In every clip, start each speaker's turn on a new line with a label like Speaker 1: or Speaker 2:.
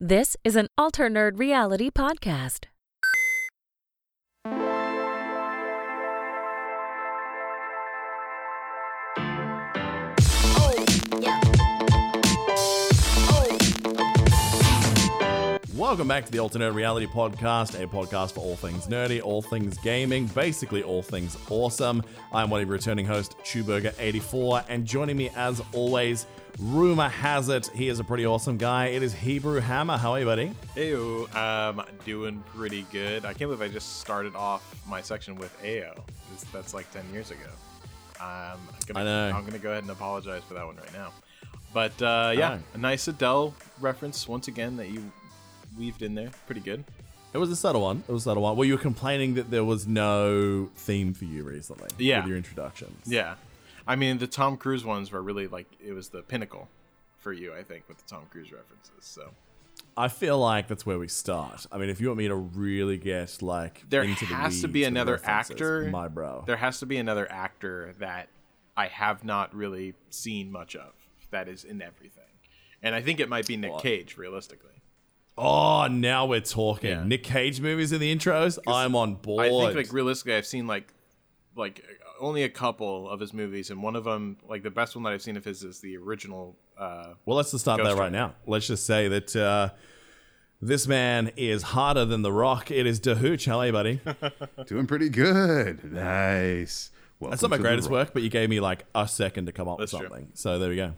Speaker 1: This is an Alter Nerd Reality podcast.
Speaker 2: Welcome back to the Alternate Reality Podcast, a podcast for all things nerdy, all things gaming, basically all things awesome. I'm one of your returning host, Chewburger84, and joining me as always, rumor has it, he is a pretty awesome guy. It is Hebrew Hammer. How are you, buddy?
Speaker 3: Ayo, um, doing pretty good. I can't believe I just started off my section with Ayo. This- That's like 10 years ago. Um, I'm gonna,
Speaker 2: I know.
Speaker 3: I'm gonna go ahead and apologize for that one right now. But uh, yeah,
Speaker 2: Fine.
Speaker 3: a nice Adele reference once again that you weaved in there. Pretty good.
Speaker 2: It was a subtle one. It was a subtle one. Well, you were complaining that there was no theme for you recently
Speaker 3: Yeah.
Speaker 2: with your introductions.
Speaker 3: Yeah, I mean the Tom Cruise ones were really like it was the pinnacle for you, I think, with the Tom Cruise references. So
Speaker 2: I feel like that's where we start. I mean, if you want me to really get like
Speaker 3: there
Speaker 2: into the
Speaker 3: has to be another actor,
Speaker 2: my bro.
Speaker 3: There has to be another actor that I have not really seen much of that is in everything, and I think it might be Nick
Speaker 2: What?
Speaker 3: Cage, realistically.
Speaker 2: Oh, now we're talking.
Speaker 3: Yeah.
Speaker 2: Nick Cage movies in the intros. I'm on board.
Speaker 3: I think like realistically, I've seen like like only a couple of his movies, and one of them, like the best one that I've seen of his, is the original. Uh,
Speaker 2: well, let's just start
Speaker 3: Ghost
Speaker 2: there right now. Let's just say that uh, this man is harder than the Rock. It is Dahooch. How are you, buddy?
Speaker 4: Doing pretty good. Nice. Welcome
Speaker 2: That's not my greatest work, but you gave me like a second to come up
Speaker 3: That's
Speaker 2: with
Speaker 3: true.
Speaker 2: something. So there we go.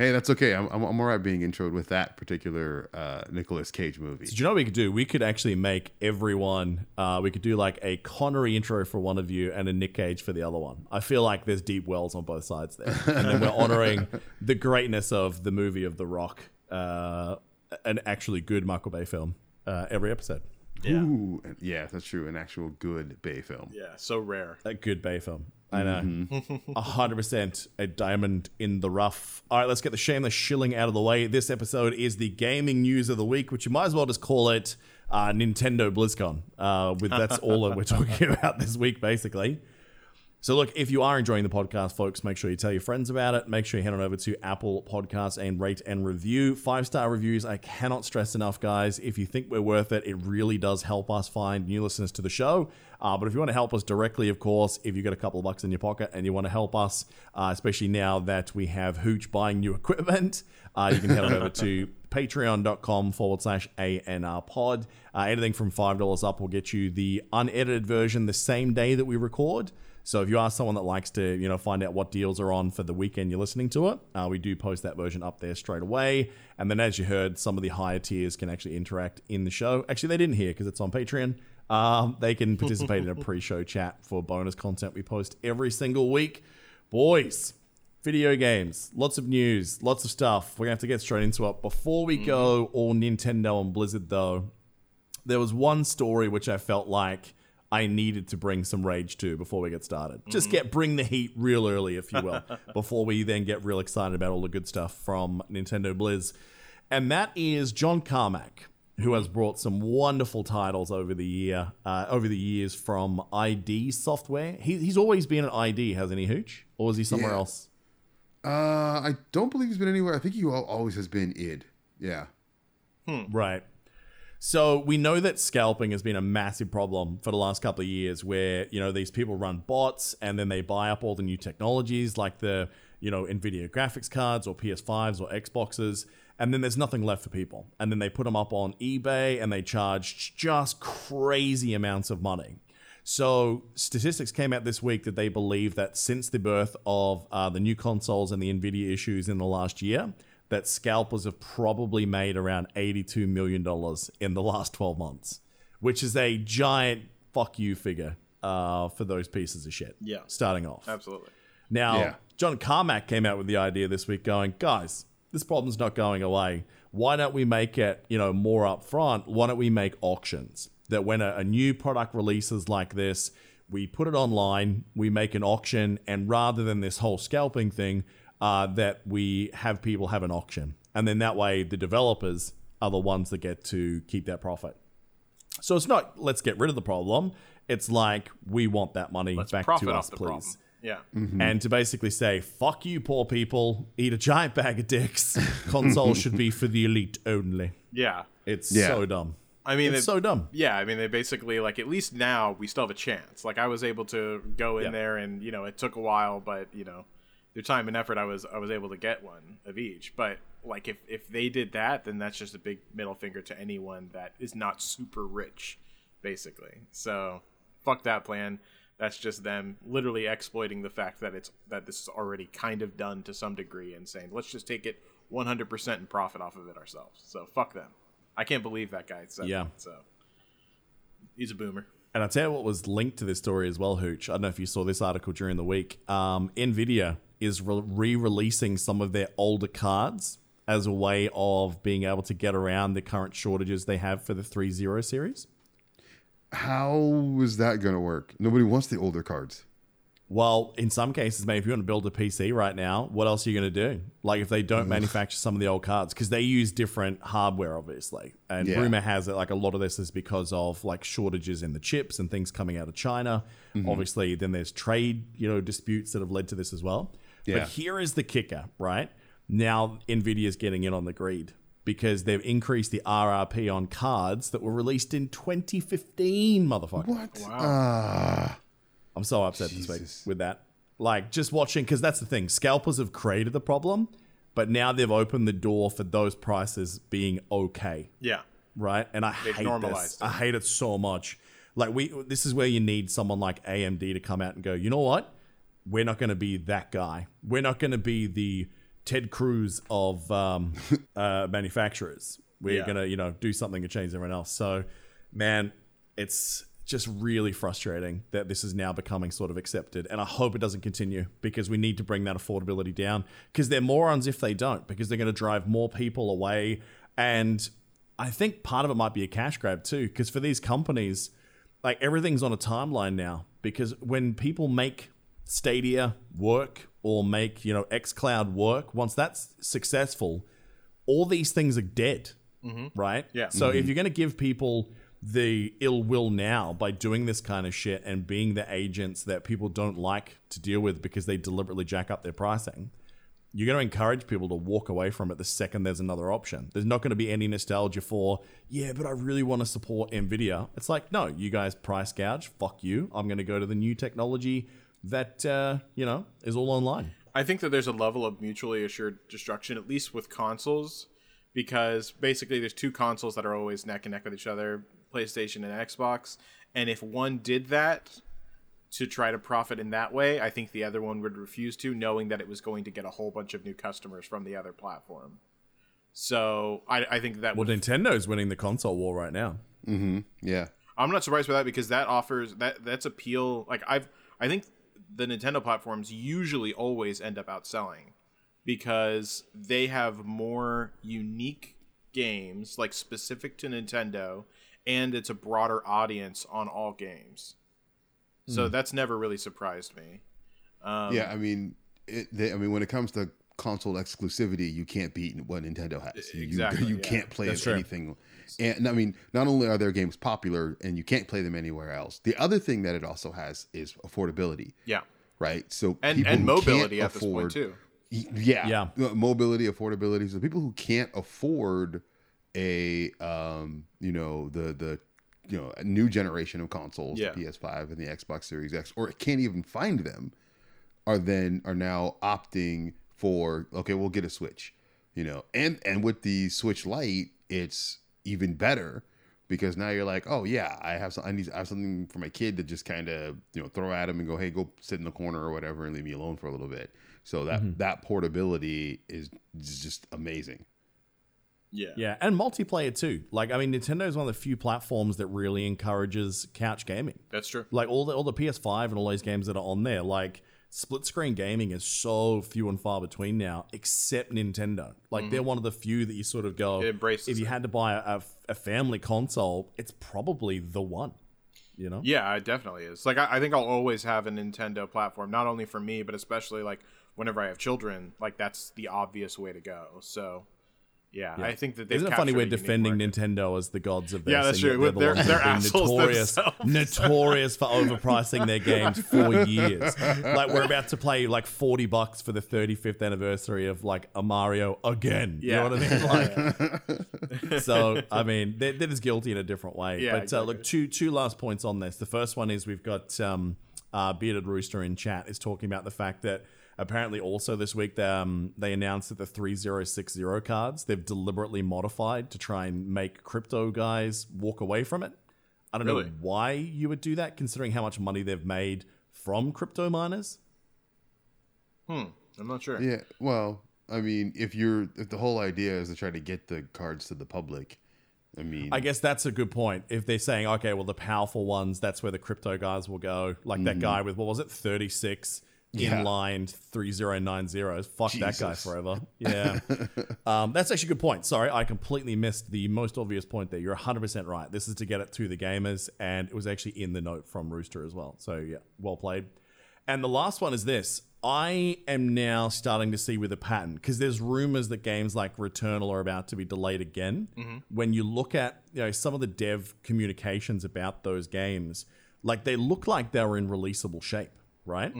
Speaker 4: Hey, that's okay. I'm, I'm, I'm all right being introed with that particular uh, Nicolas Cage movie.
Speaker 2: Do you know what we could do? We could actually make everyone. Uh, we could do like a Connery intro for one of you and a Nick Cage for the other one. I feel like there's deep wells on both sides there, and then we're honoring the greatness of the movie of The Rock, uh, an actually good Michael Bay film uh, every episode.
Speaker 3: yeah,
Speaker 4: Ooh, yeah, that's true. An actual good Bay film.
Speaker 3: yeah, so rare.
Speaker 2: A good Bay film. I know. A hundred percent a diamond in the rough. All right, let's get the shameless shilling out of the way. This episode is the gaming news of the week, which you might as well just call it uh, Nintendo BlizzCon. Uh, with that's all that we're talking about this week, basically. So, look, if you are enjoying the podcast, folks, make sure you tell your friends about it. Make sure you head on over to Apple Podcasts and rate and review. Five star reviews, I cannot stress enough, guys. If you think we're worth it, it really does help us find new listeners to the show. Uh, but if you want to help us directly, of course, if you've got a couple of bucks in your pocket and you want to help us, uh, especially now that we have Hooch buying new equipment, uh, you can head on over to patreon.com forward slash ANR pod. Uh, anything from $5 up will get you the unedited version the same day that we record. So if you are someone that likes to, you know, find out what deals are on for the weekend you're listening to it, uh, we do post that version up there straight away. And then, as you heard, some of the higher tiers can actually interact in the show. Actually, they didn't hear because it's on Patreon. Um, they can participate in a pre-show chat for bonus content we post every single week. Boys, video games, lots of news, lots of stuff. We're gonna have to get straight into it. Before we go all Nintendo and Blizzard, though, there was one story which I felt like I needed to bring some rage to before we get started. Just get bring the heat real early, if you will, before we then get real excited about all the good stuff from Nintendo Blizz. And that is John Carmack, who has brought some wonderful titles over the year, uh, over the years from ID Software. He, he's always been at ID, hasn't he, Hooch? Or is he somewhere
Speaker 4: Yeah.
Speaker 2: else?
Speaker 4: Uh, I don't believe he's been anywhere. I think he always has been id. Yeah.
Speaker 2: Right. So we know that scalping has been a massive problem for the last couple of years where, you know, these people run bots and then they buy up all the new technologies like the, you know, Nvidia graphics cards or PS5s or Xboxes and then there's nothing left for people. And then they put them up on eBay and they charge just crazy amounts of money. So statistics came out this week that they believe that since the birth of uh, the new consoles and the Nvidia issues in the last year, that scalpers have probably made around $82 million in the last 12 months, which is a giant fuck you figure uh, for those pieces of shit.
Speaker 3: Yeah.
Speaker 2: Starting off.
Speaker 3: Absolutely.
Speaker 2: Now,
Speaker 4: Yeah.
Speaker 2: John Carmack came out with the idea this week going, guys, this problem's not going away. Why don't we make it, you know, more upfront? Why don't we make auctions? That when a, a new product releases like this, we put it online, we make an auction, and rather than this whole scalping thing, uh, that we have people have an auction. And then that way the developers are the ones that get to keep that profit. So it's not let's get rid of the problem. It's like we want that money
Speaker 3: Let's
Speaker 2: back to us, please.
Speaker 3: problem. Yeah. Mm-hmm.
Speaker 2: And to basically say, fuck you, poor people, eat a giant bag of dicks. Console should be for the elite only.
Speaker 3: Yeah.
Speaker 2: It's
Speaker 4: Yeah.
Speaker 2: so dumb.
Speaker 3: I mean,
Speaker 2: It's
Speaker 3: it-
Speaker 2: so dumb.
Speaker 3: Yeah, I mean, they basically like at least now we still have a chance. Like I was able to go in
Speaker 2: Yeah.
Speaker 3: there, and you know, it took a while, but you know, through time and effort, I was I was able to get one of each. But like if if they did that, then that's just a big middle finger to anyone that is not super rich, basically. So fuck that plan. That's just them literally exploiting the fact that it's that this is already kind of done to some degree and saying let's just take it 100% and profit off of it ourselves. So fuck them. I can't believe that guy said
Speaker 2: Yeah.
Speaker 3: that. So he's a boomer.
Speaker 2: And I'll tell you what was linked to this story as well, Hooch. I don't know if you saw this article during the week. Um, NVIDIA is re releasing some of their older cards as a way of being able to get around the current shortages they have for the 3.0 series.
Speaker 4: How is that going to work? Nobody wants the older cards.
Speaker 2: Well, in some cases, maybe if you want to build a PC right now, what else are you going to do? Like if they don't manufacture some of the old cards, because they use different hardware, obviously. And
Speaker 4: Yeah.
Speaker 2: rumor has it like a lot of this is because of like shortages in the chips and things coming out of China. Mm-hmm. Obviously, then there's trade, you know, disputes that have led to this as well.
Speaker 4: Yeah.
Speaker 2: But here is the kicker, right? Now Nvidia's getting in on the greed because they've increased the RRP on cards that were released in 2015, motherfucker.
Speaker 4: What? Ah.
Speaker 2: I'm so upset this week with that. Like just watching because that's the thing. Scalpers have created the problem, but now they've opened the door for those prices being okay,
Speaker 3: Yeah.
Speaker 2: right? And I
Speaker 3: They've
Speaker 2: hate
Speaker 3: normalized
Speaker 2: this.
Speaker 3: it.
Speaker 2: I hate it so much. Like we, this is where you need someone like AMD to come out and go. You know what? We're not going to be that guy. We're not going to be the Ted Cruz of um, uh, manufacturers. We're
Speaker 3: Yeah.
Speaker 2: gonna, you know, do something to change everyone else. So, man, it's just really frustrating that this is now becoming sort of accepted. And I hope it doesn't continue because we need to bring that affordability down because they're morons if they don't, because they're going to drive more people away. And I think part of it might be a cash grab too, because for these companies, like everything's on a timeline now. Because when people make Stadia work or make, you know, xCloud work, once that's successful, all these things are dead, mm-hmm. right?
Speaker 3: Yeah.
Speaker 2: So if mm-hmm. you're going to give people the ill will now by doing this kind of shit and being the agents that people don't like to deal with because they deliberately jack up their pricing, you're going to encourage people to walk away from it the second there's another option. There's not going to be any nostalgia for, yeah, but I really want to support Nvidia. It's like, no, you guys price gouge. Fuck you. I'm going to go to the new technology that uh, you know is all online.
Speaker 3: I think that there's a level of mutually assured destruction, at least with consoles, because basically there's two consoles that are always neck and neck with each other, PlayStation and Xbox. And if one did that to try to profit in that way, I think the other one would refuse to, knowing that it was going to get a whole bunch of new customers from the other platform. So I, I think that
Speaker 2: Well,
Speaker 3: would
Speaker 2: Nintendo's winning the console war right now.
Speaker 4: Yeah.
Speaker 3: I'm not surprised by that because that offers that that's appeal. Like I've I think the Nintendo platforms usually always end up outselling because they have more unique games like specific to Nintendo and it's a broader audience on all games. So that's never really surprised me. Um,
Speaker 4: yeah, I mean, it, they, I mean, when it comes to console exclusivity, you can't beat what Nintendo has. You,
Speaker 3: Exactly,
Speaker 4: you
Speaker 3: yeah.
Speaker 4: can't play
Speaker 2: That's
Speaker 4: anything. And I mean, not only are their games popular, and you can't play them anywhere else. The other thing that it also has is affordability,
Speaker 3: Yeah.
Speaker 4: right? So
Speaker 3: And
Speaker 4: people
Speaker 3: and
Speaker 4: who can't
Speaker 3: mobility at this point too.
Speaker 4: Yeah,
Speaker 2: Yeah.
Speaker 4: Uh, mobility, affordability. So people who can't afford a, um, you know, the the you know a new generation of consoles,
Speaker 3: Yeah.
Speaker 4: the PS5 and the Xbox Series X, or can't even find them, are then are now opting for okay, we'll get a Switch, you know, and and with the Switch Lite, it's even better because now you're like, oh yeah, I have some, I need I have something for my kid to just kind of you know throw at him and go, hey, go sit in the corner or whatever and leave me alone for a little bit. So that mm-hmm. that portability is just amazing.
Speaker 3: Yeah.
Speaker 2: Yeah, and multiplayer too. Like, I mean, Nintendo is one of the few platforms that really encourages couch gaming.
Speaker 3: That's true.
Speaker 2: Like all the all the PS5 and all those games that are on there, like split screen gaming is so few and far between now, except Nintendo. Like they're mm. one of the few that you sort of go.
Speaker 3: It
Speaker 2: if you had to buy a, a family console, it's probably the one. You know?
Speaker 3: Yeah, it definitely is. Like, I, I think I'll always have a Nintendo platform, not only for me, but especially like whenever I have children. Like, that's the obvious way to go. So, Yeah, I think that
Speaker 2: Isn't it funny we're defending
Speaker 3: market.
Speaker 2: Nintendo as the gods of this?
Speaker 3: Yeah, that's true. They're- they're
Speaker 2: that have been notorious, notorious for overpricing their games for years. Like we're about to play like forty bucks for the 35th anniversary of like a Mario again.
Speaker 3: Yeah.
Speaker 2: You know what I mean? Like, so I mean, they're, they're just guilty in a different way.
Speaker 3: Yeah,
Speaker 2: but uh, look, two two last points on this. The first one is we've got um, uh, bearded rooster in chat is talking about the fact that apparently also this week they, um, they announced that the 3060 cards they've deliberately modified to try and make crypto guys walk away from it. I don't know why you would do that, considering how much money they've made from crypto miners.
Speaker 3: Hmm. I'm not sure.
Speaker 4: Yeah, well, I mean, if you're if the whole idea is to try to get the cards to the public, I mean,
Speaker 2: I guess that's a good point. If they're saying, okay, well, the powerful ones, that's where the crypto guys will go. Like that guy with, what was it, 36
Speaker 4: Mm-hmm. Yeah.
Speaker 2: inline 3090s. Fuck that guy forever. Yeah. um, that's actually a good point. Sorry, I completely missed the most obvious point there. You're 100% right. This is to get it to the gamers, and it was actually in the note from Rooster as well. So, yeah, well played. And the last one is this. I am now starting to see with a pattern because there's rumors that games like Returnal are about to be delayed again. When you look at you know some of the dev communications about those games, like they look like they were in releasable shape, right?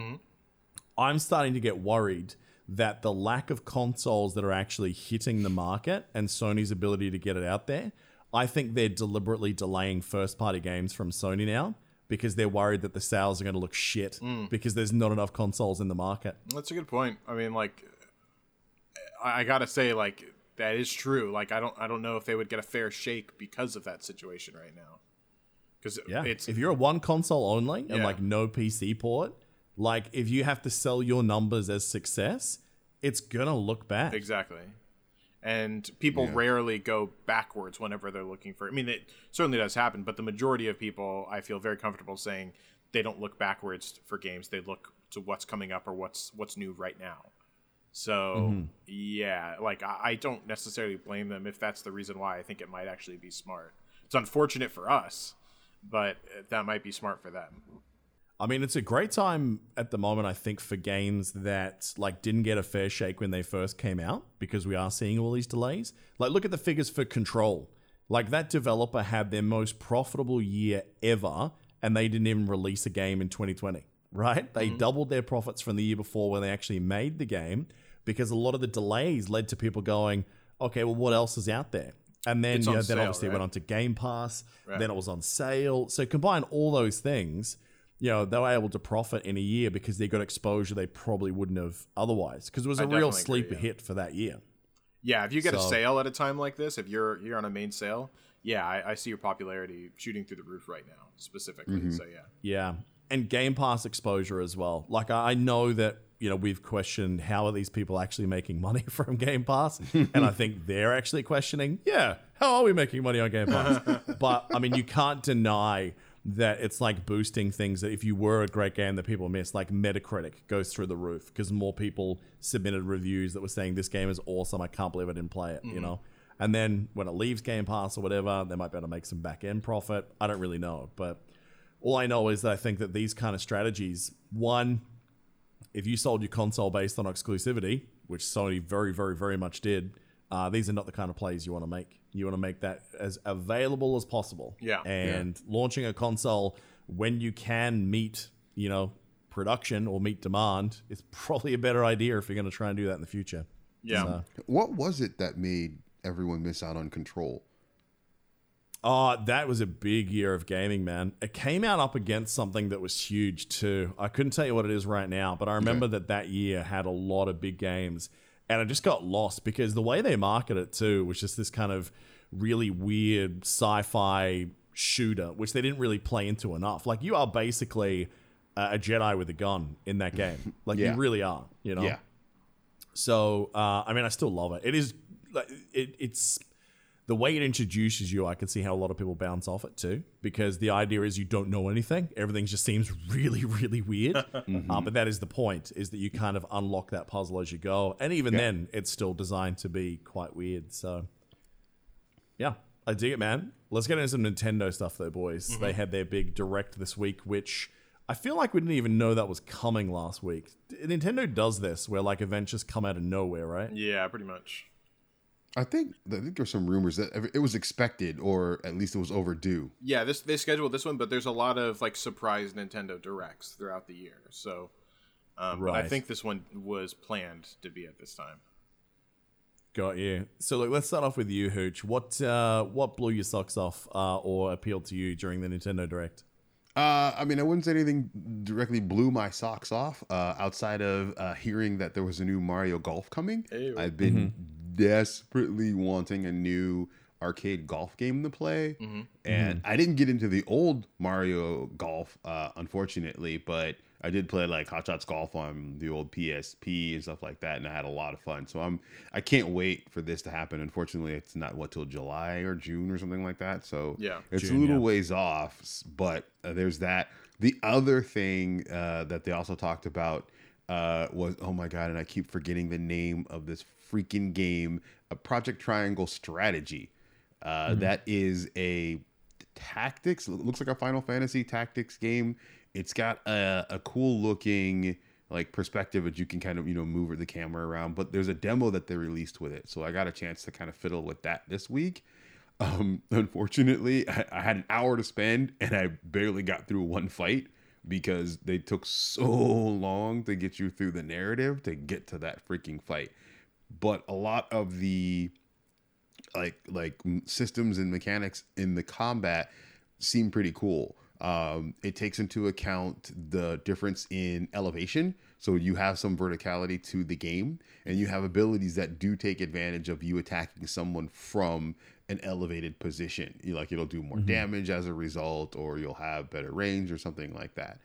Speaker 2: I'm starting to get worried that the lack of consoles that are actually hitting the market and Sony's ability to get it out there, I think they're deliberately delaying first party games from Sony now because they're worried that the sales are going to look shit mm. because there's not enough consoles in the market.
Speaker 3: That's a good point. I mean, like, I, I gotta say, like, that is true. Like, I don't, I don't know if they would get a fair shake because of that situation right now. Because
Speaker 2: Yeah.
Speaker 3: it's
Speaker 2: if you're a one console only and
Speaker 3: Yeah.
Speaker 2: like no PC port, like if you have to sell your numbers as success, it's going to look bad.
Speaker 3: Exactly. And people
Speaker 4: Yeah.
Speaker 3: rarely go backwards whenever they're looking for. I mean, it certainly does happen, but the majority of people, I feel very comfortable saying, they don't look backwards for games. They look to what's coming up or what's what's new right now. So yeah, like I, I don't necessarily blame them if that's the reason why. I think it might actually be smart. It's unfortunate for us, but uh, that might be smart for them.
Speaker 2: I mean, it's a great time at the moment, I think, for games that like didn't get a fair shake when they first came out because we are seeing all these delays. Like, look at the figures for Control. Like that developer had their most profitable year ever, and they didn't even release a game in 2020. Right? They mm-hmm. doubled their profits from the year before when they actually made the game because a lot of the delays led to people going, "Okay, well, what else is out there?" And then,
Speaker 3: It's
Speaker 2: you know, then
Speaker 3: sale,
Speaker 2: obviously it went on to Game Pass.
Speaker 3: Right.
Speaker 2: Then it was on sale. So combine all those things, you know, they were able to profit in a year because they got exposure they probably wouldn't have otherwise. Because it was
Speaker 3: I
Speaker 2: a real
Speaker 3: definitely agree,
Speaker 2: sleeper
Speaker 3: yeah.
Speaker 2: hit for that year.
Speaker 3: Yeah, if you get a sale at a time like this, if you're you're on a main sale, yeah, I, I see your popularity shooting through the roof right now, specifically. Mm-hmm. So yeah,
Speaker 2: Yeah. And Game Pass exposure as well. Like I I know that, you know, we've questioned how are these people actually making money from Game Pass? and I think they're actually questioning, yeah, how are we making money on Game Pass? but I mean, you can't deny that it's like boosting things that if you were a great game that people miss, like Metacritic goes through the roof because more people submitted reviews that were saying this game is awesome. I can't believe I didn't play it, you mm-hmm. know? And then when it leaves Game Pass or whatever, they might be able to make some back end profit. I don't really know. But all I know is that I think that these kind of strategies, one, if you sold your console based on exclusivity, which Sony very, very, very much did, uh, these are not the kind of plays you want to make. You want to make that as available as possible.
Speaker 3: Yeah.
Speaker 2: And launching a console when you can meet, you know, production or meet demand is probably a better idea if you're going to try and do that in the future.
Speaker 3: yeah.
Speaker 2: So-
Speaker 4: what was it that made everyone miss out on Control?
Speaker 2: Oh, that was a big year of gaming, man. It came out up against something that was huge too. I couldn't tell you what it is right now, but I remember that that year had a lot of big games, and I just got lost because the way they market it too was just this kind of really weird sci-fi shooter, which they didn't really play into enough. Like you are basically a Jedi with a gun in that game. Like
Speaker 4: Yeah.
Speaker 2: you really are. You know.
Speaker 4: Yeah,
Speaker 2: So uh, I mean, I still love it. It is like it, it's the way it introduces you. I can see how a lot of people bounce off it too, because the idea is you don't know anything. Everything just seems really, really weird. uh, but that is the point: is that you kind of unlock that puzzle as you go, and even then, it's still designed to be quite weird. So yeah, I dig it, man. Let's get into some Nintendo stuff, though, boys. They had their big direct this week, which I feel like we didn't even know that was coming last week. Nintendo does this, where like events just come out of nowhere, right?
Speaker 3: Yeah, pretty much.
Speaker 4: I think I think there's some rumors that it was expected, or at least it was overdue.
Speaker 3: Yeah, this they scheduled this one, but there's a lot of like surprise Nintendo directs throughout the year. So, um, but I think this one was planned to be at this time.
Speaker 2: Got you. So look, let's start off with you, Hooch. What uh, what blew your socks off uh, or appealed to you during the Nintendo Direct?
Speaker 4: Uh, I mean, I wouldn't say anything directly blew my socks off. Uh, outside of uh, hearing that there was a new Mario Golf coming,
Speaker 3: Ew.
Speaker 4: I've been desperately wanting a new arcade golf game to play, and I didn't get into the old Mario Golf, uh, unfortunately, but I did play like Hot Shots Golf on the old PSP and stuff like that, and I had a lot of fun. So I'm I can't wait for this to happen. Unfortunately, it's not what till July or June or something like that. So
Speaker 3: Yeah.
Speaker 4: it's
Speaker 2: June,
Speaker 4: a little
Speaker 2: yeah.
Speaker 4: ways off, but uh, there's that. The other thing uh, that they also talked about uh, was oh my god, and I keep forgetting the name of this freaking game, a Project Triangle Strategy. Uh, that is a tactics. Looks like a Final Fantasy tactics game. It's got a, a cool looking like perspective that you can kind of you know move the camera around. But there's a demo that they released with it, so I got a chance to kind of fiddle with that this week. Um, unfortunately, I, I had an hour to spend and I barely got through one fight because they took so long to get you through the narrative to get to that freaking fight. But a lot of the like like systems and mechanics in the combat seem pretty cool. Um, it takes into account the difference in elevation, so you have some verticality to the game, and you have abilities that do take advantage of you attacking someone from an elevated position. You like it'll do more damage as a result, or you'll have better range or something like that.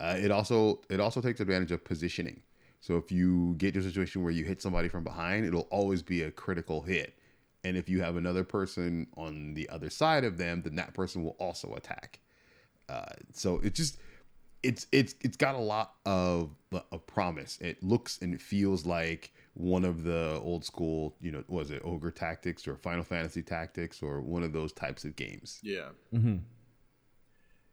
Speaker 4: Uh, it also it also takes advantage of positioning. So if you get to a situation where you hit somebody from behind, it'll always be a critical hit. And if you have another person on the other side of them, then that person will also attack. Uh, so it just it's it's it's got a lot of of promise. It looks and it feels like one of the old school, you know, was it Ogre Tactics or Final Fantasy Tactics or one of those types of games.
Speaker 3: Yeah.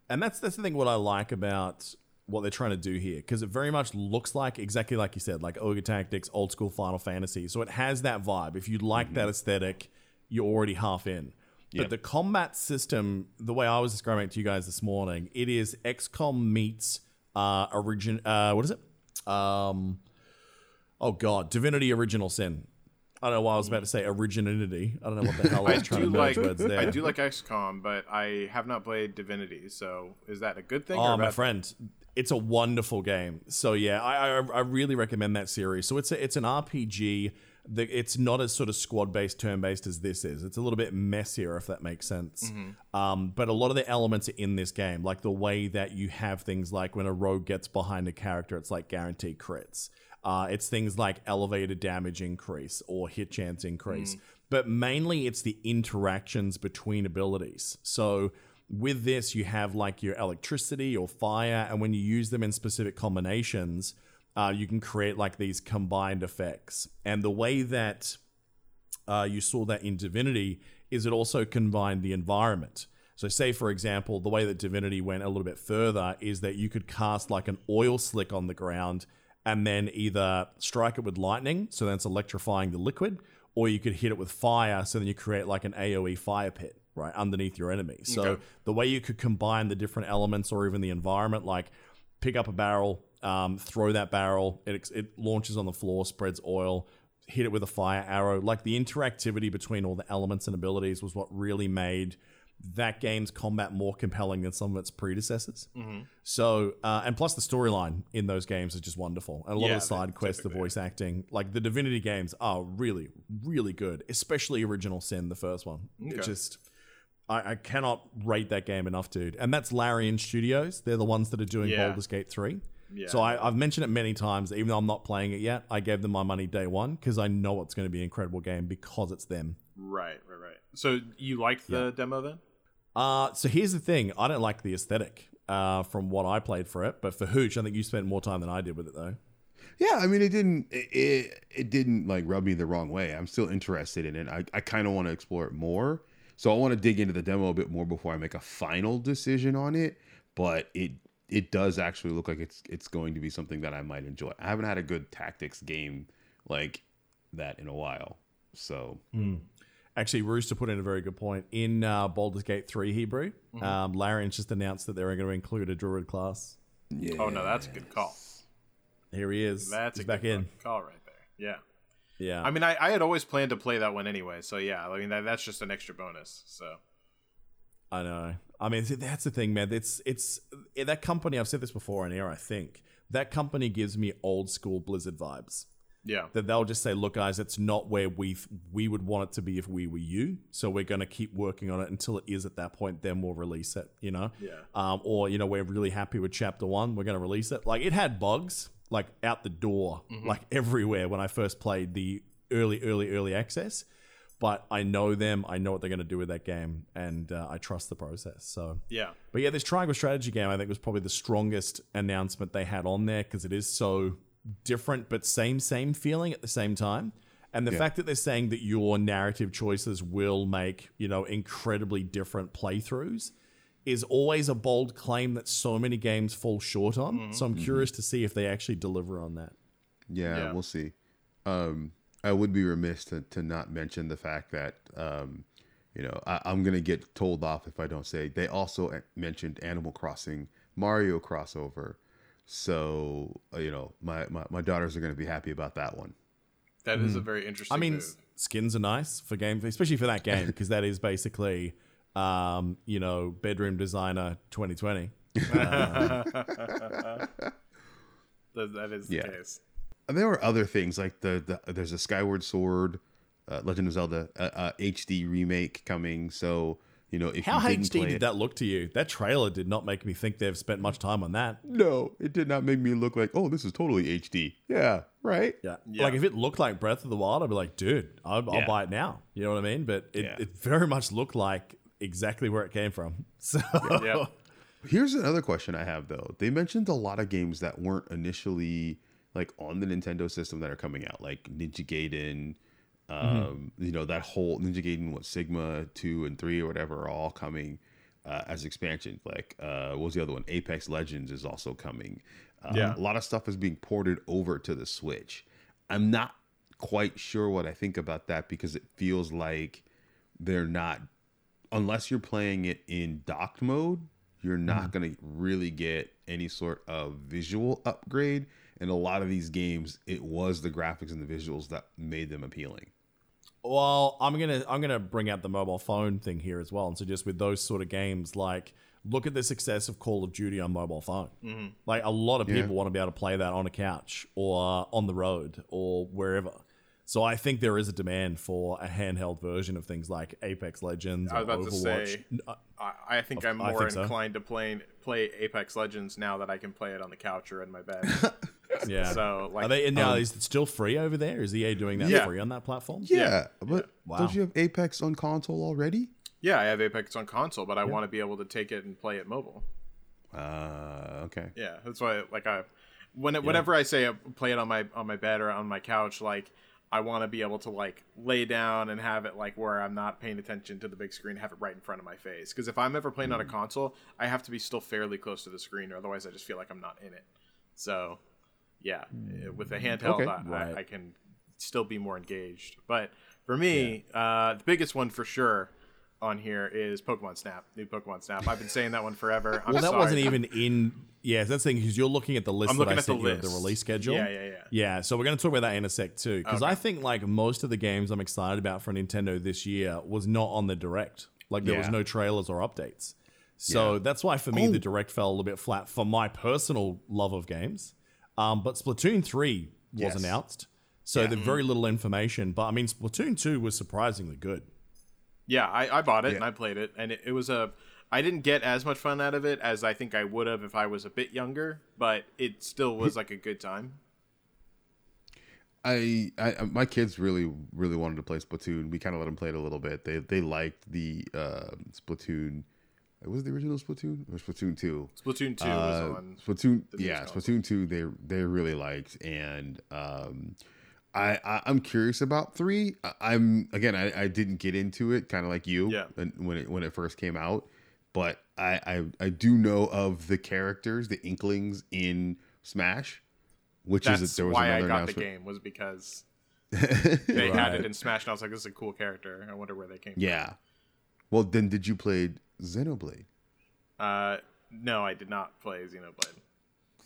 Speaker 2: And that's that's the thing what I like about what they're trying to do here because it very much looks like exactly like you said, like Ogre Tactics, old school Final Fantasy. So it has that vibe. If you like that aesthetic, you're already half in. But
Speaker 4: Yep.
Speaker 2: the combat system, the way I was describing it to you guys this morning, it is XCOM meets uh origin uh what is it? Um oh god, Divinity Original Sin. I don't know why I was about to say originality. I don't know what the hell I was trying to merge
Speaker 3: like
Speaker 2: words there.
Speaker 3: I do like XCOM, but I have not played Divinity. So is that a good thing?
Speaker 2: Oh, my friend, it's a wonderful game. So yeah, I, I I really recommend that series. So it's a, it's an RPG. The, it's not as sort of squad based, turn based as this is. It's a little bit messier, if that makes sense. Um, but a lot of the elements are in this game, like the way that you have things like when a rogue gets behind a character, it's like guaranteed crits. Uh, it's things like elevated damage increase or hit chance increase. But mainly it's the interactions between abilities. So with this, you have like your electricity or fire, and when you use them in specific combinations, uh, you can create like these combined effects. And the way that uh, you saw that in Divinity is it also combined the environment. So, say for example, the way that Divinity went a little bit further is that you could cast like an oil slick on the ground and then either strike it with lightning, so then it's electrifying the liquid, or you could hit it with fire, so then you create like an AoE fire pit right underneath your enemy. So
Speaker 3: Okay.
Speaker 2: the way you could combine the different elements or even the environment, like pick up a barrel, um, throw that barrel, it, it launches on the floor, spreads oil, hit it with a fire arrow. Like the interactivity between all the elements and abilities was what really made that game's combat more compelling than some of its predecessors. So, uh, and plus the storyline in those games is just wonderful. And a lot
Speaker 3: Yeah,
Speaker 2: of the side quests, the voice acting, like the Divinity games are really, really good, especially Original Sin, the first one. It just. I, I cannot rate that game enough, dude. And that's Larian Studios. They're the ones that are doing
Speaker 3: Yeah.
Speaker 2: Baldur's Gate 3.
Speaker 3: Yeah.
Speaker 2: So I, I've mentioned it many times, even though I'm not playing it yet. I gave them my money day one because I know it's going to be an incredible game because it's them.
Speaker 3: Right, right, right. So you liked the demo then?
Speaker 2: Uh, so here's the thing I don't like the aesthetic uh, from what I played for it, but for Hooch, I think you spent more time than I did with it, though.
Speaker 4: Yeah, I mean, it didn't it it, it didn't like rub me the wrong way. I'm still interested in it. I, I kind of want to explore it more. So I want to dig into the demo a bit more before I make a final decision on it. But it it does actually look like it's it's going to be something that I might enjoy. I haven't had a good tactics game like that in a while. So
Speaker 2: Actually, Rooster put in a very good point. In uh, Baldur's Gate 3 Hebrew, um, Larian just announced that they're going to include a druid class.
Speaker 4: yeah,
Speaker 3: Oh no, that's a good call.
Speaker 2: Here he is.
Speaker 3: That's
Speaker 2: He's
Speaker 3: a
Speaker 2: back
Speaker 3: good
Speaker 2: in.
Speaker 3: call right there. Yeah.
Speaker 2: Yeah.
Speaker 3: I mean, I, I had always planned to play that one anyway, so yeah. I mean, that, that's just an extra bonus. So
Speaker 2: I know. I mean, that's the thing, man. It's it's that company. I've said this before on air. I think that company gives me old school Blizzard vibes.
Speaker 3: Yeah,
Speaker 2: That they'll just say, "Look, guys, it's not where we we would want it to be if we were you. So we're going to keep working on it until it is at that point. Then we'll release it. You know.
Speaker 3: Yeah.
Speaker 2: Um, or you know, we're really happy with chapter one. We're going to release it. Like it had bugs like out the door, like everywhere when I first played the early, early, early access. But I know them. I know what they're going to do with that game, and uh, I trust the process. So
Speaker 3: yeah,
Speaker 2: but yeah, this Triangle Strategy game I think was probably the strongest announcement they had on there because it is so different but same same feeling at the same time. And the fact that they're saying that your narrative choices will make, you know, incredibly different playthroughs is always a bold claim that so many games fall short on. So I'm curious to see if they actually deliver on that.
Speaker 4: Yeah,
Speaker 3: Yeah.
Speaker 4: we'll see. Um, I would be remiss to, to not mention the fact that, um, you know, I, I'm going to get told off if I don't say they also mentioned Animal Crossing Mario crossover. So, uh, you know, my, my, my daughters are going to be happy about that one.
Speaker 3: that is a very interesting.
Speaker 2: I mean,
Speaker 3: move.
Speaker 2: s- skins are nice for game, especially for that game because that is basically, um, you know, bedroom designer 2020.
Speaker 3: that, that is
Speaker 4: Yeah.
Speaker 3: the case.
Speaker 4: And there were other things like the, the there's a Skyward Sword, uh, Legend of Zelda uh, uh, HD remake coming. So, you know, if
Speaker 2: How
Speaker 4: you didn't
Speaker 2: HD
Speaker 4: play
Speaker 2: did
Speaker 4: it-
Speaker 2: that look to you? That trailer did not make me think they've spent much time on that.
Speaker 4: No, it did not make me look like, oh, this is totally HD. Yeah, right.
Speaker 2: Yeah.
Speaker 3: Yeah.
Speaker 2: Like if it looked like Breath of the Wild, I'd be like, dude, I'll, I'll buy it now. You know what I mean? But it,
Speaker 4: Yeah.
Speaker 2: it very much looked like exactly where it came from. So
Speaker 3: Yeah.
Speaker 4: Here's another question I have though. They mentioned a lot of games that weren't initially like on the Nintendo system that are coming out, like Ninja Gaiden. Um, you know that whole Ninja Gaiden, what Sigma two and three or whatever, are all coming uh, as expansion. Like, uh, what was the other one? Apex Legends is also coming. Um,
Speaker 3: Yeah.
Speaker 4: a lot of stuff is being ported over to the Switch. I'm not quite sure what I think about that because it feels like they're not unless you're playing it in docked mode, you're not going to really get any sort of visual upgrade. And a lot of these games, it was the graphics and the visuals that made them appealing.
Speaker 2: Well, I'm gonna I'm gonna bring out the mobile phone thing here as well, and so just with those sort of games, like look at the success of Call of Duty on mobile phone. Like a lot of
Speaker 4: Yeah.
Speaker 2: people want to be able to play that on a couch or on the road or wherever. So I think there is a demand for a handheld version of things like Apex Legends.
Speaker 3: I was
Speaker 2: or
Speaker 3: about to
Speaker 2: Overwatch.
Speaker 3: say-
Speaker 2: uh,
Speaker 3: I, I think I'm more
Speaker 2: think so.
Speaker 3: inclined to play play Apex Legends now that I can play it on the couch or in my bed.
Speaker 2: yeah.
Speaker 3: so like,
Speaker 2: Are they now? Um, is it still free over there? Is EA doing that
Speaker 3: Yeah.
Speaker 2: free on that platform?
Speaker 4: Yeah, but
Speaker 2: Wow.
Speaker 4: don't you have Apex on console already?
Speaker 3: yeah, I have Apex on console, but I want to be able to take it and play it mobile.
Speaker 4: Uh, okay.
Speaker 3: Yeah, that's why like I when it, whenever I say I play it on my on my bed or on my couch, like I want to be able to like lay down and have it like where I'm not paying attention to the big screen, have it right in front of my face. Because if I'm ever playing on a mm. console, I have to be still fairly close to the screen, or otherwise I just feel like I'm not in it. So, yeah, eh, with a handheld,
Speaker 4: Okay.
Speaker 3: I,
Speaker 2: Right.
Speaker 3: I, I can still be more engaged. But for me, uh, the biggest one for sure on here is Pokemon Snap, new Pokemon Snap. I've been saying that one forever. I'm
Speaker 2: Well, that
Speaker 3: sorry.
Speaker 2: wasn't even in. Yeah, that's the thing because you're looking at the list
Speaker 3: I'm
Speaker 2: that
Speaker 3: looking
Speaker 2: I
Speaker 3: at the
Speaker 2: sent you the release schedule.
Speaker 3: Yeah, yeah, yeah.
Speaker 2: Yeah, so we're going to talk about that in a sec too, because
Speaker 3: Okay.
Speaker 2: I think like most of the games I'm excited about for Nintendo this year was not on the direct. Like there was no trailers or updates. So that's why for me
Speaker 3: Oh.
Speaker 2: the direct fell a little bit flat for my personal love of games. Um, but Splatoon three was
Speaker 4: Yes.
Speaker 2: announced, so there's very little information. But I mean, Splatoon two was surprisingly good.
Speaker 3: Yeah, I, I bought it
Speaker 4: Yeah.
Speaker 3: and I played it, and it, it was a. I didn't get as much fun out of it as I think I would have if I was a bit younger, but it still was like a good time.
Speaker 4: I, I my kids really really wanted to play Splatoon. We kind of let them play it a little bit. They they liked the uh, Splatoon. Was it the original Splatoon or Splatoon two?
Speaker 3: Splatoon two
Speaker 4: Uh,
Speaker 3: was on.
Speaker 4: Splatoon, yeah. Splatoon two. They they really liked, and um, I, I I'm curious about three. I, I'm again, I, I didn't get into it, kind of like you,
Speaker 3: Yeah.
Speaker 4: when it when it first came out, but I, I I do know of the characters, the Inklings in Smash, which
Speaker 3: That's
Speaker 4: is there was
Speaker 3: why I got the game was because they had it in Smash, and I was like, "This is a cool character. I wonder where they came from.
Speaker 4: Yeah. Well, then did you play Xenoblade?
Speaker 3: from." Uh, no, I did not play Xenoblade.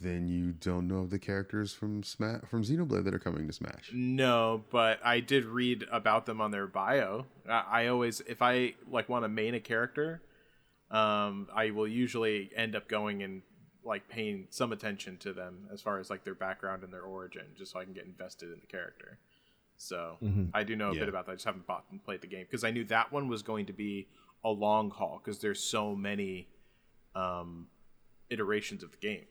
Speaker 4: Then you don't know the characters from Smash from Xenoblade that are coming to Smash.
Speaker 3: No, but I did read about them on their bio. I, I always, if I like want to main a character, um, I will usually end up going and like paying some attention to them as far as like their background and their origin, just so I can get invested in the character. So I do know a
Speaker 4: Yeah.
Speaker 3: bit about that. I just haven't bought and played the game because I knew that one was going to be a long haul because there's so many um, iterations of the game.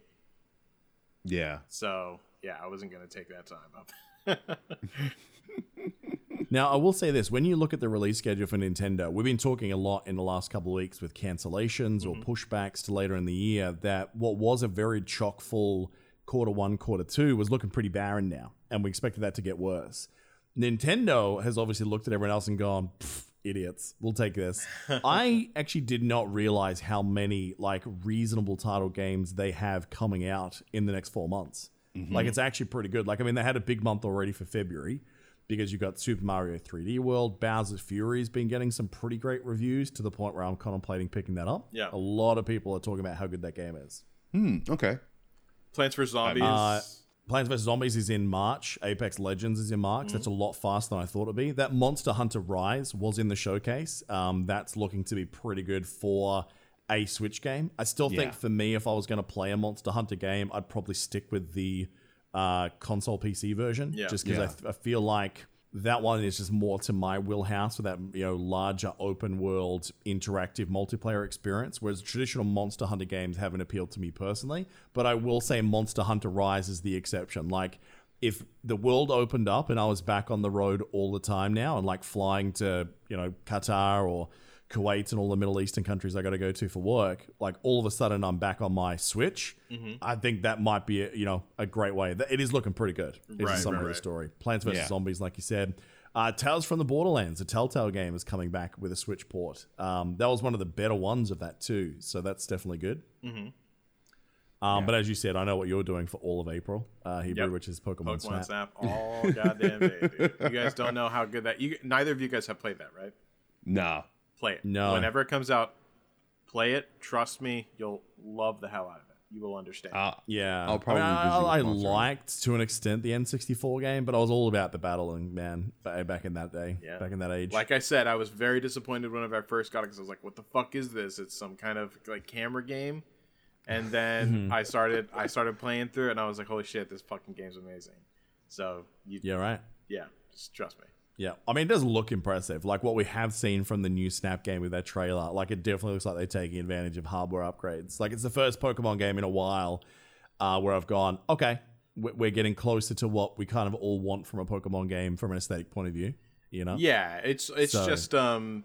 Speaker 4: Yeah.
Speaker 3: So yeah, I wasn't going to take that time up.
Speaker 2: Now, I will say this: when you look at the release schedule for Nintendo, we've been talking a lot in the last couple of weeks with cancellations or pushbacks to later in the year. That what was a very chock full quarter one, quarter two was looking pretty barren now, and we expected that to get worse. Nintendo has obviously looked at everyone else and gone, "Pff, "Idiots, we'll take this." I actually did not realize how many like reasonable title games they have coming out in the next four months. Like it's actually pretty good. Like I mean, they had a big month already for February because you got Super Mario 3D World, Bowser's Fury's been getting some pretty great reviews to the point where I'm contemplating picking that up.
Speaker 3: Yeah.
Speaker 2: a lot of people are talking about how good that game is.
Speaker 4: Hmm. Okay.
Speaker 3: Plants vs Zombies.
Speaker 2: Uh, Plants vs Zombies is in March. Apex Legends is in March.
Speaker 3: Mm.
Speaker 2: That's a lot faster than I thought it'd be. That Monster Hunter Rise was in the showcase. Um, that's looking to be pretty good for a Switch game. I still think
Speaker 4: Yeah.
Speaker 2: for me, if I was going to play a Monster Hunter game, I'd probably stick with the uh, console PC version.
Speaker 3: Yeah.
Speaker 2: Just because I, th- I feel like that one is just more to my wheelhouse for that you know larger open world interactive multiplayer experience whereas traditional monster hunter games haven't appealed to me personally. But i will say monster hunter rise is the exception. Like if the world opened up and i was back on the road all the time now and like flying to you know qatar or kuwait and all the middle eastern countries i got to go to for work like all of a sudden i'm back on my switch i think that might be a, you know a great way it is looking pretty good is
Speaker 3: Right,
Speaker 2: the summary
Speaker 3: right,
Speaker 2: of the
Speaker 3: right.
Speaker 2: story plants vs
Speaker 4: Yeah.
Speaker 2: zombies like you said uh, Tales from the Borderlands, a Telltale game, is coming back with a Switch port. Um, that was one of the better ones of that too, so that's definitely good. Mm-hmm. Um, But as you said, I know what you're doing for all of April, uh, Hebrew,
Speaker 3: Yep.
Speaker 2: which is Pokemon,
Speaker 3: Pokemon
Speaker 2: Snap.
Speaker 3: Snap all goddamn day, dude. You guys don't know how good that. You neither of you guys have played that, right?
Speaker 4: Nah.
Speaker 3: Play it.
Speaker 2: No.
Speaker 3: Whenever it comes out, play it. Trust me, you'll love the hell out of it. You will understand.
Speaker 4: Uh,
Speaker 2: Yeah,
Speaker 4: I'll probably
Speaker 2: I, mean,
Speaker 4: be
Speaker 2: I, I liked to an extent the N64 game, but I was all about the battling, man, back in that day,
Speaker 3: Yeah.
Speaker 2: back in that age.
Speaker 3: like I said, I was very disappointed whenever I first got it because I was like, "What the fuck is this? It's some kind of like camera game." And then. I started, I started playing through it, and I was like, "Holy shit, this fucking game's amazing!" So you,
Speaker 2: yeah, right.
Speaker 3: yeah, just trust me.
Speaker 2: Yeah, I mean, it does look impressive. Like what we have seen from the new Snap game with that trailer, like it definitely looks like they're taking advantage of hardware upgrades. Like it's the first Pokemon game in a while uh, where I've gone, okay, we- we're getting closer to what we kind of all want from a Pokemon game from an aesthetic point of view. You know?
Speaker 3: Yeah, it's it's
Speaker 2: So-
Speaker 3: just um,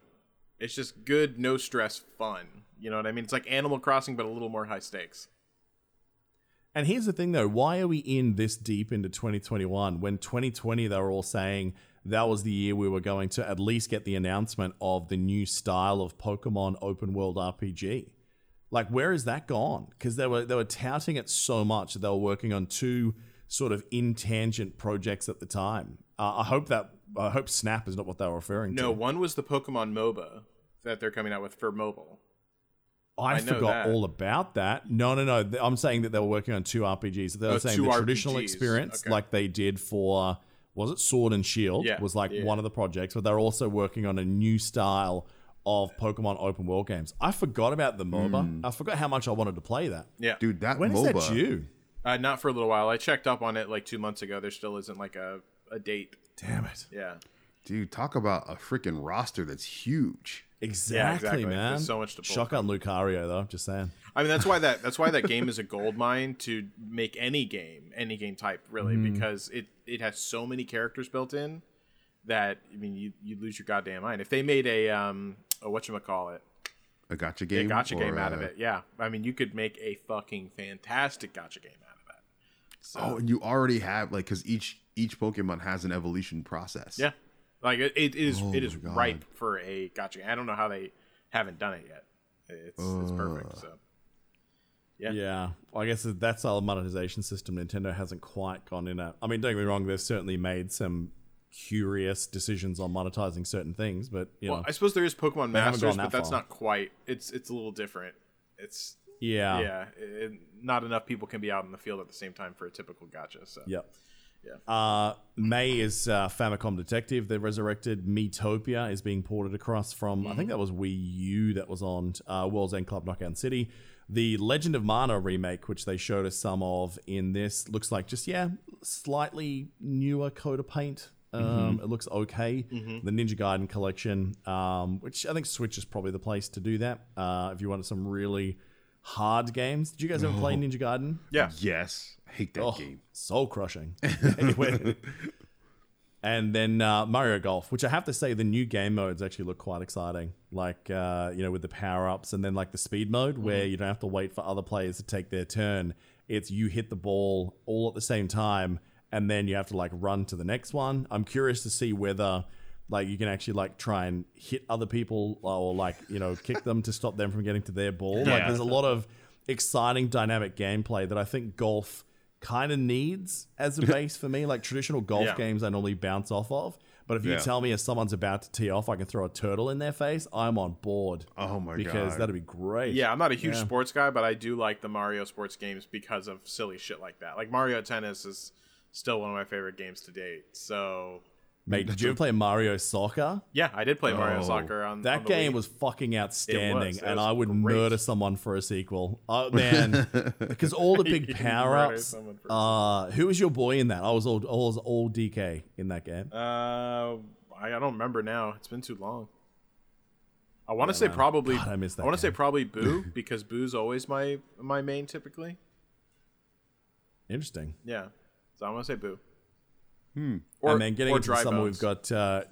Speaker 3: it's just good, no stress fun. You know what I mean? It's like Animal Crossing, but a little more high stakes.
Speaker 2: And here's the thing, though: why are we in this deep into 2021 when 2020 they were all saying that was the year we were going to at least get the announcement of the new style of Pokemon open world RPG? Like, where is that gone? Because they were they were touting it so much that they were working on two sort of in tangent projects at the time. Uh, I hope that I hope Snap is not what they were referring
Speaker 3: No,
Speaker 2: to.
Speaker 3: No, one was the Pokemon MOBA that they're coming out with for mobile.
Speaker 2: I,
Speaker 3: I
Speaker 2: forgot
Speaker 3: that.
Speaker 2: all about that. No, no, no. I'm saying that they were working on two RPGs. They were
Speaker 3: Oh,
Speaker 2: saying the traditional experience,
Speaker 3: Okay.
Speaker 2: like they did for was it Sword and Shield,
Speaker 3: Yeah,
Speaker 2: was like
Speaker 3: yeah.
Speaker 2: one of the projects, but they're also working on a new style of Pokemon open world games. I forgot about the MOBA.
Speaker 3: Hmm.
Speaker 2: I forgot how much I wanted to play that.
Speaker 3: Yeah,
Speaker 4: Dude, that
Speaker 2: When is
Speaker 4: MOBA.
Speaker 2: that due?
Speaker 3: Uh, not for a little while. I checked up on it like two months ago. There still isn't like a, a date.
Speaker 2: Damn it!
Speaker 3: Yeah.
Speaker 4: Dude, talk about a freaking roster that's huge.
Speaker 2: Exactly,
Speaker 3: exactly.
Speaker 2: man.
Speaker 3: There's so much to pull
Speaker 2: on Lucario, though. Just saying.
Speaker 3: I mean that's why that that's why that game is a gold mine to make any game, any game type really,
Speaker 2: Mm-hmm.
Speaker 3: because it it has so many characters built in that I mean you you lose your goddamn mind. If they made a um a what call it
Speaker 4: A gacha game,
Speaker 3: a
Speaker 4: game.
Speaker 3: gacha
Speaker 4: or,
Speaker 3: game out of
Speaker 4: uh,
Speaker 3: it, yeah. I mean you could make a fucking fantastic gacha game out of that. So
Speaker 4: Oh, and you already have like because each each Pokemon has an evolution process.
Speaker 3: yeah, like it, it is
Speaker 4: Oh
Speaker 3: it is
Speaker 4: God.
Speaker 3: ripe for a gacha. I don't know how they haven't done it yet. It's it's perfect. So Yeah.
Speaker 2: Yeah. Well, I guess that style of monetization system, Nintendo hasn't quite gone in at. I mean, don't get me wrong, they've certainly made some curious decisions on monetizing certain things. But you
Speaker 3: Well,
Speaker 2: know,
Speaker 3: I suppose there is Pokemon Masters,
Speaker 2: gone
Speaker 3: but that's
Speaker 2: far.
Speaker 3: not quite. It's it's a little different. It's
Speaker 2: yeah,
Speaker 3: yeah, it, not enough people can be out in the field at the same time for a typical gacha. So
Speaker 2: Yep.
Speaker 3: Yeah.
Speaker 2: Uh, May is uh, Famicom Detective. They resurrected. Miitopia is being ported across from, I think that was Wii U that was on uh, World's End Club Knockout City. The Legend of Mana remake, which they showed us some of in this, looks like just, yeah, slightly newer coat of paint. Um, It looks okay. The Ninja Gaiden collection, um, which I think Switch is probably the place to do that. Uh, if you wanted some really hard games. Did you guys ever play Ninja Gaiden?
Speaker 3: yeah,
Speaker 4: Yes, I hate that
Speaker 2: Oh,
Speaker 4: game.
Speaker 2: soul crushing. Anyway. and then uh, Mario Golf, which I have to say, the new game modes actually look quite exciting. Like, uh, you know, with the power ups and then like the speed mode where you don't have to wait for other players to take their turn. It's you hit the ball all at the same time and then you have to like run to the next one. I'm curious to see whether like you can actually like try and hit other people or like, you know, kick them to stop them from getting to their ball. Like, there's a lot of exciting dynamic gameplay that I think golf kind of needs as a base for me. Like traditional golf
Speaker 3: Yeah.
Speaker 2: games, I normally bounce off of. But if you
Speaker 4: Yeah.
Speaker 2: tell me if someone's about to tee off, I can throw a turtle in their face, I'm on board.
Speaker 4: Oh my
Speaker 2: because
Speaker 4: God.
Speaker 2: that'd be great.
Speaker 3: yeah. I'm not a huge
Speaker 2: Yeah.
Speaker 3: sports guy, but I do like the Mario sports games because of silly shit like that. Like Mario Tennis is still one of my favorite games to date. So
Speaker 2: Mate, did you ever play Mario Soccer?
Speaker 3: yeah, I did play Mario
Speaker 4: Oh,
Speaker 3: Soccer on
Speaker 2: That
Speaker 3: on the
Speaker 2: game
Speaker 3: Wii.
Speaker 2: was fucking outstanding,
Speaker 3: It
Speaker 2: and
Speaker 3: was
Speaker 2: I would
Speaker 3: great.
Speaker 2: murder someone for a sequel. Oh man, because all the big power ups.
Speaker 3: someone
Speaker 2: Uh, who was your boy in that? I was all, I was all DK in that game.
Speaker 3: Uh, I, I don't remember now. It's been too long. I want to say
Speaker 2: man.
Speaker 3: probably.
Speaker 2: God, I miss that I
Speaker 3: want to say probably Boo because Boo's always my my main typically.
Speaker 2: Interesting.
Speaker 3: Yeah, so I want to say Boo.
Speaker 2: And then getting
Speaker 3: or
Speaker 2: into
Speaker 3: Dry
Speaker 2: summer,
Speaker 3: Bones.
Speaker 2: we've got uh,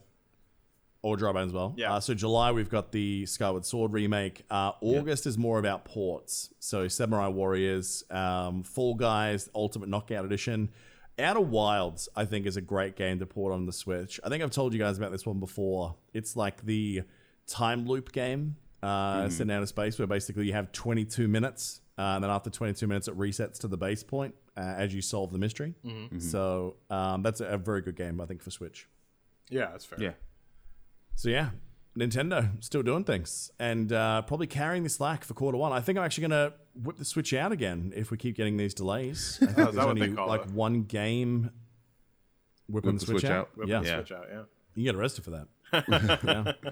Speaker 2: or dry bones as well.
Speaker 3: Yeah.
Speaker 2: Uh, so July we've got the Skyward Sword remake. Uh, August is more about ports. So Samurai Warriors, um, Fall Guys, Ultimate Knockout Edition. Outer Wilds, I think, is a great game to port on the Switch. I think I've told you guys about this one before. It's like the time loop game uh, set in outer space, where basically you have 22 minutes, uh, and then after 22 minutes, it resets to the base point uh, as you solve the mystery. So um, that's a, a very good game, I think, for Switch.
Speaker 3: Yeah, that's fair.
Speaker 4: Yeah.
Speaker 2: So yeah, Nintendo still doing things and uh, probably carrying the slack for quarter one. I think I'm actually going to whip the Switch out again if we keep getting these delays. I think
Speaker 3: Oh, is
Speaker 2: there's
Speaker 3: that what they
Speaker 2: only
Speaker 3: call
Speaker 2: like
Speaker 3: it?
Speaker 2: one game whipping
Speaker 4: Whip
Speaker 2: the
Speaker 4: the
Speaker 2: Switch,
Speaker 4: Switch
Speaker 2: out.
Speaker 4: out?
Speaker 3: Whip
Speaker 2: Yeah,
Speaker 3: the
Speaker 4: Yeah.
Speaker 3: Switch out. Yeah.
Speaker 2: you get arrested for that. yeah.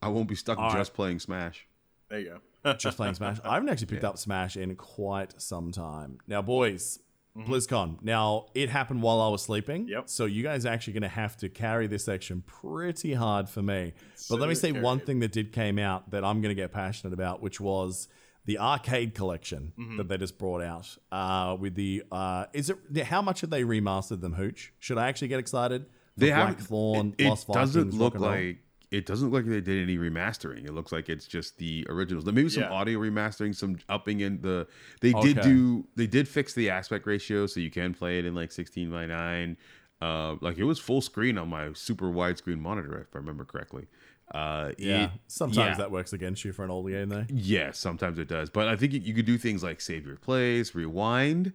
Speaker 4: I won't be stuck
Speaker 2: All
Speaker 4: just playing Smash.
Speaker 3: There you go.
Speaker 2: Just playing Smash. I haven't actually picked up Smash in quite some time. Now, boys, BlizzCon. Now, it happened while I was sleeping.
Speaker 3: Yep.
Speaker 2: So you guys are actually going to have to carry this section pretty hard for me. But let me say one
Speaker 3: carry.
Speaker 2: thing that did came out that I'm going to get passionate about, which was the arcade collection
Speaker 3: Mm-hmm.
Speaker 2: that they just brought out. Uh, with the uh, is it how much have they remastered them? Hooch, should I actually get excited? For
Speaker 4: They have
Speaker 2: Blackthorne,
Speaker 4: It, it
Speaker 2: Lost
Speaker 4: doesn't
Speaker 2: Vikings,
Speaker 4: look
Speaker 2: Rock and Roll?
Speaker 4: like it doesn't look like they did any remastering. It looks like it's just the originals. Maybe some
Speaker 3: Yeah.
Speaker 4: audio remastering, some upping in the. They did do. They did fix the aspect ratio so you can play it in like sixteen by nine. Uh, like it was full screen on my super widescreen monitor, if I remember correctly. Uh,
Speaker 2: Yeah,
Speaker 4: it-
Speaker 2: sometimes
Speaker 4: yeah.
Speaker 2: that works against you for an old game though.
Speaker 4: Yes, sometimes it does. But I think you, you could do things like save your plays, rewind,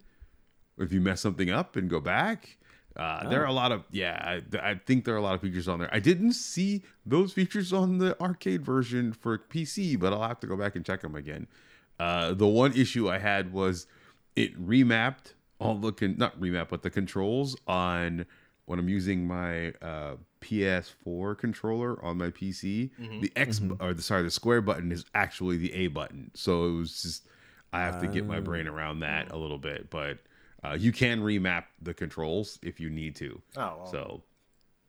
Speaker 4: or if you mess something up and go back. Uh, There are a lot of yeah. I, I think there are a lot of features on there. I didn't see those features on the arcade version for PC, but I'll have to go back and check them again. Uh, the one issue I had was it remapped all the con- not remap, but the controls on when I'm using my uh, PS4 controller on my PC. The X bu- or the sorry, the square button is actually the A button. So it was just I have to get my brain around that a little bit, but uh, you can remap the controls if you need to.
Speaker 3: Oh, well,
Speaker 4: So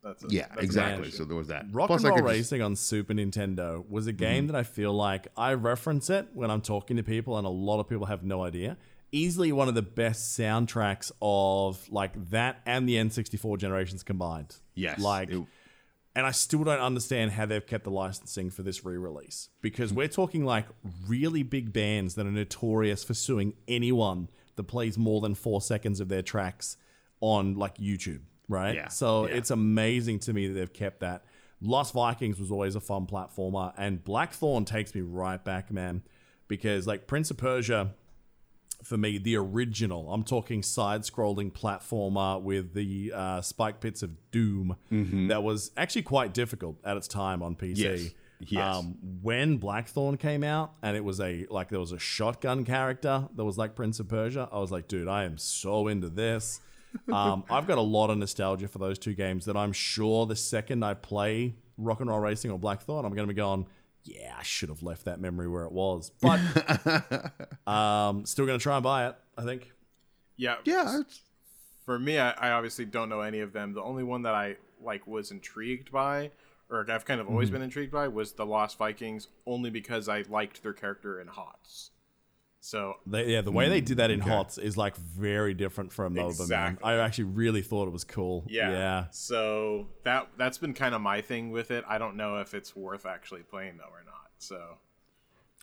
Speaker 3: that's a,
Speaker 4: yeah,
Speaker 3: that's
Speaker 4: exactly. So there was that.
Speaker 2: Rock
Speaker 4: Plus,
Speaker 2: and Roll
Speaker 4: could just- Mm-hmm.
Speaker 2: Racing on Super Nintendo was a game that I feel like I reference it when I'm talking to people, and a lot of people have no idea. Easily one of the best soundtracks of like that and the N64 generations combined.
Speaker 4: Yes,
Speaker 2: like,
Speaker 4: it-
Speaker 2: and I still don't understand how they've kept the licensing for this re-release because we're talking like really big bands that are notorious for suing anyone that plays more than four seconds of their tracks on like YouTube, right?
Speaker 4: Yeah,
Speaker 2: So
Speaker 4: yeah.
Speaker 2: it's amazing to me that they've kept that. Lost Vikings was always a fun platformer, and Blackthorne takes me right back, man, because like Prince of Persia for me the original. I'm talking side-scrolling platformer with the uh, spike pits of doom that was actually quite difficult at its time on PC.
Speaker 4: Yes. Yes.
Speaker 2: Um, when Blackthorne came out and it was a like there was a shotgun character that was like Prince of Persia, I was like, dude, I am so into this. Um, I've got a lot of nostalgia for those two games that I'm sure the second I play Rock and Roll Racing or Blackthorne, I'm going to be going, yeah, I should have left that memory where it was. But um, still going to try and buy it, I think.
Speaker 3: Yeah.
Speaker 4: Yeah, it's,
Speaker 3: For me, I, I obviously don't know any of them. The only one that I like was intrigued by, or I've kind of
Speaker 2: Mm-hmm.
Speaker 3: always been intrigued by, was the Lost Vikings, only because I liked their character in HOTS. So
Speaker 2: They, yeah, the way they did that in
Speaker 4: okay.
Speaker 2: HOTS is like very different from MOBA, man.
Speaker 3: Exactly.
Speaker 2: I actually really thought it was cool.
Speaker 3: yeah,
Speaker 2: Yeah.
Speaker 3: So that that's been kind of my thing with it. I don't know if it's worth actually playing though or not. So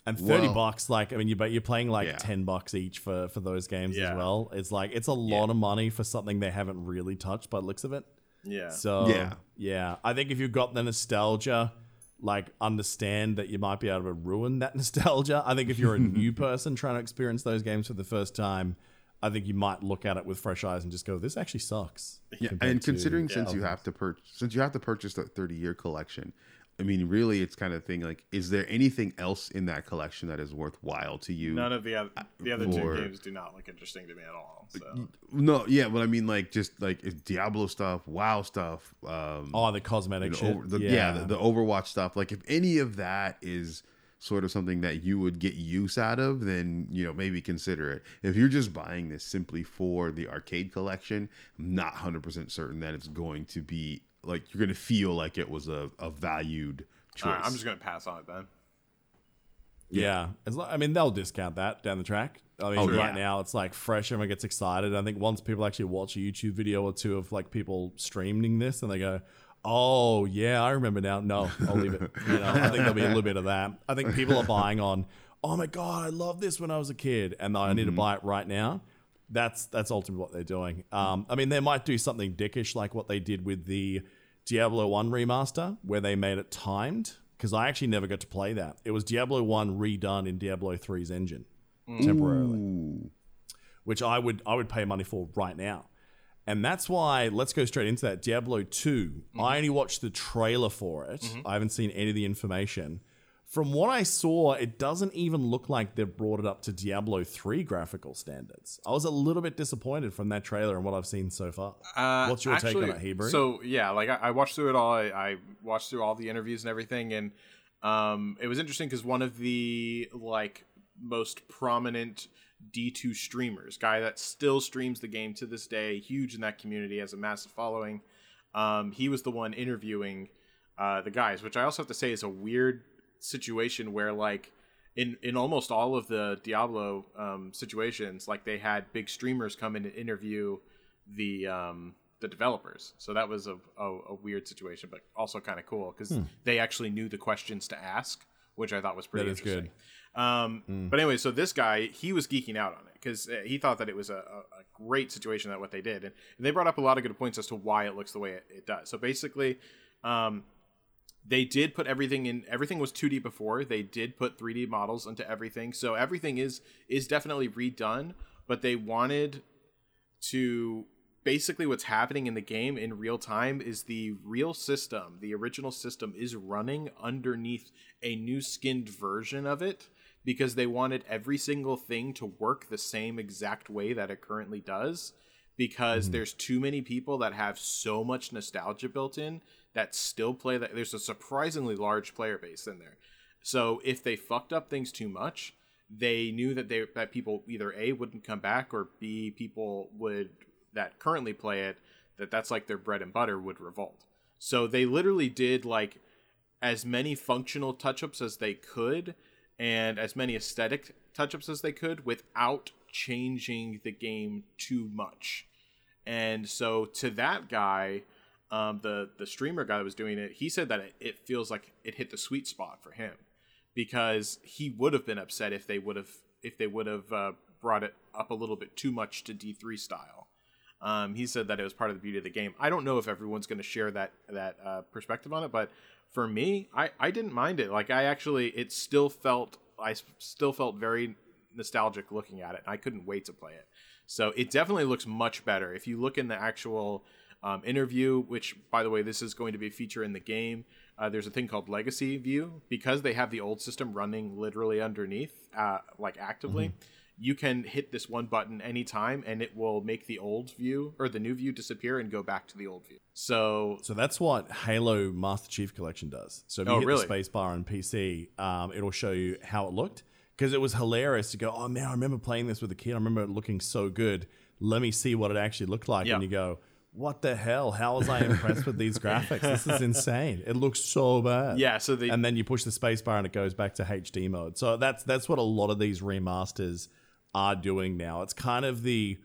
Speaker 2: And thirty
Speaker 4: Well-
Speaker 2: bucks, like I mean, you but you're playing like
Speaker 4: Yeah.
Speaker 2: ten bucks each for for those games
Speaker 3: Yeah.
Speaker 2: as well. It's like it's a lot of money for something they haven't really touched by the looks of it.
Speaker 3: Yeah,
Speaker 2: So
Speaker 4: Yeah.
Speaker 2: yeah, I think if you've got the nostalgia, like understand that you might be able to ruin that nostalgia. I think if you're a new person trying to experience those games for the first time, I think you might look at it with fresh eyes and just go, "This actually sucks."
Speaker 4: yeah.
Speaker 2: compared
Speaker 4: And
Speaker 2: to-
Speaker 4: considering since you have to purchase since you have to purchase the 30 year collection, I mean, really, it's kind of thing like, is there anything else in that collection that is worthwhile to you?
Speaker 3: none of the other the other
Speaker 4: For-
Speaker 3: two games do not look interesting to me at all. So
Speaker 4: No, yeah, but I mean, like, just like it's Diablo stuff, WoW stuff, um,
Speaker 2: oh, the cosmetic
Speaker 4: the
Speaker 2: shit.
Speaker 4: over- the- yeah, the, the Overwatch stuff. Like, if any of that is sort of something that you would get use out of, then you know maybe consider it. If you're just buying this simply for the arcade collection, I'm not hundred percent certain that it's going to be like you're going to feel like it was a, a valued choice.
Speaker 3: all right, I'm just gonna pass on it then.
Speaker 2: Yeah, As lo- I mean they'll discount that down the track. I mean,
Speaker 4: Oh,
Speaker 2: right
Speaker 3: yeah.
Speaker 2: now it's like fresh. Everyone gets excited. I think once people actually watch a YouTube video or two of like people streaming this, and they go, "Oh yeah, I remember now." No, I'll leave it. You know, I think there'll be a little bit of that. I think people are buying on, "Oh my god, I love this when I was a kid," and I need to mm-hmm. buy it right now. That's that's ultimately what they're doing. Um, I mean, they might do something dickish like what they did with the Diablo One remaster, where they made it timed. Because I actually never got to play that. It was Diablo One redone in Diablo 3's engine mm. temporarily,
Speaker 4: Ooh.
Speaker 2: which I would I would pay money for right now. And that's why let's go straight into that. Diablo 2. Mm-hmm. I only watched the trailer for it. Mm-hmm. I haven't seen any of the information. From what I saw, it doesn't even look like they've brought it up to Diablo 3 graphical standards. I was a little bit disappointed from that trailer and what I've seen so far.
Speaker 3: Uh,
Speaker 2: What's your take on
Speaker 3: actually,
Speaker 2: it, Hebrew?
Speaker 3: So yeah, like I, I watched through it all. I, I watched through all the interviews and everything, and um, it was interesting because one of the like most prominent D2 streamers, guy that still streams the game to this day, huge in that community, has a massive following. Um, he was the one interviewing uh, the guys, which I also have to say is a weird situation where like in in almost all of the Diablo um, situations, like they had big streamers come in and interview the um, the developers. So that was a, a, a weird situation, but also kind of cool because they actually knew the questions to ask, which I thought was pretty
Speaker 2: Hmm.
Speaker 3: Interesting. Um, But anyway, so this guy he was geeking out on it because he thought that it was a, a, great situation that what they did, and, and they brought up a lot of good points as to why it looks the way it, it does. So basically. Um, they did put everything in everything was 2d before. They did put 3d models into everything. So everything is is definitely redone but they wanted to basically what's happening in the game in real time is the real system the original system is running underneath a new skinned version of it because they wanted every single thing to work the same exact way that it currently does because mm-hmm. there's too many people that have so much nostalgia built in that still play that there's a surprisingly large player base in there. So if they fucked up things too much they knew that they that people either a wouldn't come back or b people would that currently play it that that's like their bread and butter would revolt. So they literally did like as many functional touch-ups as they could and as many aesthetic touch-ups as they could without changing the game too much. And so to that guy um, the the streamer guy that was doing it he said that it, it feels like it hit the sweet spot for him because he would have been upset if they would have if they would have uh, brought it up a little bit too much to D3 style. Um, he said that it was part of the beauty of the game. I don't know if everyone's going to share that that uh, perspective on it, but for me, I I didn't mind it. Like I actually, it still felt I still felt very nostalgic looking at it. And I couldn't wait to play it. So it definitely looks much better. If you look in the actual um, interview, which by the way, this is going to be a feature in the game. Uh, there's a thing called Legacy View because they have the old system running literally underneath, uh, like actively. Mm-hmm. You can hit this one button anytime, and it will make the old view or the new view disappear and go back to the old view. So,
Speaker 2: so that's what Halo Master Chief Collection does. So if you oh, hit really? the spacebar on PC, um, it'll show you how it looked because it was hilarious to go, oh man, I remember playing this with a kid. I remember it looking so good. Let me see what it actually looked like, and you go what the hell? How was I impressed with these graphics? This is insane. It looks so bad.
Speaker 3: Yeah. So the
Speaker 2: and then you push the spacebar and it goes back to HD mode. So that's that's what a lot of these remasters are doing now. It's kind of the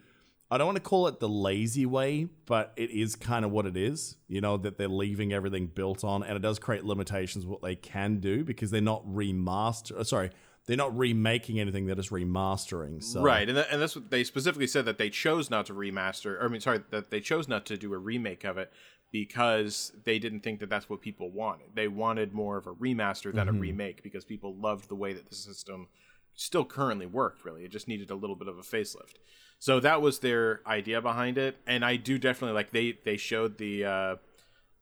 Speaker 2: I don't want to call it the lazy way, but it is kind of what it is. You know that they're leaving everything built on, and it does create limitations what they can do because they're not remaster. Sorry, they're not remaking anything; they're just remastering. So.
Speaker 3: Right, and, and that's what they specifically said that they chose not to remaster. Or, I mean, sorry, that they chose not to do a remake of it because they didn't think that that's what people wanted. They wanted more of a remaster than mm-hmm. a remake because people loved the way that the system still currently worked. Really, it just needed a little bit of a facelift. So that was their idea behind it, and I do definitely like they they showed the. Uh,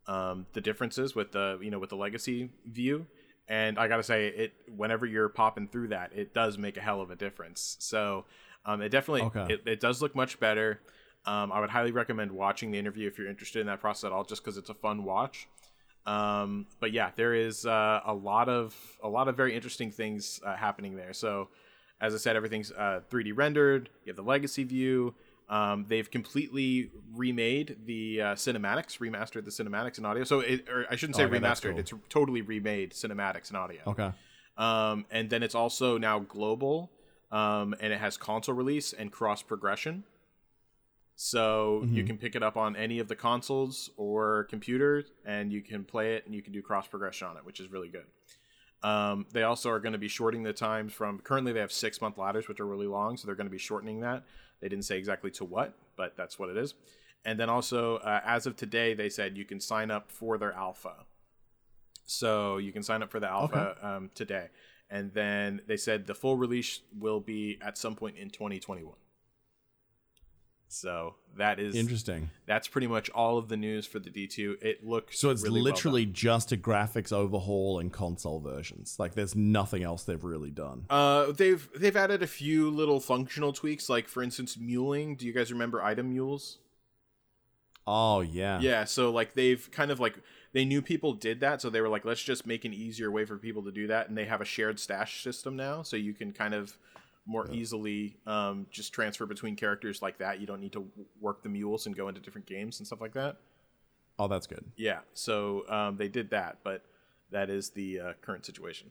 Speaker 3: um, the differences with the you know with the legacy view and I gotta say, it whenever you're popping through that, it does make a hell of a difference. So um, it definitely okay. it, it, does look much better. Um, I would highly recommend watching the interview if you're interested in that process at all, just because it's a fun watch. Um, but yeah, there is uh, a lot of a lot of very interesting things uh, happening there. So as I said, everything's uh, 3D rendered. You have the legacy view. Um, they've completely remade the uh, cinematics, remastered the cinematics and audio. So, it, or I shouldn't say oh, okay, remastered; cool. it's totally remade cinematics and audio.
Speaker 2: Okay.
Speaker 3: Um, and then it's also now global, um, and it has console release and cross progression. So mm-hmm. you can pick it up on any of the consoles or computers, and you can play it, and you can do cross progression on it, which is really good. Um, they also are going to be shorting the times from currently they have six month ladders, which are really long, so they're going to be shortening that. They didn't say exactly to what, but that's what it is. And then also, uh, as of today, they said you can sign up for their alpha. So you can sign up for the alpha okay. um, today. And then they said the full release will be at some point in 2021. So that is
Speaker 2: interesting.
Speaker 3: That's pretty much all of the news for the D2. It looks
Speaker 2: so it's
Speaker 3: really
Speaker 2: literally well just a graphics overhaul and console versions. Like there's nothing else they've really done.
Speaker 3: Uh, they've they've added a few little functional tweaks, like for instance, muling. Do you guys remember item mules?
Speaker 2: Oh yeah,
Speaker 3: yeah. So like they've kind of like they knew people did that, so they were like, let's just make an easier way for people to do that, and they have a shared stash system now, so you can kind of more yeah. easily um, just transfer between characters like that. You don't need to work the mules and go into different games and stuff like that.
Speaker 2: Oh, that's good.
Speaker 3: Yeah, so um, they did that, but that is the uh, current situation.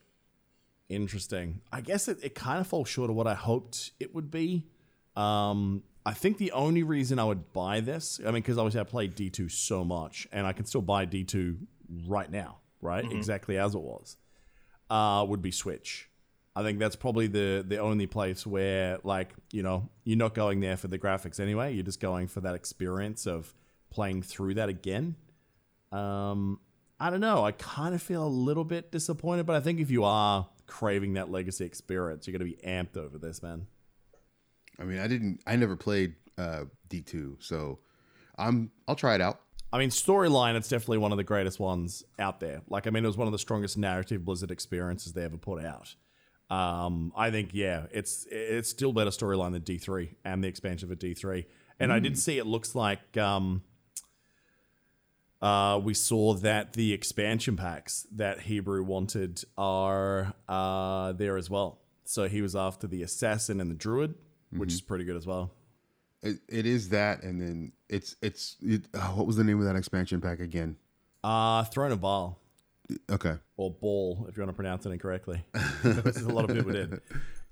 Speaker 2: Interesting. I guess it, it kind of falls short of what I hoped it would be. Um, I think the only reason I would buy this, I mean, because obviously I played D2 so much, and I can still buy D2 right now, right? Mm-hmm. Exactly as it was, uh, would be Switch. I think that's probably the the only place where like you know you're not going there for the graphics anyway. You're just going for that experience of playing through that again. Um, I don't know. I kind of feel a little bit disappointed, but I think if you are craving that legacy experience, you're going to be amped over this, man.
Speaker 4: I mean, I didn't. I never played uh, D two, so I'm. I'll try it out.
Speaker 2: I mean, storyline, it's definitely one of the greatest ones out there. Like, I mean, it was one of the strongest narrative Blizzard experiences they ever put out. Um, I think yeah, it's it's still better storyline than D three and the expansion of D three. And mm. I did hmm. see it looks like um, uh, we saw that the expansion packs that Hebrew wanted are uh, there as well. So he was after the assassin and the druid, mm-hmm. which is pretty good as well.
Speaker 4: It, it is that, and then it's it's it, oh, what was the name of that expansion pack again?
Speaker 2: Uh Throne of Baal.
Speaker 4: Okay.
Speaker 2: Or ball, if you want to pronounce it incorrectly. a lot of people did.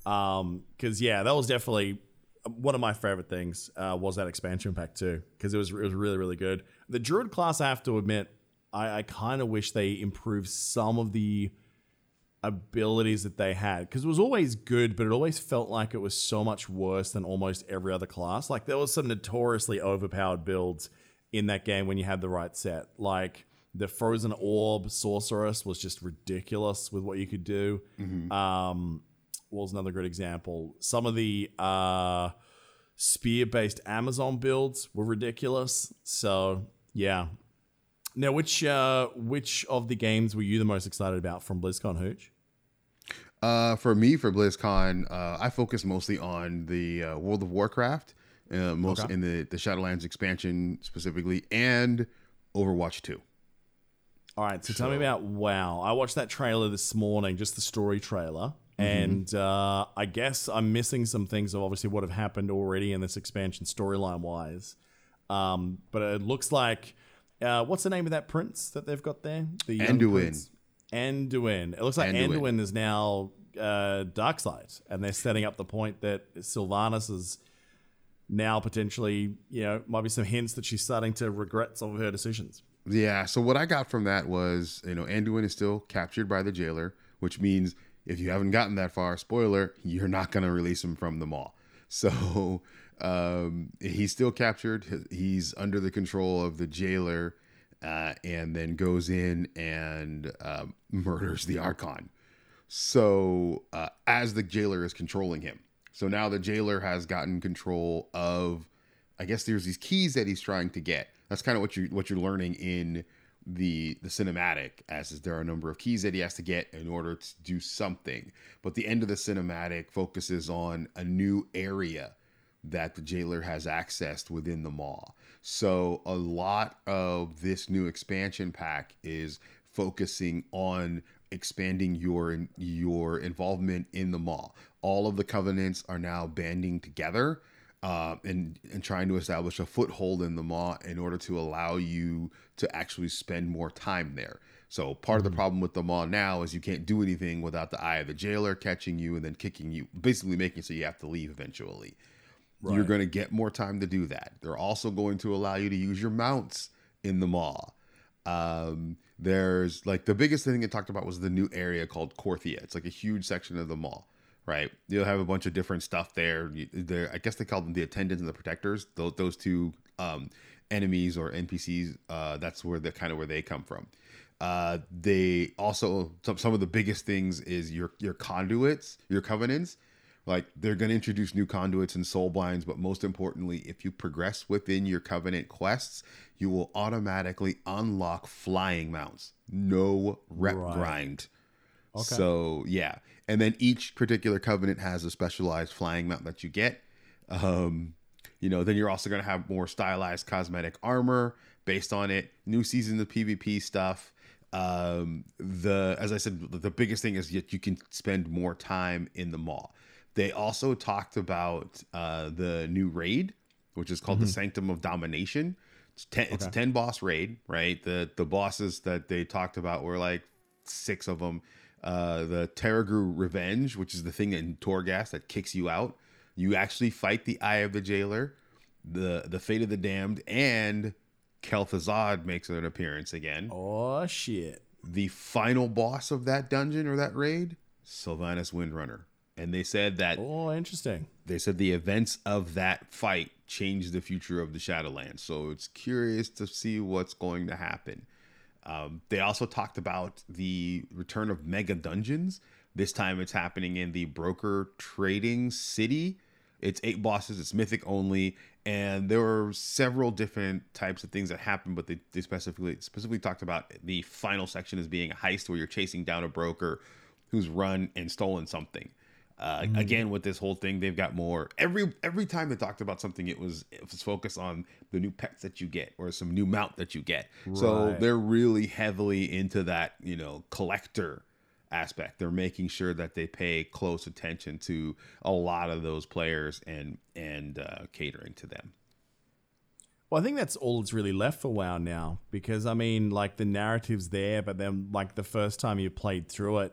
Speaker 2: Um, because yeah, that was definitely one of my favorite things. Uh, was that expansion pack too? Because it was it was really really good. The druid class, I have to admit, I, I kind of wish they improved some of the abilities that they had because it was always good, but it always felt like it was so much worse than almost every other class. Like there was some notoriously overpowered builds in that game when you had the right set, like the frozen orb sorceress was just ridiculous with what you could do. Mm-hmm. Um, was another great example. Some of the uh, spear based Amazon builds were ridiculous. So yeah. Now, which uh, which of the games were you the most excited about from BlizzCon Hooch?
Speaker 4: Uh, for me, for BlizzCon, uh, I focus mostly on the uh, World of Warcraft, uh, most
Speaker 2: Okay.
Speaker 4: in the the Shadowlands expansion specifically, and Overwatch Two.
Speaker 2: All right, so, tell me about WoW. I watched that trailer this morning, just the story trailer, and uh, I guess I'm missing some things of obviously what have happened already in this expansion storyline wise. Um, but it looks like uh, what's the name of that prince that they've got there? The
Speaker 4: Anduin.
Speaker 2: prince? Anduin. It looks like
Speaker 4: Anduin.
Speaker 2: Anduin, is now uh, Darkseid, and they're setting up the point that Sylvanas is now potentially, you know, might be some hints that she's starting to regret some of her decisions.
Speaker 4: Yeah. So what I got from that was, you know, Anduin is still captured by the jailer, which means if you haven't gotten that far, spoiler, you're not going to release him from the Maw. So um, he's still captured. He's under the control of the jailer, uh, and then goes in and um, murders the Archon. So uh, as the jailer is controlling him, so now the jailer has gotten control of. I guess there's these keys that he's trying to get. That's kind of what you what you're learning in the the cinematic, as is there are a number of keys that he has to get in order to do something. But the end of the cinematic focuses on a new area that the jailer has accessed within the Maw. So a lot of this new expansion pack is focusing on expanding your your involvement in the Maw. All of the covenants are now banding together uh, and and trying to establish a foothold in the Maw in order to allow you to actually spend more time there. So part of the problem with the Maw now is you can't do anything without the eye of the jailer catching you and then kicking you, basically making so you have to leave eventually. You're going to get more time to do that. They're also going to allow you to use your mounts in the Maw. Um, there's like the biggest thing they talked about was the new area called Korthia. It's like a huge section of the Maw, right? You'll have a bunch of different stuff there. There, I guess they call them the attendants and the protectors. Those, those two um, enemies or NPCs. Uh, that's where the kind of where they come from. Uh, they also some, some of the biggest things is your your conduits, your covenants. Like they're going to introduce new conduits and soulbinds, but most importantly, if you progress within your covenant quests, you will automatically unlock flying mounts. No rep
Speaker 2: Right.
Speaker 4: grind. So yeah, and then each particular covenant has a specialized flying mount that you get. Um, you know, then you're also going to have more stylized cosmetic armor based on it. New season of PvP stuff. Um, the as I said, the biggest thing is that you can spend more time in the Maw. They also talked about uh, the new raid, which is called the Sanctum of Domination. It's ten, it's a ten boss raid, right? The the bosses that they talked about were like six of them. Uh, the Tarragrue Revenge, which is the thing in Torghast that kicks you out. You actually fight the Eye of the Jailer, the the Fate of the Damned, and Kel'Thuzad makes an appearance again.
Speaker 2: Oh shit!
Speaker 4: The final boss of that dungeon or that raid, Sylvanas Windrunner. And they said that
Speaker 2: Oh, interesting.
Speaker 4: they said the events of that fight changed the future of the Shadowlands. So it's curious to see what's going to happen. Um, they also talked about the return of mega dungeons. This time it's happening in the broker trading city. It's eight bosses, it's mythic only, and there were several different types of things that happened, but they, they specifically specifically talked about the final section as being a heist where you're chasing down a broker who's run and stolen something. Uh, Again, with this whole thing, they've got more. Every every time they talked about something, it was it was focused on the new pets that you get or some new mount that you get. So they're really heavily into that, you know, collector aspect. They're making sure that they pay close attention to a lot of those players and and uh, catering to them.
Speaker 2: Well, I think that's all that's really left for WoW now because I mean, like the narrative's there, but then like the first time you played through it,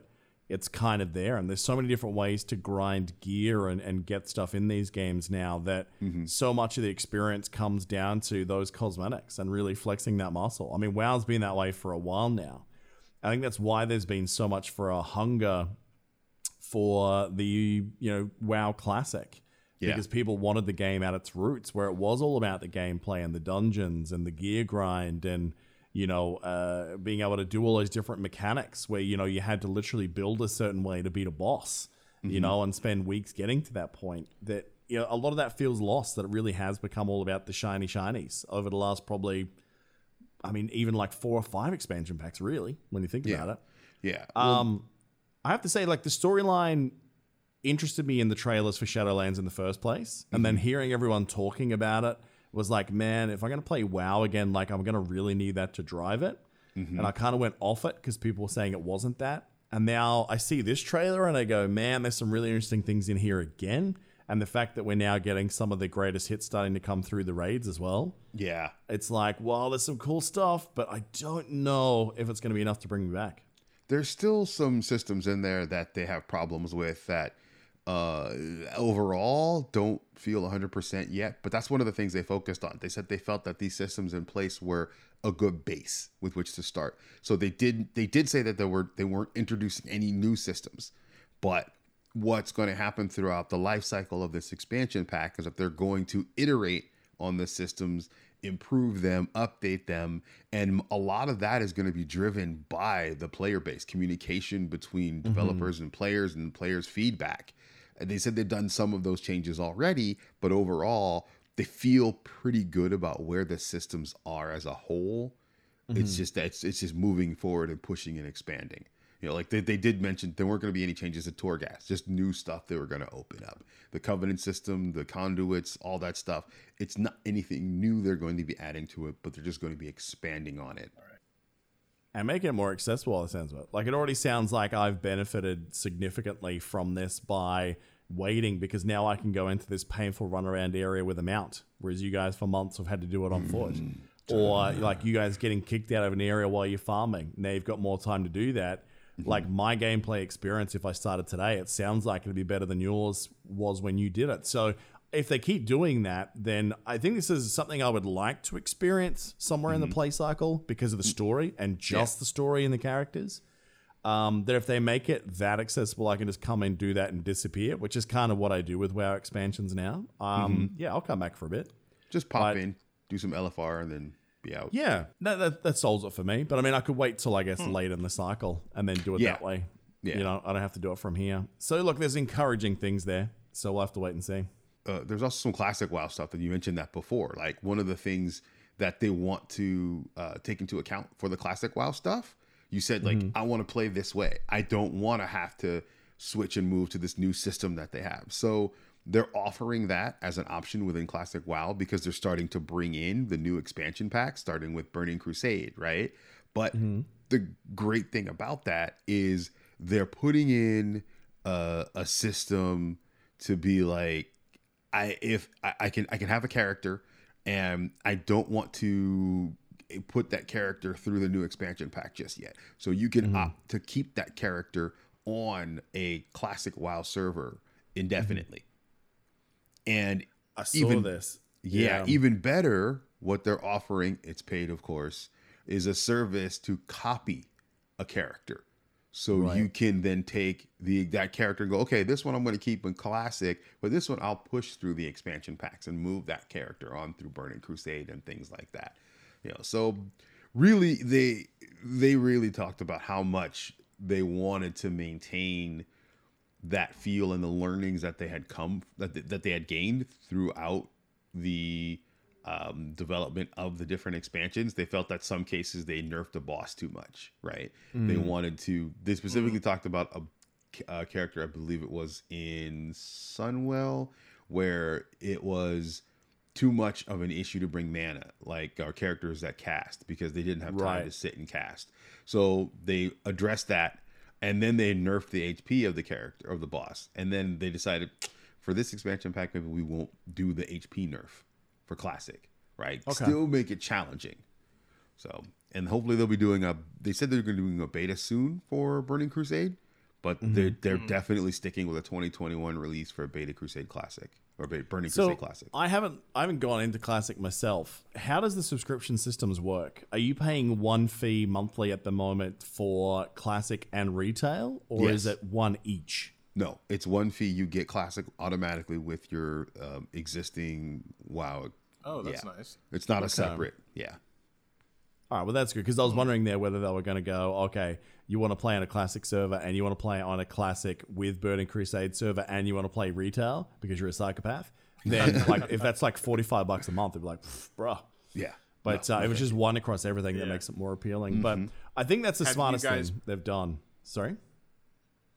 Speaker 2: it's kind of there, and there's so many different ways to grind gear and, and get stuff in these games now that mm-hmm. so much of the experience comes down to those cosmetics and really flexing that muscle. I mean, WoW's been that way for a while now. I think that's why there's been so much for a hunger for the you know WoW Classic
Speaker 4: Yeah.
Speaker 2: because people wanted the game at its roots, where it was all about the gameplay and the dungeons and the gear grind and you know uh, being able to do all those different mechanics, where you know you had to literally build a certain way to beat a boss, you know, and spend weeks getting to that point. That you know, a lot of that feels lost. That it really has become all about the shiny shinies over the last probably, I mean, even like four or five expansion packs. Really, when you think
Speaker 4: Yeah.
Speaker 2: about it.
Speaker 4: Yeah.
Speaker 2: Um, I have to say, like the storyline interested me in the trailers for Shadowlands in the first place, and then hearing everyone talking about it was like, man, if I'm gonna play WoW again, like I'm gonna really need that to drive it. Mm-hmm. And I kind of went off it because people were saying it wasn't that. And now I see this trailer and I go, man, there's some really interesting things in here again. And the fact that we're now getting some of the greatest hits starting to come through the raids as well.
Speaker 4: yeah.
Speaker 2: It's like, well, there's some cool stuff, but I don't know if it's going to be enough to bring me back.
Speaker 4: there's still some systems in there that they have problems with that uh overall don't feel 100% yet but that's one of the things they focused on. They said they felt that these systems in place were a good base with which to start. So they did they did say that they were they weren't introducing any new systems but what's going to happen throughout the life cycle of this expansion pack is that they're going to iterate on the systems improve them update them and a lot of that is going to be driven by the player base communication between developers and players and players feedback they said they've done some of those changes already but overall they feel pretty good about where the systems are as a whole it's mm-hmm. just that it's, it's just moving forward and pushing and expanding you know, like they, they did mention there weren't going to be any changes to Torghast, just new stuff they were going to open up. The Covenant system, the conduits, all that stuff. It's not anything new they're going to be adding to it, but they're just going to be expanding on it.
Speaker 2: And make it more accessible. The sounds it. Like it already sounds like I've benefited significantly from this by waiting because now I can go into this painful runaround area with a mount, whereas you guys for months have had to do it on foot. Mm, or like you guys getting kicked out of an area while you're farming. Now you've got more time to do that. Mm-hmm. Like my gameplay experience, if I started today, it sounds like it'd be better than yours was when you did it. So if they keep doing that, then I think this is something I would like to experience somewhere in the play cycle because of the story and just the story and the characters. Um, that if they make it that accessible, I can just come and do that and disappear, which is kind of what I do with WoW expansions now. Um, Yeah, I'll come back for a bit.
Speaker 4: Just pop
Speaker 2: But-
Speaker 4: in, do some LFR, and then be out.
Speaker 2: Yeah, that, that, that solves it for me. But I mean, I could wait till I guess late in the cycle and then do it
Speaker 4: Yeah.
Speaker 2: that way.
Speaker 4: Yeah.
Speaker 2: You know, I don't have to do it from here. So look, there's encouraging things there. So we'll have to wait and see.
Speaker 4: Uh, there's also some classic WoW stuff that you mentioned that before. Like one of the things that they want to uh, take into account for the classic WoW stuff. You said like I want to play this way. I don't want to have to switch and move to this new system that they have. So they're offering that as an option within classic WoW because they're starting to bring in the new expansion pack, starting with Burning Crusade, right? But the great thing about that is they're putting in uh, a system to be like I if I, I can I can have a character and I don't want to put that character through the new expansion pack just yet. So you can mm-hmm. opt to keep that character on a classic WoW server indefinitely. Mm-hmm. And
Speaker 2: I saw
Speaker 4: Even-
Speaker 2: this.
Speaker 4: yeah, even better, what they're offering, it's paid of course, is a service to copy a character. So you can then take the that character and go, okay, this one I'm going to keep in classic, but this one I'll push through the expansion packs and move that character on through Burning Crusade and things like that. You know, so really they they really talked about how much they wanted to maintain that feel and the learnings that they had come that they, that they had gained throughout the um, development of the different expansions. They felt that some cases they nerfed the boss too much, right? They wanted to. They specifically talked about a, a character, I believe it was in Sunwell, where it was too much of an issue to bring mana, like our characters that cast, because they didn't have time
Speaker 2: Right.
Speaker 4: to sit and cast. So they addressed that, and then they nerfed the HP of the character of the boss, and then they decided for this expansion pack maybe we won't do the HP nerf for classic, right?
Speaker 2: Okay.
Speaker 4: Still make it challenging. So, and hopefully they'll be doing a. They said they're going to be doing a beta soon for Burning Crusade, but
Speaker 2: Mm-hmm.
Speaker 4: they're they're definitely sticking with a 2021 release for Beta Crusade Classic or Beta, Burning
Speaker 2: So
Speaker 4: Crusade Classic.
Speaker 2: I haven't I haven't gone into classic myself. How does the subscription systems work? Are you paying one fee monthly at the moment for classic and retail, or is it one each?
Speaker 4: No, it's one fee. You get Classic automatically with your um, existing WoW.
Speaker 3: Oh, that's
Speaker 4: Yeah.
Speaker 3: nice.
Speaker 4: It's not a separate. Yeah.
Speaker 2: All right, well that's good because I was wondering there whether they were going to go, okay, you want to play on a classic server and you want to play on a classic with Burning Crusade server and you want to play retail because you're a psychopath, then like if that's like 45 bucks a month, it'd be like, bruh.
Speaker 4: Yeah.
Speaker 2: But uh, it was just one across everything that makes it more appealing. But I think that's the
Speaker 3: Have
Speaker 2: smartest
Speaker 3: guys-
Speaker 2: thing they've done. Sorry?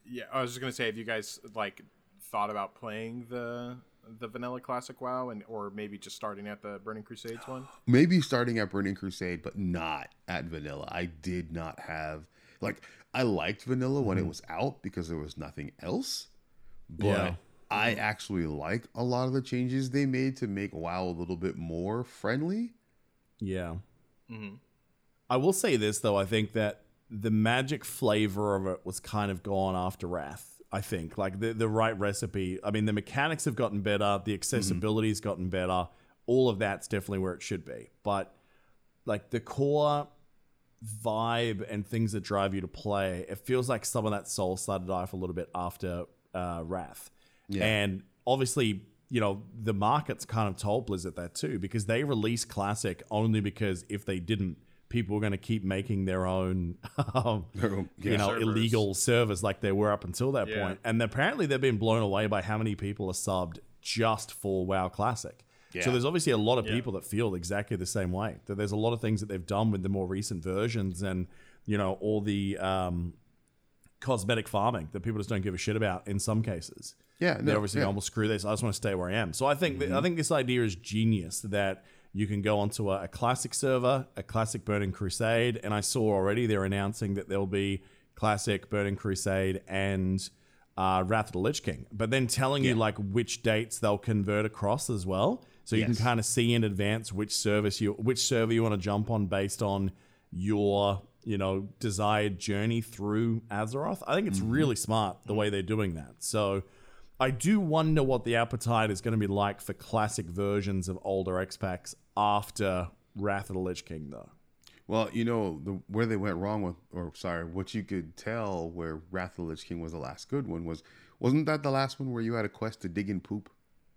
Speaker 3: Yeah, I was just gonna say, have you guys like thought about playing the the vanilla classic WoW, and or maybe just starting at the Burning Crusades one?
Speaker 4: maybe starting at Burning Crusade, but not at Vanilla. I did not have like I liked Vanilla when it was out because there was nothing else. But
Speaker 2: Yeah.
Speaker 4: I actually like a lot of the changes they made to make WoW a little bit more friendly.
Speaker 2: Yeah.
Speaker 3: Mm-hmm.
Speaker 2: I will say this though. I think that the magic flavor of it was kind of gone after Wrath. I think like the the right recipe. I mean, the mechanics have gotten better. The accessibility's gotten better. All of that's definitely where it should be. But like the core vibe and things that drive you to play, it feels like some of that soul started to die for a little bit after uh, Wrath. And obviously, you know, the market's kind of told Blizzard that too, because they released Classic only because if they didn't, people were going to keep making their own, um, you
Speaker 4: Yeah.
Speaker 2: know,
Speaker 3: Servers.
Speaker 2: illegal servers like they were up until that
Speaker 3: Yeah.
Speaker 2: point. And apparently they've been blown away by how many people are subbed just for WoW Classic. So there's obviously a lot of
Speaker 3: Yeah.
Speaker 2: people that feel exactly the same way. That there's a lot of things that they've done with the more recent versions and, you know, all the um, cosmetic farming that people just don't give a shit about in some cases.
Speaker 4: Yeah,
Speaker 2: They
Speaker 4: no,
Speaker 2: obviously
Speaker 4: yeah.
Speaker 2: almost screw this. I just want to stay where I am. So I think
Speaker 3: Mm-hmm.
Speaker 2: that, I think this idea is genius that you can go onto a, a classic server, a classic Burning Crusade, and I saw already they're announcing that there'll be classic Burning Crusade and uh, Wrath of the Lich King, but then telling you like which dates they'll convert across as well, so you
Speaker 4: Yes.
Speaker 2: can kind of see in advance which service you which server you want to jump on based on your you know desired journey through Azeroth. I think it's really smart the way they're doing that. So I do wonder what the appetite is going to be like for classic versions of older X packs after Wrath of the Lich King, though.
Speaker 4: Well, you know the where they went wrong with, or sorry, what you could tell where Wrath of the Lich King was the last good one was, wasn't that the last one where you had a quest to dig in poop?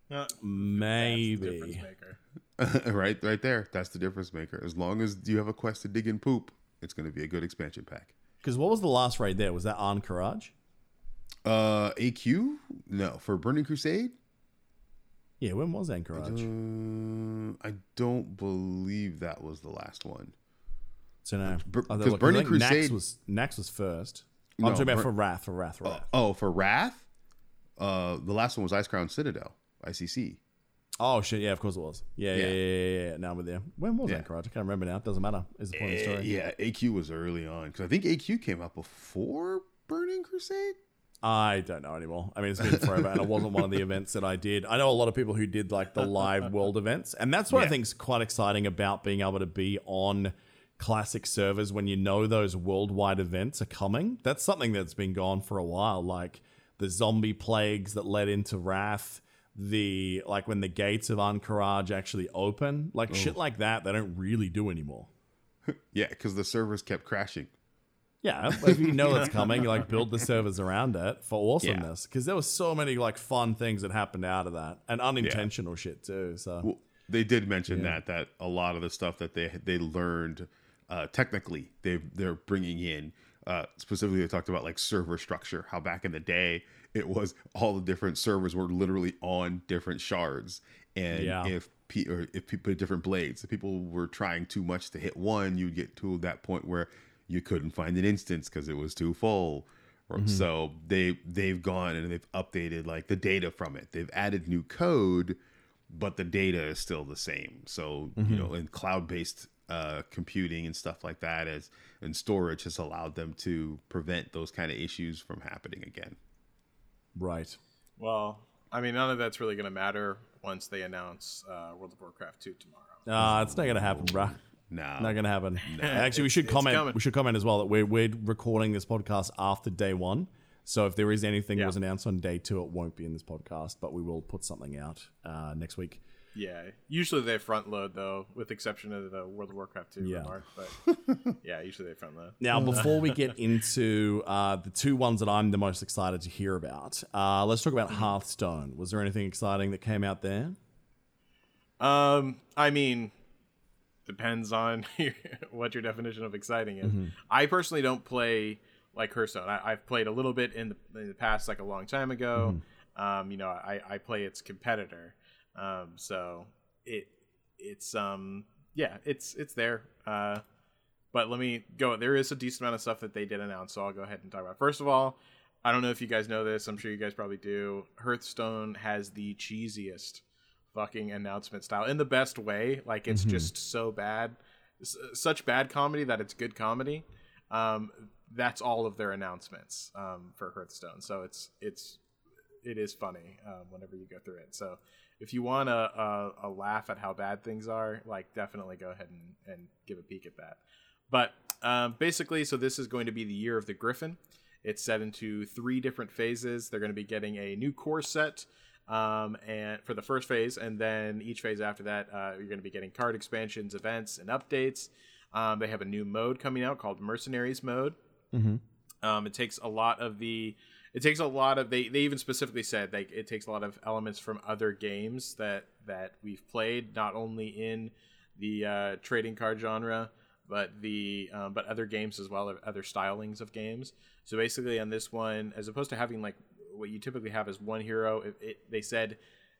Speaker 3: Uh,
Speaker 2: Maybe.
Speaker 3: difference maker.
Speaker 4: right, right there. That's the difference maker. As long as you have a quest to dig in poop, it's going to be a good expansion pack.
Speaker 2: Because what was the last raid there? Was that Ahn'Qiraj?
Speaker 4: Uh, AQ? No, for Burning Crusade.
Speaker 2: Yeah, when was Ahn'Qiraj?
Speaker 4: Uh, I don't believe that was the last one.
Speaker 2: so no,
Speaker 4: Bur-
Speaker 2: Oh,
Speaker 4: 'cause
Speaker 2: look, I
Speaker 4: Burning
Speaker 2: think Nax
Speaker 4: Crusade-
Speaker 2: was Nax was first.
Speaker 4: No,
Speaker 2: I'm talking about
Speaker 4: Bur-
Speaker 2: for Wrath, for Wrath, for Wrath.
Speaker 4: Oh, for Wrath. Uh, the last one was Icecrown Citadel, ICC.
Speaker 2: Oh shit! Yeah, of course it was. Yeah, yeah,
Speaker 4: Yeah.
Speaker 2: yeah, yeah. yeah. Now I'm with you. When was
Speaker 4: Yeah.
Speaker 2: Ahn'Qiraj? I can't remember now. It doesn't matter. Is the point of the
Speaker 4: Eh,
Speaker 2: story?
Speaker 4: yeah, AQ was early on because I think AQ came out before Burning Crusade.
Speaker 2: I don't know anymore. I mean, it's been forever, and it wasn't one of the events that I did. I know a lot of people who did like the live world events, and that's what I think is quite exciting about being able to be on classic servers when you know those worldwide events are coming. That's something that's been gone for a while, like the zombie plagues that led into Wrath. The like when the gates of Ahn'Qiraj actually open, like shit like that, they don't really do anymore.
Speaker 4: Yeah, because the servers kept crashing.
Speaker 2: Yeah, but if you know it's coming, you like build the servers around it for awesomeness. Because there was so many like fun things that happened out of that, and unintentional shit too. So
Speaker 4: Well, they did mention that that a lot of the stuff that they they learned uh, technically they they're bringing in. Uh, specifically, they talked about like server structure. How back in the day it was all the different servers were literally on different shards, and
Speaker 2: Yeah.
Speaker 4: if pe- or if people different blades, if people were trying too much to hit one, you'd get to that point where you couldn't find an instance because it was too full. Or- So they they've gone and they've updated like the data from it. They've added new code, but the data is still the same. So you know, in cloud based uh, computing and stuff like that, as and storage has allowed them to prevent those kind of issues from happening again.
Speaker 2: right,
Speaker 3: Well, I mean, none of that's really going to matter once they announce uh, World of Warcraft 2 tomorrow.
Speaker 2: uh, it's not gonna happen, bruh.
Speaker 4: Now,
Speaker 2: Not gonna happen. Actually, we should
Speaker 3: it's
Speaker 2: comment.
Speaker 3: coming.
Speaker 2: We should comment as well that we're we're recording this podcast after day one. So if there is anything that was announced on day two, it won't be in this podcast, but we will put something out uh, next week.
Speaker 3: Yeah, usually they front load though, with exception of the World of Warcraft 2
Speaker 2: Yeah.
Speaker 3: remark. But yeah, usually they front load.
Speaker 2: Now, before we get into uh, the two ones that I'm the most excited to hear about, uh, let's talk about Hearthstone. Was there anything exciting that came out there?
Speaker 3: Um, I mean, depends on what your definition of exciting is. I personally don't play like Hearthstone. I, have played a little bit in the, in the past, like a long time ago. Mm-hmm. Um, you know, I, I play its competitor. Um, so it it's um yeah, it's it's there. Uh, but let me go. There is a decent amount of stuff that they did announce, so I'll go ahead and talk about. It. First of all, I don't know if you guys know this. I'm sure you guys probably do. Hearthstone has the cheesiest fucking announcement style in the best way. Like it's mm-hmm. just so bad, it's such bad comedy that it's good comedy. Um, that's all of their announcements um, for Hearthstone. So it's it's it is funny um, whenever you go through it. So if you want a, a, a, laugh at how bad things are, like definitely go ahead and, and give a peek at that. But um, basically, so this is going to be the year of the Griffin. It's set into three different phases. They're going to be getting a new core set. Um, and for the first phase, and then each phase after that, uh, you're going to be getting card expansions, events, and updates. Um, they have a new mode coming out called Mercenaries mode. Mm-hmm. Um, it takes a lot of the it takes a lot of they, they even specifically said like it takes a lot of elements from other games that that we've played not only in the uh, trading card genre but the um, but other games as well other stylings of games so basically on this one as opposed to having like what you typically have is one hero. It, it, they said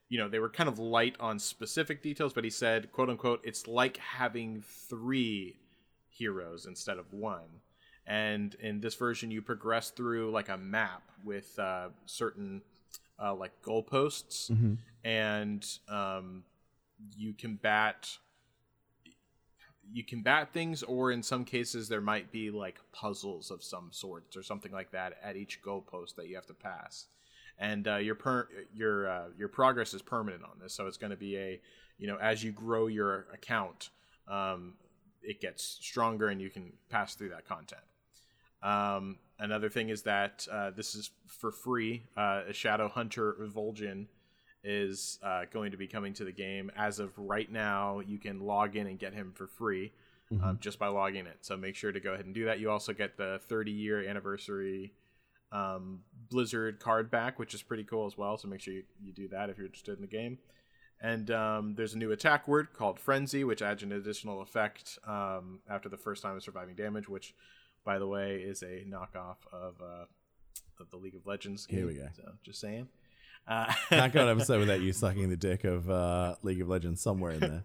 Speaker 3: you know they were kind of light on specific details but he said quote unquote it's like having three heroes instead of one. And in this version you progress through like a map with uh, certain uh, like goalposts. Mm-hmm. and um, you combat you combat things or in some cases there might be like puzzles of some sorts or something like that at each goalpost that you have to pass and uh, your per- your uh, your progress is permanent on this so it's going to be a you know as you grow your account um, it gets stronger and you can pass through that content um, another thing is that uh, this is for free. Uh, a Shadow Hunter Vol'jin is uh, going to be coming to the game. As of right now, you can log in and get him for free mm-hmm. um, just by logging it. So make sure to go ahead and do that. You also get the 30 year anniversary um, Blizzard card back, which is pretty cool as well. So make sure you, you do that if you're interested in the game. And um, there's a new attack word called Frenzy, which adds an additional effect um, after the first time of surviving damage, which by the way, is a knockoff of uh, of the League of Legends game.
Speaker 2: Here we go.
Speaker 3: So just saying.
Speaker 2: Uh, Can't go an episode without you sucking the dick of uh, League of Legends somewhere in there.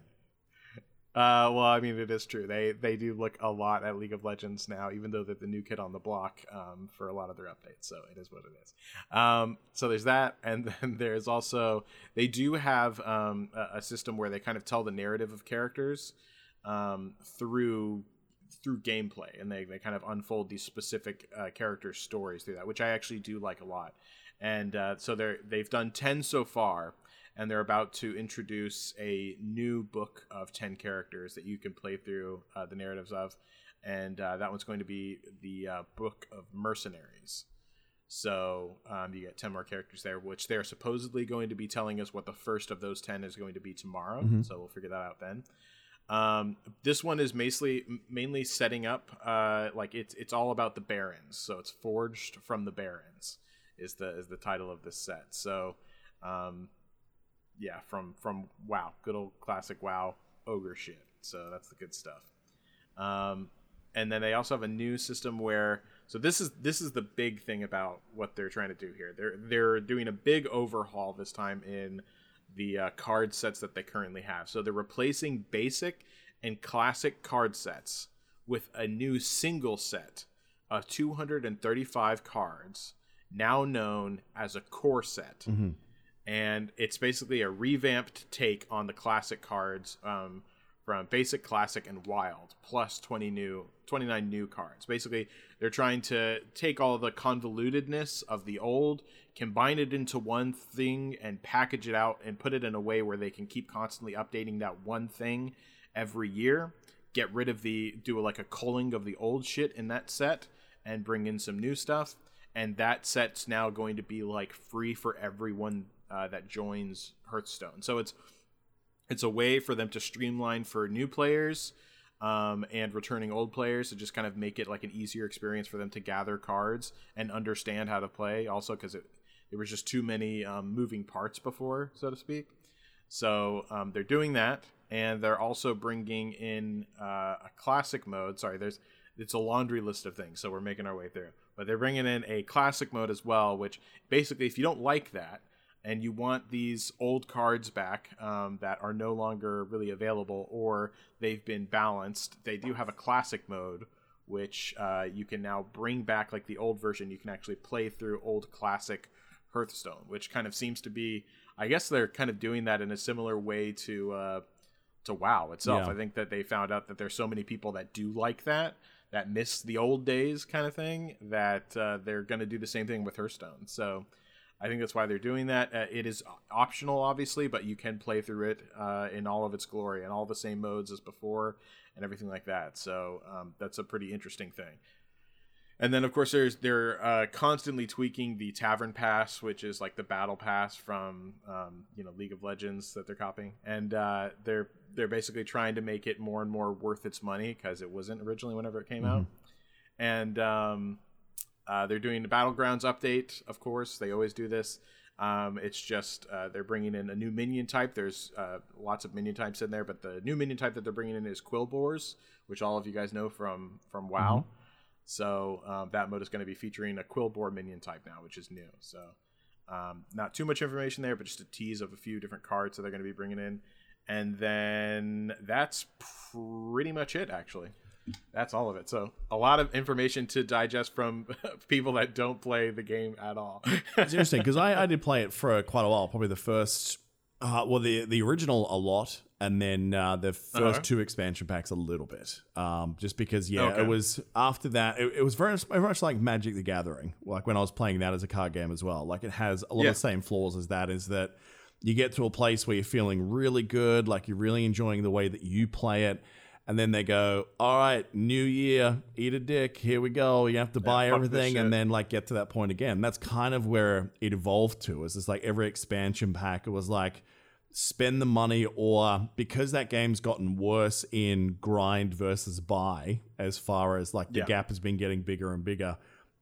Speaker 3: Uh, well, I mean, it is true. They they do look a lot at League of Legends now, even though they're the new kid on the block um, for a lot of their updates. So it is what it is. Um, so there's that, and then there's also they do have um, a, a, system where they kind of tell the narrative of characters um, through through gameplay and they, they kind of unfold these specific uh, character stories through that which i actually do like a lot and uh, so they're they've done 10 so far and they're about to introduce a new book of 10 characters that you can play through uh, the narratives of. And uh, that one's going to be the uh, book of mercenaries. So um, you get 10 more characters there which they're supposedly going to be telling us what the first of those 10 is going to be tomorrow. Mm-hmm. so we'll figure that out then. Um, this one is mainly mainly setting up uh, like it's it's all about the Barrens. So it's forged from the Barrens is the is the title of this set. So um, yeah, from from WoW, good old classic WoW ogre shit. So that's the good stuff. Um, and then they also have a new system where so this is this is the big thing about what they're trying to do here. They're they're doing a big overhaul this time in the uh, card sets that they currently have. So they're replacing basic and classic card sets with a new single set of 235 cards, now known as a core set. Mm-hmm. And it's basically a revamped take on the classic cards um, from basic, classic, and wild, plus 20 new, 29 new cards. Basically, they're trying to take all the convolutedness of the old combine it into one thing and package it out and put it in a way where they can keep constantly updating that one thing every year get rid of the do like a culling of the old shit in that set and bring in some new stuff and that set's now going to be like free for everyone uh, that joins hearthstone so it's it's a way for them to streamline for new players um, and returning old players to just kind of make it like an easier experience for them to gather cards and understand how to play also because it there was just too many um, moving parts before, so to speak. So um, they're doing that, and they're also bringing in uh, a classic mode. Sorry, there's it's a laundry list of things. So we're making our way through. But they're bringing in a classic mode as well, which basically, if you don't like that and you want these old cards back um, that are no longer really available or they've been balanced, they do have a classic mode which uh, you can now bring back like the old version. You can actually play through old classic Hearthstone, which kind of seems to be. I guess they're kind of doing that in a similar way to uh, to WoW itself.
Speaker 2: Yeah.
Speaker 3: I think that they found out that there's so many people that do like that, that miss the old days kind of thing, that uh, they're going to do the same thing with Hearthstone. So I think that's why they're doing that. Uh, it is optional, obviously, but you can play through it uh, in all of its glory and all the same modes as before and everything like that. So um, that's a pretty interesting thing. And then, of course, there's they're uh, constantly tweaking the Tavern Pass, which is like the Battle Pass from um, you know League of Legends that they're copying, and uh, they're they're basically trying to make it more and more worth its money because it wasn't originally whenever it came mm-hmm. out, and um, uh, they're doing the Battlegrounds update. Of course, they always do this. Um, it's just uh, they're bringing in a new minion type. There's uh, lots of minion types in there, but the new minion type that they're bringing in is Quilboars, which all of you guys know from from WoW. Mm-hmm. So um, that mode is going to be featuring a Quilboar minion type now, which is new. So um, not too much information there, but just a tease of a few different cards that they're going to be bringing in, and then that's pretty much it actually. That's all of it. So a lot of information to digest from people that don't play the game at all.
Speaker 2: it's interesting because I, I did play it for quite a while. Probably the first, uh, well, the the original a lot, and then uh, the 1st uh-huh. two expansion packs a little bit. Um, just because, yeah, okay. it was after that. It, it, was very, very much like Magic the Gathering, like when I was playing that as a card game as well. Like it has a lot yeah. of the same flaws as that. Is that you get to a place where you're feeling really good, like you're really enjoying the way that you play it. And then they go, all right, new year, eat a dick. Here we go. You have to buy yeah, everything, and then like get to that point again. That's kind of where it evolved to. Is it's like every expansion pack, it was like, spend the money or because that game's gotten worse in grind versus buy as far as like the yeah. gap has been getting bigger and bigger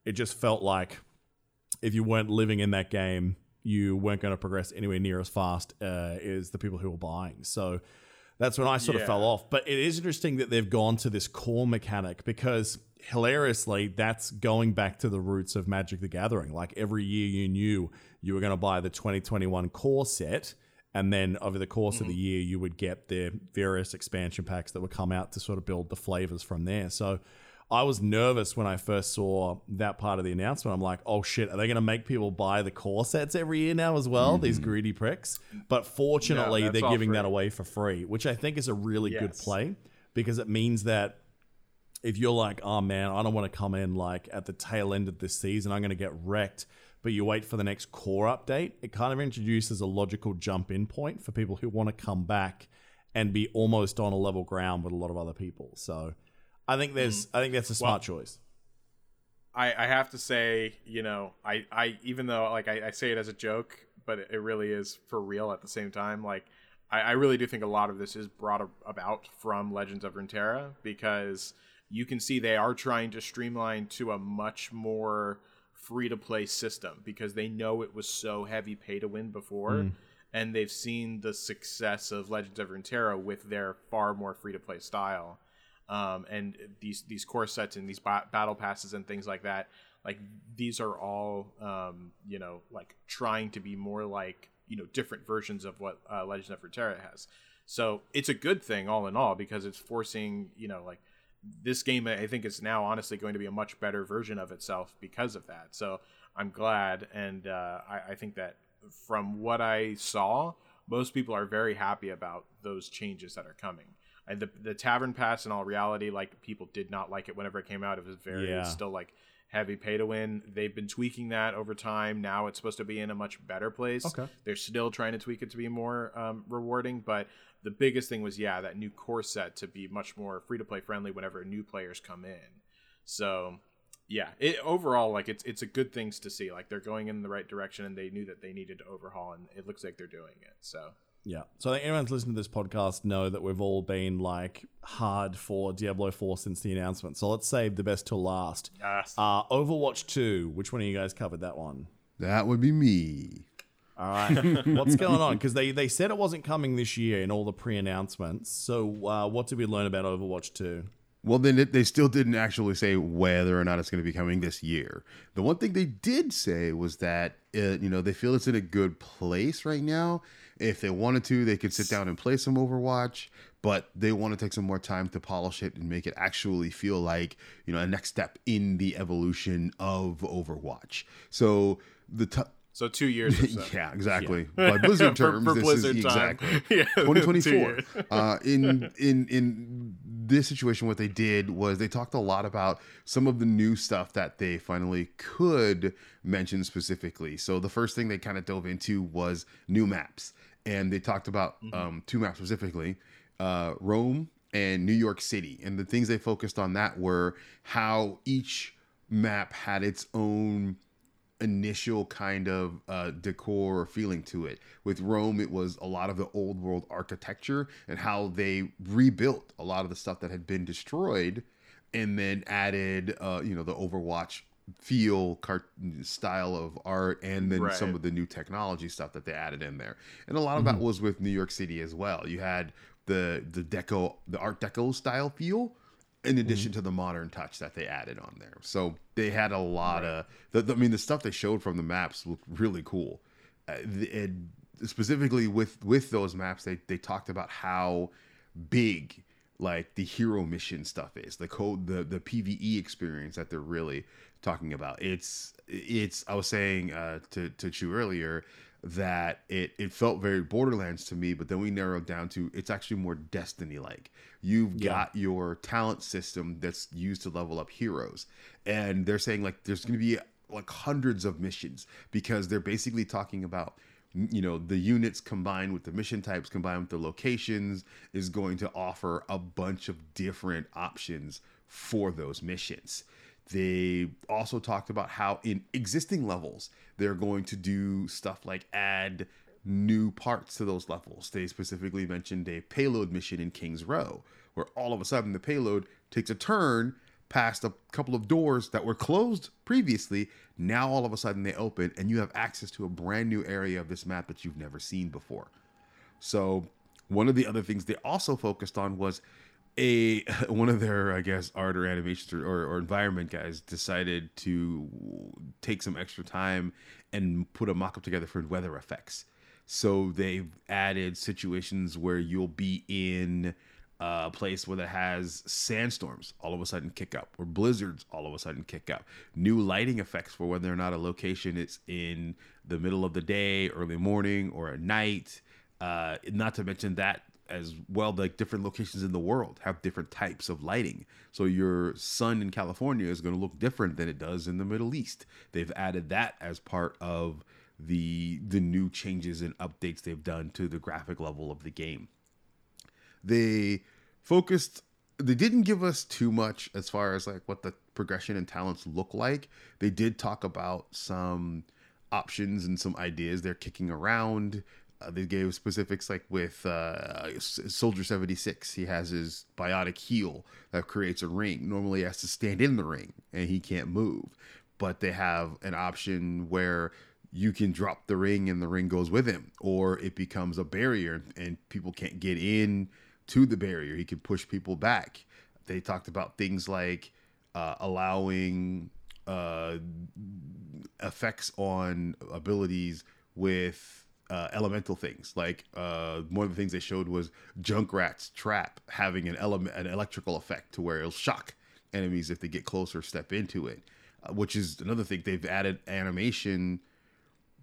Speaker 2: it just felt like if you weren't living in that game you weren't going to progress anywhere near as fast uh, as the people who were buying so that's when i sort yeah. of fell off but it is interesting that they've gone to this core mechanic because hilariously that's going back to the roots of magic the gathering like every year you knew you were going to buy the 2021 core set and then over the course mm-hmm. of the mm-hmm. year you would get the various expansion packs that would come out to sort of build the flavors from there so i was nervous when i first saw that part of the announcement i'm like oh shit are they going to make people buy the core sets every year now as well mm-hmm. these greedy pricks but fortunately no, they're giving free. that away for free which i think is a really yes. good play because it means that if you're like oh man i don't want to come in like at the tail end of this season i'm going to get wrecked but you wait for the next core update, it kind of introduces a logical jump in point for people who want to come back and be almost on a level ground with a lot of other people. So I think there's mm. I think that's a smart well, choice.
Speaker 3: I, I have to say, you know, I, I even though like I, I say it as a joke, but it really is for real at the same time. Like I, I really do think a lot of this is brought about from Legends of Runeterra because you can see they are trying to streamline to a much more free to play system because they know it was so heavy pay to win before. Mm. And they've seen the success of Legends of Runeterra with their far more free to play style, um, and these these core sets and these ba- battle passes and things like that. Like these are all, um, you know, like trying to be more like you know different versions of what uh, Legends of Runeterra has. So it's a good thing all in all because it's forcing you know like this game I think is now honestly going to be a much better version of itself because of that. So I'm glad, and uh, I, I, think that from what I saw, most people are very happy about those changes that are coming. And the the tavern pass, in all reality, like people did not like it whenever it came out. It was very yeah. still like heavy pay to win. They've been tweaking that over time. Now it's supposed to be in a much better place.
Speaker 2: Okay.
Speaker 3: They're still trying to tweak it to be more um, rewarding, but the biggest thing was yeah that new core set to be much more free to play friendly whenever new players come in so yeah it overall like it's it's a good things to see like they're going in the right direction and they knew that they needed to overhaul and it looks like they're doing it so
Speaker 2: yeah so i think everyone's listening to this podcast know that we've all been like hard for diablo 4 since the announcement so let's save the best till last
Speaker 3: yes.
Speaker 2: uh overwatch 2 which one of you guys covered that one
Speaker 4: that would be me
Speaker 2: all right, what's going on? Because they they said it wasn't coming this year in all the pre-announcements. So uh, what did we learn about Overwatch Two?
Speaker 4: Well, then it, they still didn't actually say whether or not it's going to be coming this year. The one thing they did say was that uh, you know they feel it's in a good place right now. If they wanted to, they could sit down and play some Overwatch, but they want to take some more time to polish it and make it actually feel like you know a next step in the evolution of Overwatch. So the t-
Speaker 3: so two years or so.
Speaker 4: yeah, exactly. By Blizzard
Speaker 3: For-
Speaker 4: terms,
Speaker 3: for
Speaker 4: this
Speaker 3: Blizzard
Speaker 4: is
Speaker 3: time.
Speaker 4: exactly
Speaker 3: Yeah,
Speaker 4: 2024. uh, in in in this situation, what they did was they talked a lot about some of the new stuff that they finally could mention specifically. So the first thing they kind of dove into was new maps, and they talked about
Speaker 3: Mm-hmm.
Speaker 4: um, two maps specifically: uh, Rome and New York City. And the things they focused on that were how each map had its own initial kind of uh, decor or feeling to it. With Rome, it was a lot of the old world architecture and how they rebuilt a lot of the stuff that had been destroyed, and then added, uh, you know, the Overwatch feel, cart- style of art, and then
Speaker 3: Right.
Speaker 4: some of the new technology stuff that they added in there. And a lot of that was with New York City as well. You had the the deco, the Art Deco style feel in addition to the modern touch that they added on there. So they had a lot of, the, the- I mean, the stuff they showed from the maps looked really cool. Uh, the- and specifically with with those maps, they they talked about how big like the hero mission stuff is, the code, the the PVE experience that they're really talking about. It's it's I was saying uh, to to Hooch earlier that it it felt very Borderlands to me, but then we narrowed down to it's actually more Destiny like. You've got your talent system that's used to level up heroes, and they're saying like there's going to be like hundreds of missions because they're basically talking about you know the units combined with the mission types combined with the locations is going to offer a bunch of different options for those missions they also talked about how in existing levels they're going to do stuff like add new parts to those levels they specifically mentioned a payload mission in kings row where all of a sudden the payload takes a turn past a couple of doors that were closed previously. Now all of a sudden they open and you have access to a brand new area of this map that you've never seen before. So one of the other things they also focused on was a one of their I guess art or animation or, or environment guys decided to take some extra time and put a mock-up together for weather effects. So they've added situations where you'll be in a place where it has sandstorms all of a sudden kick up or blizzards all of a sudden kick up new lighting effects for whether or not a location is in the middle of the day early morning or at night uh, not to mention that as well like different locations in the world have different types of lighting. So your sun in california is going to look different than it does in the middle east. They've added that as part of the the new changes and updates they've done to the graphic level of the game. They focused they didn't give us too much as far as like what the progression and talents look like. They did talk about some options and some ideas they're kicking around they gave specifics like with uh, soldier 76 he has his biotic heel that creates a ring. Normally he has to stand in the ring and he can't move. But they have an option where you can drop the ring and the ring goes with him. Or it becomes a barrier and people can't get in to the barrier. He can push people back. They talked about things like uh, allowing uh, effects on abilities with uh, elemental things like uh, one of the things they showed was junkrat's trap having an element an electrical effect to where it'll shock enemies if they get closer step into it uh, which is another thing they've added animation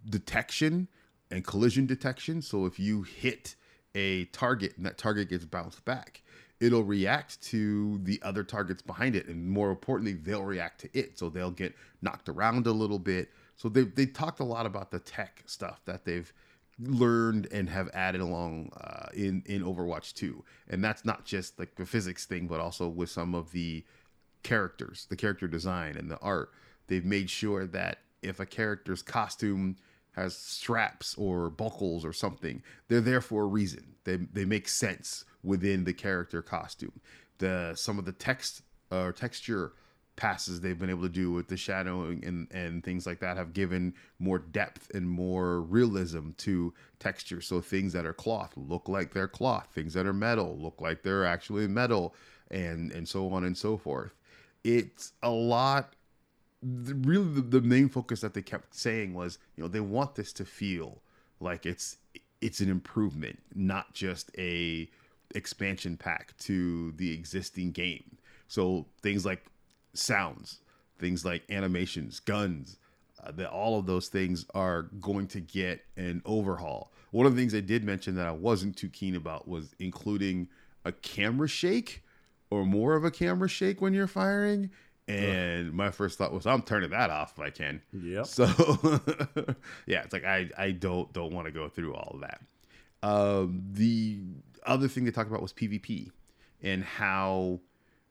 Speaker 4: detection and collision detection. So if you hit a target and that target gets bounced back, it'll react to the other targets behind it. And more importantly, they'll react to it. So they'll get knocked around a little bit. So they they talked a lot about the tech stuff that they've learned and have added along uh, in in Overwatch 2. And that's not just like the physics thing, but also with some of the characters, the character design and the art. They've made sure that if a character's costume has straps or buckles or something, they're there for a reason. They they make sense within the character costume. The some of the text or texture passes they've been able to do with the shadowing and, and things like that have given more depth and more realism to texture. So things that are cloth look like they're cloth. Things that are metal look like they're actually metal. and and so on and so forth. It's a lot. Really, the, the main focus that they kept saying was, you know, they want this to feel like it's it's an improvement, not just a expansion pack to the existing game. So things like sounds, things like animations, guns, uh, that all of those things are going to get an overhaul. One of the things I did mention that I wasn't too keen about was including a camera shake or more of a camera shake when you're firing. And my first thought was, I'm turning that off if I can.
Speaker 2: Yeah.
Speaker 4: So, yeah, it's like I I don't don't want to go through all of that. Um, the other thing they talked about was PvP and how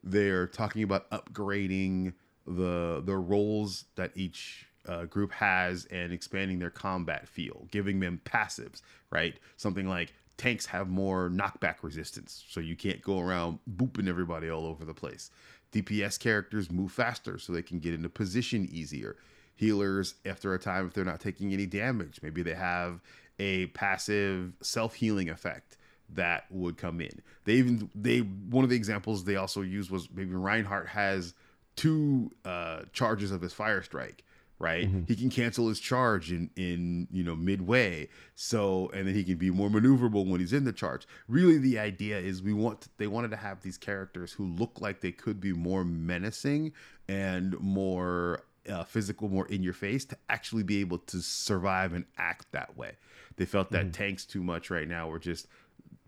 Speaker 4: they're talking about upgrading the the roles that each uh, group has and expanding their combat feel, giving them passives, right? Something like tanks have more knockback resistance, so you can't go around booping everybody all over the place. DPS characters move faster, so they can get into position easier. Healers, after a time, if they're not taking any damage, maybe they have a passive self healing effect that would come in. They even they one of the examples they also used was maybe Reinhardt has two uh, charges of his fire strike right? He can cancel his charge in in you know midway. So and then he can be more maneuverable when he's in the charge. Really the idea is we want they wanted to have these characters who look like they could be more menacing and more uh, physical more in your face to actually be able to survive and act that way. They felt that tanks too much right now. Were just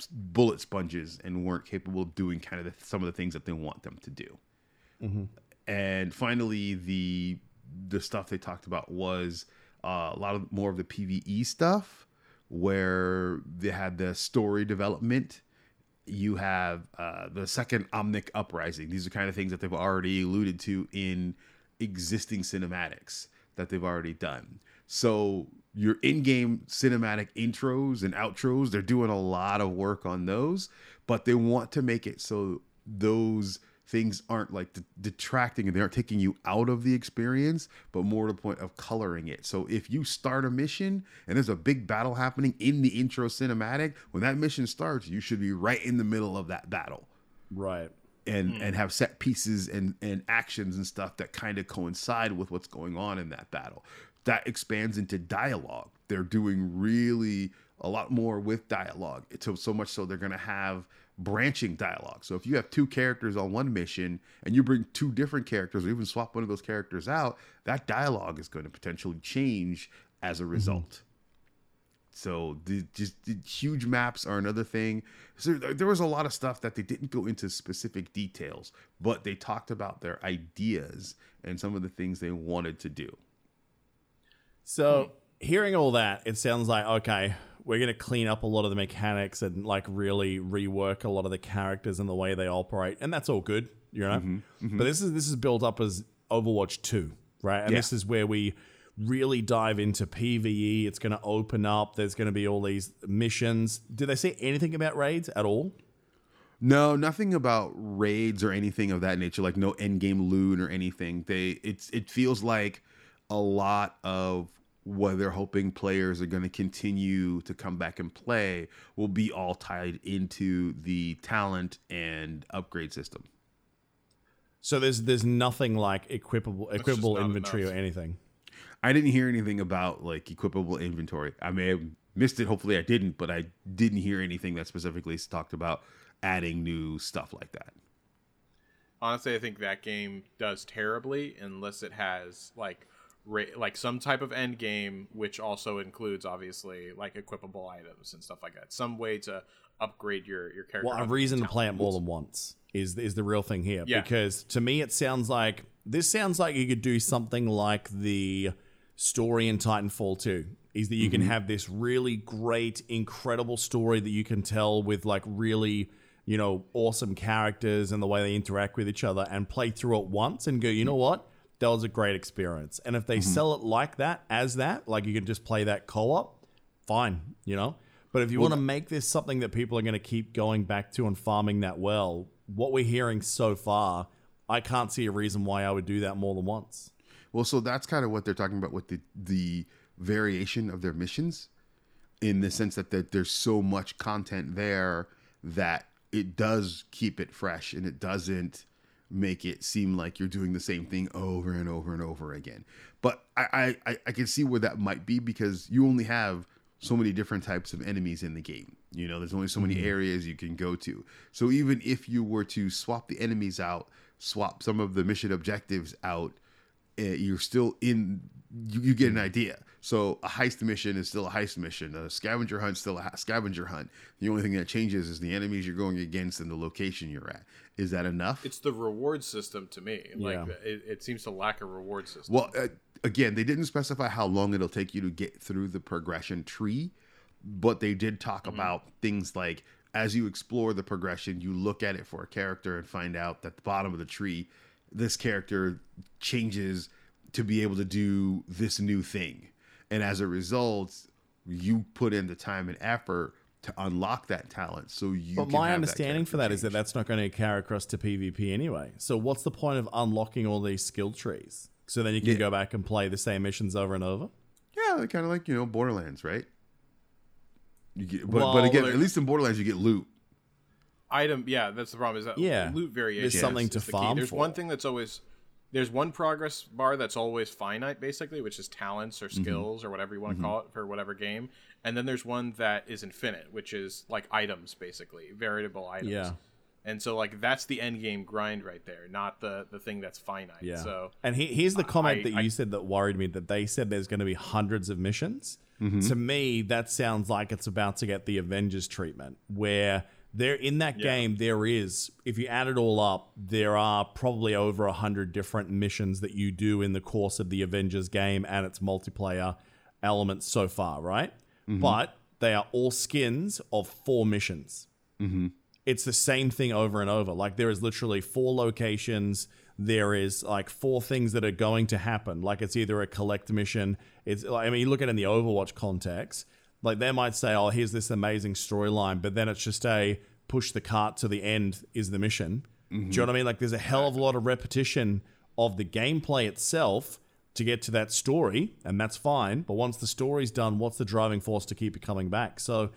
Speaker 4: bullet sponges and weren't capable of doing kind of the, some of the things that they want them to do and finally the the stuff they talked about was uh, a lot of more of the PVE stuff where they had the story development. You have uh, the second Omnic Uprising. These are kind of things that they've already alluded to in existing cinematics that they've already done. So your in-game cinematic intros and outros, they're doing a lot of work on those, but they want to make it so those things aren't like detracting and they aren't taking you out of the experience, but more to the point of coloring it. So if you start a mission and there's a big battle happening in the intro cinematic, when that mission starts, you should be right in the middle of that battle
Speaker 2: Right.
Speaker 4: and hmm. and have set pieces and and actions and stuff that kind of coincide with what's going on in that battle. That expands into dialogue. They're doing really a lot more with dialogue. So so much so they're going to have branching dialogue. So if you have two characters on one mission and you bring two different characters or even swap one of those characters out, that dialogue is going to potentially change as a mm-hmm. result. So the just the huge maps are another thing. So there was a lot of stuff that they didn't go into specific details, but they talked about their ideas and some of the things they wanted to do.
Speaker 2: So, hmm. hearing all that, it sounds like okay, we're going to clean up a lot of the mechanics and like really rework a lot of the characters and the way they operate, and that's all good, you know. Mm-hmm, mm-hmm. But this is this is built up as Overwatch Two, right? And
Speaker 4: Yeah.
Speaker 2: this is where we really dive into PVE. It's going to open up. There's going to be all these missions. Did they say anything about raids at all?
Speaker 4: No, nothing about raids or anything of that nature. Like no end game loot or anything. They it's it feels like a lot of what they're hoping players are going to continue to come back and play will be all tied into the talent and upgrade system.
Speaker 2: So there's there's nothing like equipable equipable inventory
Speaker 3: enough.
Speaker 2: or anything.
Speaker 4: I didn't hear anything about like equipable inventory. I may have missed it. Hopefully, I didn't, but I didn't hear anything that specifically talked about adding new stuff like that.
Speaker 3: Honestly, I think that game does terribly unless it has like ra- like some type of end game, which also includes obviously like equipable items and stuff like that. Some way to upgrade your your character.
Speaker 2: Well, a reason to play it more than once is is the real thing here.
Speaker 3: Yeah.
Speaker 2: Because to me, it sounds like this sounds like you could do something like the story in Titanfall 2. Is that you can mm-hmm. have this really great, incredible story that you can tell with like really, you know, awesome characters and the way they interact with each other and play through it once and go, you know mm-hmm. what? That was a great experience. And if they mm-hmm. sell it like that, as that, like you can just play that co op, fine, you know? But if you want to make this something that people are going to keep going back to and farming that well, what we're hearing so far, I can't see a reason why I would do that more than once.
Speaker 4: Well, so that's kind of what they're talking about with the the variation of their missions, in the sense that, that there's so much content there that it does keep it fresh and it doesn't make it seem like you're doing the same thing over and over and over again. But I I, I can see where that might be because you only have so many different types of enemies in the game. You know, there's only so many areas you can go to. So even if you were to swap the enemies out, swap some of the mission objectives out, uh, you're still in. You, you get an idea. So a heist mission is still a heist mission. A scavenger hunt is still a scavenger hunt. The only thing that changes is the enemies you're going against and the location you're at. Is that enough?
Speaker 3: It's the reward system to me. Like
Speaker 2: Yeah.
Speaker 3: it, it seems to lack a reward system.
Speaker 4: Well, uh, again, they didn't specify how long it'll take you to get through the progression tree, but they did talk about things like as you explore the progression, you look at it for a character and find out that the bottom of the tree, this character changes to be able to do this new thing. And as a result, you put in the time and effort to unlock that talent. So you
Speaker 2: But
Speaker 4: can
Speaker 2: my
Speaker 4: have
Speaker 2: understanding for that
Speaker 4: character
Speaker 2: is that that's not going to carry across to PvP anyway. So what's the point of unlocking all these skill trees? So then you can
Speaker 4: Yeah.
Speaker 2: go back and play the same missions over and over?
Speaker 4: Yeah, kind of like you know Borderlands, right? You get, but
Speaker 2: Well,
Speaker 4: but again, at least in Borderlands, you get loot.
Speaker 3: item yeah that's the problem is that
Speaker 2: Yeah.
Speaker 3: loot variation
Speaker 2: There's something
Speaker 3: is-
Speaker 2: to
Speaker 3: is the key.
Speaker 2: farm
Speaker 3: there's
Speaker 2: for.
Speaker 3: one thing that's always there's one progress bar that's always finite basically which is talents or
Speaker 2: Mm-hmm.
Speaker 3: skills or whatever you want to call it for whatever game and then there's one that is infinite which is like items basically variable items
Speaker 2: Yeah.
Speaker 3: and so like that's the end game grind right there not the the thing that's finite
Speaker 2: Yeah.
Speaker 3: so
Speaker 2: and he, here's the comment
Speaker 3: I-
Speaker 2: that
Speaker 3: I-
Speaker 2: you said that worried me that they said there's going to be hundreds of missions. Mm-hmm. To me, that sounds like it's about to get the Avengers treatment, where there in that
Speaker 3: Yeah.
Speaker 2: game there is, if you add it all up, there are probably over a hundred different missions that you do in the course of the Avengers game and its multiplayer elements so far, right? Mm-hmm. But they are all skins of four missions mm-hmm. it's the same thing over and over. Like there is literally four locations. There is like four things that are going to happen. Like it's either a collect mission. It's I mean, you look at it in the Overwatch context. Like they might say, "Oh, here's this amazing storyline," but then it's just a push the cart to the end is the mission. Do you mm-hmm. know what I mean? Like there's a hell of a lot of repetition of the gameplay itself to get to that story, and that's fine. But once the story's done, what's the driving force to keep it coming back? So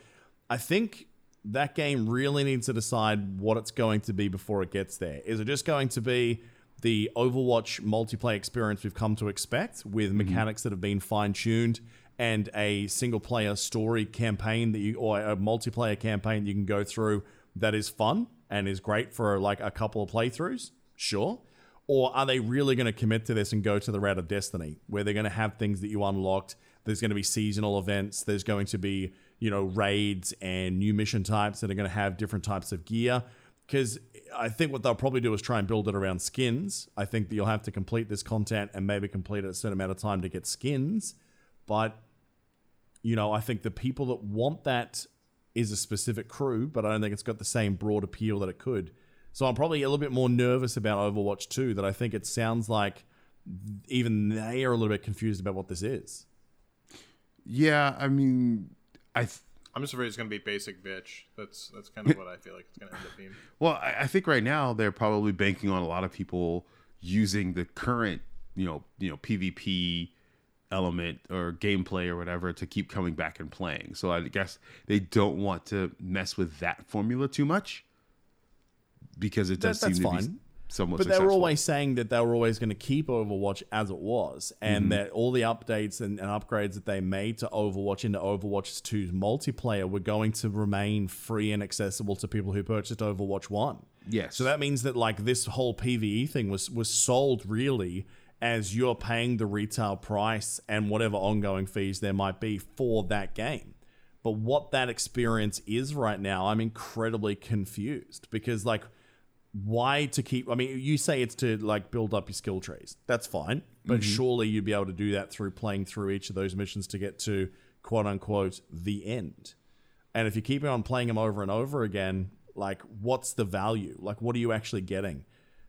Speaker 2: I think that game really needs to decide what it's going to be before it gets there. Is it just going to be the Overwatch multiplayer experience we've come to expect with mm-hmm. mechanics that have been fine tuned and a single player story campaign that you or a multiplayer campaign you can go through that is fun and is great for like a couple of playthroughs? Sure. Or are they really going to commit to this and go to the route of Destiny, where they're going to have things that you unlocked? There's going to be seasonal events. There's going to be, you know, raids and new mission types that are going to have different types of gear. Because I think what they'll probably do is try and build it around skins. I think that you'll have to complete this content and maybe complete it a certain amount of time to get skins. But, you know, I think the people that want that is a specific crew, but I don't think it's got the same broad appeal that it could. So I'm probably a little bit more nervous about Overwatch 2 that I think it sounds like even they are a little bit confused about what this is.
Speaker 4: Yeah, I mean, I th-
Speaker 3: i'm just afraid it's going to be basic bitch that's that's kind of what i feel like it's going to end up being
Speaker 4: well, I, I think right now they're probably banking on a lot of people using the current, you know, you know, PvP element or gameplay or whatever to keep coming back and playing. So I guess they don't want to mess with that formula too much because it does
Speaker 2: That-
Speaker 4: seem to
Speaker 2: fine.
Speaker 4: be somewhat
Speaker 2: But they were always saying that they were always going to keep Overwatch as it was, and mm-hmm. that all the updates and, and upgrades that they made to Overwatch into Overwatch 2's multiplayer were going to remain free and accessible to people who purchased Overwatch 1.
Speaker 4: Yes.
Speaker 2: So that means that like this whole PVE thing was was sold really as you're paying the retail price and whatever ongoing fees there might be for that game. But what that experience is right now, I'm incredibly confused because like why to keep I mean you say it's to like build up your skill trees. That's fine. But mm-hmm. surely you'd be able to do that through playing through each of those missions to get to quote unquote the end. And if you keep on playing them over and over again, like what's the value? Like what are you actually getting?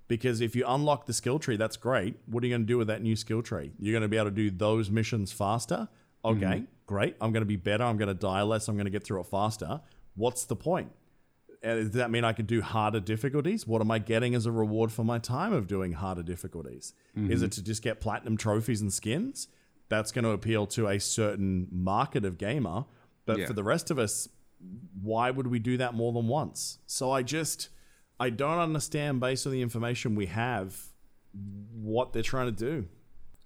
Speaker 2: Because if you unlock the skill tree, that's great. What are you going to do with that new skill tree? You're going to be able to do those missions faster. Okay, mm-hmm. great. I'm going to be better. I'm going to die less. I'm going to get through it faster. What's the point? Does that mean I can do harder difficulties? What am I getting as a reward for my time of doing harder difficulties? Is it to just get platinum trophies and skins? That's going to appeal to a certain market of gamer. But
Speaker 4: Yeah.
Speaker 2: for the rest of us, why would we do that more than once? So I just I don't understand based on the information we have what they're trying to do.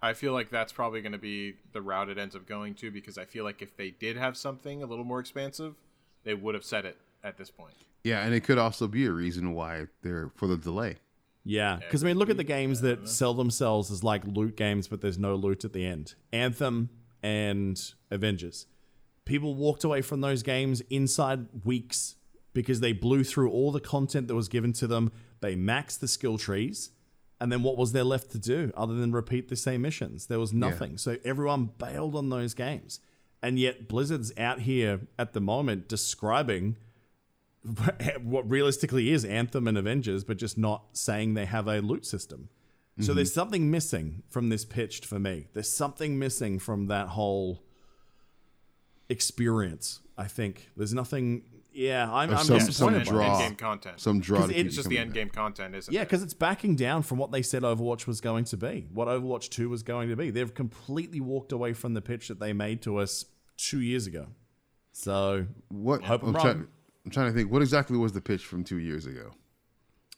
Speaker 3: I feel like that's probably going to be the route it ends up going to because I feel like if they did have something a little more expansive, they would have said it at this point.
Speaker 4: Yeah, and it could also be a reason why they're for the delay.
Speaker 2: Yeah, because I mean, look at the games that sell themselves as like loot games, but there's no loot at the end. Anthem and Avengers. People walked away from those games inside weeks because they blew through all the content that was given to them. They maxed the skill trees, and then what was there left to do other than repeat the same missions? There was nothing. So everyone bailed on those games, and yet Blizzard's out here at the moment describing what realistically is Anthem and Avengers, but just not saying they have a loot system. So mm-hmm. there's something missing from this pitched for me. There's something missing from that whole experience. I think there's nothing. Yeah, I'm, I'm
Speaker 4: some-
Speaker 2: disappointed.
Speaker 4: some draw.
Speaker 3: End game content.
Speaker 4: Some draw.
Speaker 2: 'Cause
Speaker 4: to
Speaker 2: it-
Speaker 3: it's just the end game content, isn't
Speaker 2: Yeah,
Speaker 3: it?
Speaker 2: because it's backing down from what they said Overwatch was going to be, what Overwatch 2 was going to be. They've completely walked away from the pitch that they made to us two years ago. So
Speaker 4: What?
Speaker 2: Hope I'm
Speaker 4: I'm,
Speaker 2: wrong.
Speaker 4: trying, I'm trying to think. What exactly was the pitch from two years ago?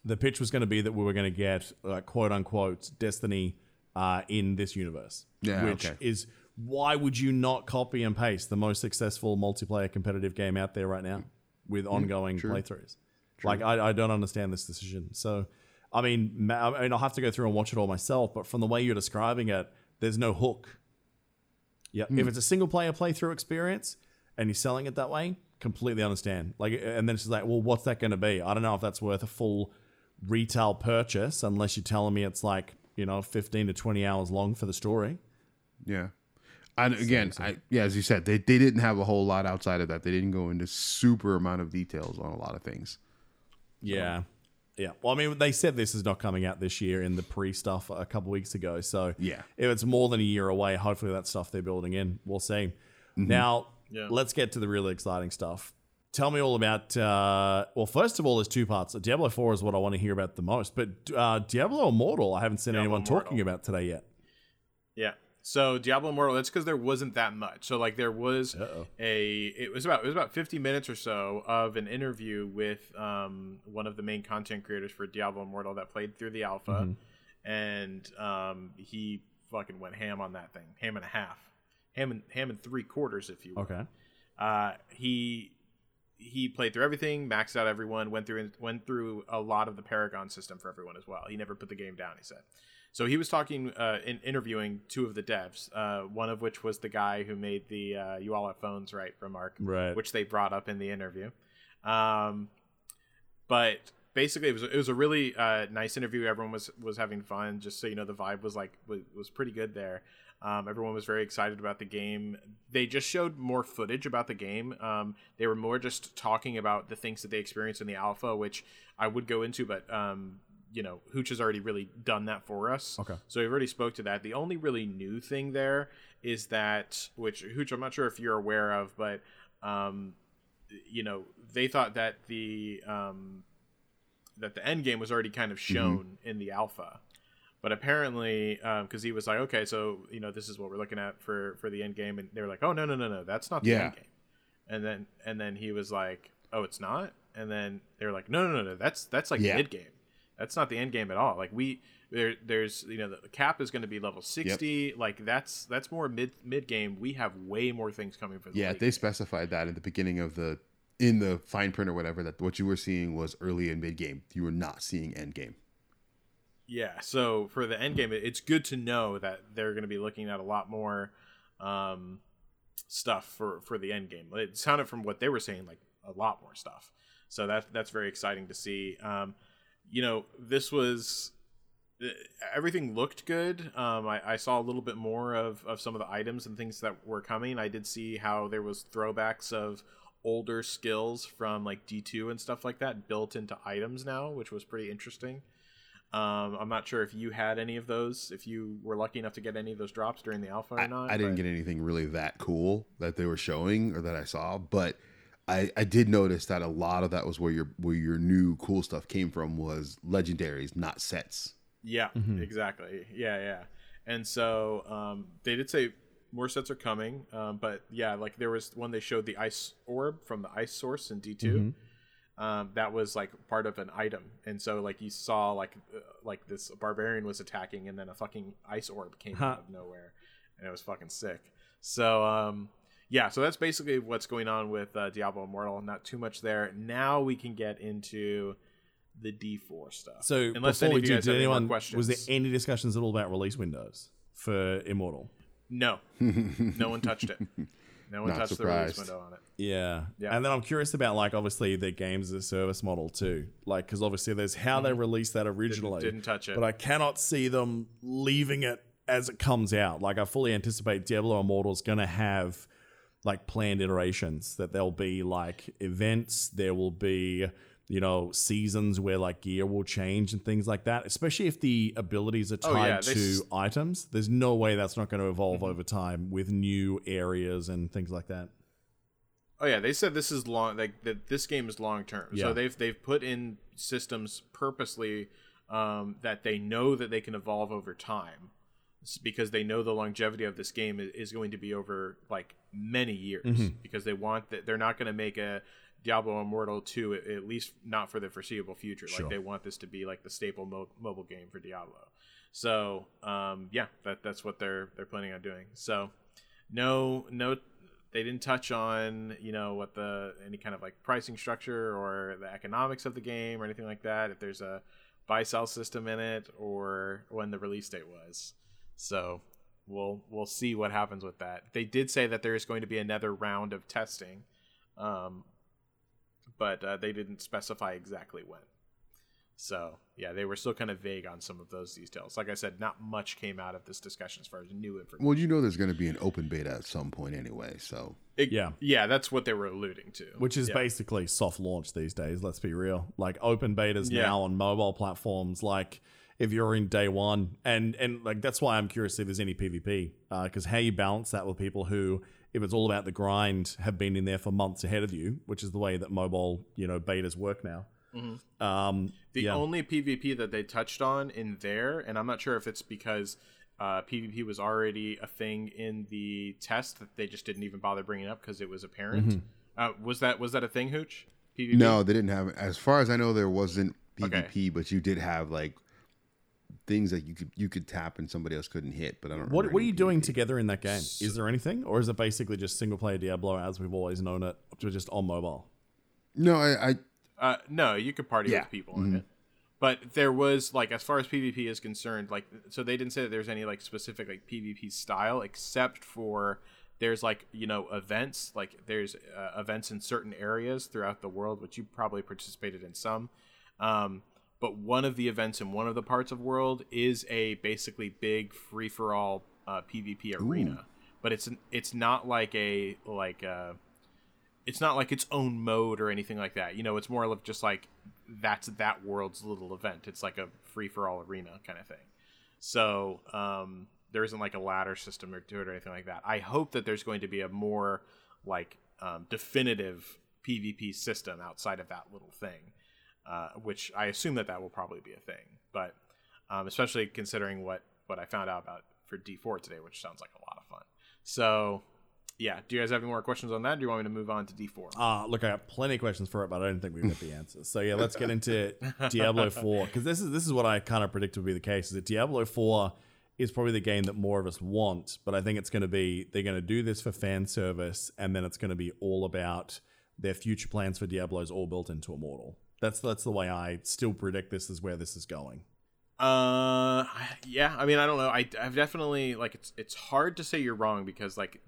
Speaker 2: the pitch was going to be that we were going to get uh, quote unquote Destiny uh, in this universe.
Speaker 4: Yeah,
Speaker 2: Which
Speaker 4: okay.
Speaker 2: is why would you not copy and paste the most successful multiplayer competitive game out there right now with ongoing playthroughs? Like, I, I don't understand this decision. So, I mean, I mean, I'll have to go through and watch it all myself, but from the way you're describing it, there's no hook. Yeah, if it's a single player playthrough experience and you're selling it that way, completely understand. Like, and then it's just like, well, what's that going to be? I don't know if that's worth a full retail purchase unless you're telling me it's like you know 15 to 20 hours long for the story.
Speaker 4: Yeah. And again, I yeah, as you said, they, they didn't have a whole lot outside of that. They didn't go into super amount of details on a lot of things.
Speaker 2: Yeah. Yeah. Well, I mean, they said this is not coming out this year in the pre stuff a couple weeks ago. So
Speaker 4: Yeah.
Speaker 2: if it's more than a year away, hopefully that stuff they're building in. We'll see. Mm-hmm. Now,
Speaker 3: Yeah.
Speaker 2: let's get to the really exciting stuff. Tell me all about. Uh, well, first of all, there's two parts. Diablo 4 is what I want to hear about the most, but uh, Diablo Immortal, I haven't seen
Speaker 3: Diablo
Speaker 2: anyone talking about today yet.
Speaker 3: Yeah. So Diablo Immortal, that's because there wasn't that much. So like there was
Speaker 2: Uh-oh.
Speaker 3: a it was about it was about 50 minutes or so of an interview with um, one of the main content creators for Diablo Immortal that played through the alpha,
Speaker 2: Mm-hmm.
Speaker 3: and um, he fucking went ham on that thing, ham and a half, ham and ham and three quarters, if you will.
Speaker 2: Okay.
Speaker 3: Uh, he he played through everything, maxed out everyone, went through went through a lot of the Paragon system for everyone as well. He never put the game down. He said. So he was talking, uh, in interviewing two of the devs. Uh, one of which was the guy who made the uh, "You All Have Phones," right, remark,
Speaker 2: Right.
Speaker 3: which they brought up in the interview. Um, but basically, it was it was a really uh, nice interview. Everyone was was having fun. Just so you know, the vibe was like was, was pretty good there. Um, everyone was very excited about the game. They just showed more footage about the game. Um, they were more just talking about the things that they experienced in the alpha, which I would go into, but um, you know, Hooch has already really done that for us.
Speaker 2: Okay.
Speaker 3: So we've already spoke to that. The only really new thing there is that, which Hooch, I'm not sure if you're aware of, but um, you know, they thought that the um, that the end game was already kind of shown in the alpha but apparently um, because he was like okay so you know this is what we're looking at for for the end game and they were like oh no no no no that's not the
Speaker 4: Yeah.
Speaker 3: end game and then and then he was like oh it's not and then they were like no no no no that's that's like
Speaker 4: Yeah.
Speaker 3: mid game that's not the end game at all like we there there's you know the cap is going to be level 60 like that's that's more mid mid game we have way more things coming for the
Speaker 4: Yeah, they
Speaker 3: game.
Speaker 4: specified that in the beginning of the in the fine print or whatever that what you were seeing was early and mid game. You were not seeing end game.
Speaker 3: Yeah, so for the end game, it's good to know that they're going to be looking at a lot more um, stuff for for the end game. It sounded from what they were saying like a lot more stuff. So that that's very exciting to see. Um, you know, this was uh, everything looked good. Um, I, I saw a little bit more of, of some of the items and things that were coming. I did see how there was throwbacks of older skills from like D2 and stuff like that built into items now, which was pretty interesting. Um, I'm not sure if you had any of those, if you were lucky enough to get any of those drops during the alpha or
Speaker 4: I,
Speaker 3: not.
Speaker 4: I didn't
Speaker 3: but-
Speaker 4: get anything really that cool that they were showing or that I saw, but I, I did notice that a lot of that was where your where your new cool stuff came from was legendaries, not sets.
Speaker 3: Yeah,
Speaker 2: Mhm.
Speaker 3: exactly. Yeah, yeah. And so um, they did say more sets are coming. Um, but yeah, like there was one they showed the ice orb from the ice source in D 2
Speaker 2: Mm-hmm.
Speaker 3: Um, that was like part of an item, and so like you saw like uh, like this barbarian was attacking, and then a fucking ice orb came
Speaker 2: Huh.
Speaker 3: out of nowhere, and it was fucking sick. So um, yeah, so that's basically what's going on with uh, Diablo Immortal. Not too much there. Now we can get into the D4 stuff.
Speaker 2: So
Speaker 3: unless
Speaker 2: before
Speaker 3: any
Speaker 2: we do, did
Speaker 3: have any more
Speaker 2: anyone
Speaker 3: questions,
Speaker 2: was there any discussions at all about release windows for Immortal?
Speaker 3: no, no one touched it. No one
Speaker 4: Not
Speaker 3: touched the release window on it.
Speaker 2: Yeah.
Speaker 3: Yeah.
Speaker 2: And then I'm curious about like obviously the games as a service model too. Like cuz obviously there's how they mm-hmm. released that originally.
Speaker 3: didn't touch it.
Speaker 2: But I cannot see them leaving it as it comes out. Like I fully anticipate Diablo Immortal is going to have like planned iterations that there'll be like events, there will be you know seasons where like gear will change and things like that especially if the abilities are tied
Speaker 3: Oh, yeah,
Speaker 2: to
Speaker 3: s-
Speaker 2: items there's no way that's not going to evolve over time with new areas and things like that
Speaker 3: Oh yeah, they said this is long. Like that, this game is long term.
Speaker 2: Yeah.
Speaker 3: So they've they've put in systems purposely um, that they know that they can evolve over time, It's because they know the longevity of this game is, is going to be over like many years.
Speaker 2: Mm-hmm.
Speaker 3: Because they want that they're not going to make a Diablo Immortal two at, at least not for the foreseeable future.
Speaker 2: Sure.
Speaker 3: Like they want this to be like the staple mo- mobile game for Diablo. So um, yeah, that that's what they're they're planning on doing. So no no they didn't touch on you know what the any kind of like pricing structure or the economics of the game or anything like that if there's a buy sell system in it or when the release date was so we'll we'll see what happens with that they did say that there is going to be another round of testing um, but uh, they didn't specify exactly when so yeah they were still kind of vague on some of those details like i said not much came out of this discussion as far as new information
Speaker 4: Well, you know, there's going to be an open beta at some point anyway. So
Speaker 3: It-
Speaker 2: Yeah.
Speaker 3: yeah, that's what they were alluding to.
Speaker 2: which is
Speaker 3: Yeah.
Speaker 2: basically soft launch these days. Let's be real. Like open betas
Speaker 3: Yeah.
Speaker 2: now on mobile platforms. Like if you're in day one, and and like that's why I'm curious if there's any PvP because how you balance that with people who, if it's all about the grind, have been in there for months ahead of you, which is the way that mobile you know betas work now. Um,
Speaker 3: the
Speaker 2: yeah.
Speaker 3: only PvP that they touched on in there, and I'm not sure if it's because uh, PvP was already a thing in the test that they just didn't even bother bringing up because it was apparent.
Speaker 2: Mm-hmm.
Speaker 3: Uh, was that was that a thing, Hooch? PvP?
Speaker 4: no, they didn't have. As far as I know, there wasn't
Speaker 3: Okay.
Speaker 4: PvP, but you did have like things that you could you could tap and somebody else couldn't hit. But I don't.
Speaker 2: What, what are
Speaker 4: any
Speaker 2: you doing
Speaker 4: PvP.
Speaker 2: together in that game? Is there anything, or is it basically just single player Diablo as we've always known it, to just on mobile?
Speaker 4: No, I, I
Speaker 3: Uh, no, you could party
Speaker 4: Yeah.
Speaker 3: with people in it. But there was like as far as PvP is concerned, like so they didn't say that there's any like specific like PvP style except for there's like you know events like there's uh, events in certain areas throughout the world which you probably participated in some um, but one of the events in one of the parts of world is a basically big free for all uh, PvP arena but it's it's not like a like uh it's not like its own mode or anything like that. You know, it's more of just like that's that world's little event. It's like a free for all arena kind of thing. So um, there isn't like a ladder system or to it or anything like that. I hope that there's going to be a more like um, definitive PvP system outside of that little thing, uh, which I assume that that will probably be a thing. But um, especially considering what what I found out about for D4 today, which sounds like a lot of fun. So yeah, do you guys have any more questions on that? Or do you want me to move on to D4?
Speaker 2: Uh, look, I got plenty of questions for it, but I don't think we've got the answers. So yeah, let's get into Diablo Four because this is this is what I kind of predicted would be the case. Is that Diablo Four is probably the game that more of us want, but I think it's going to be they're going to do this for fan service, and then it's going to be all about their future plans for Diablo's all built into Immortal. That's that's the way I still predict this is where this is going.
Speaker 3: Uh, yeah. I mean, I don't know. I, I've definitely like it's it's hard to say you're wrong because like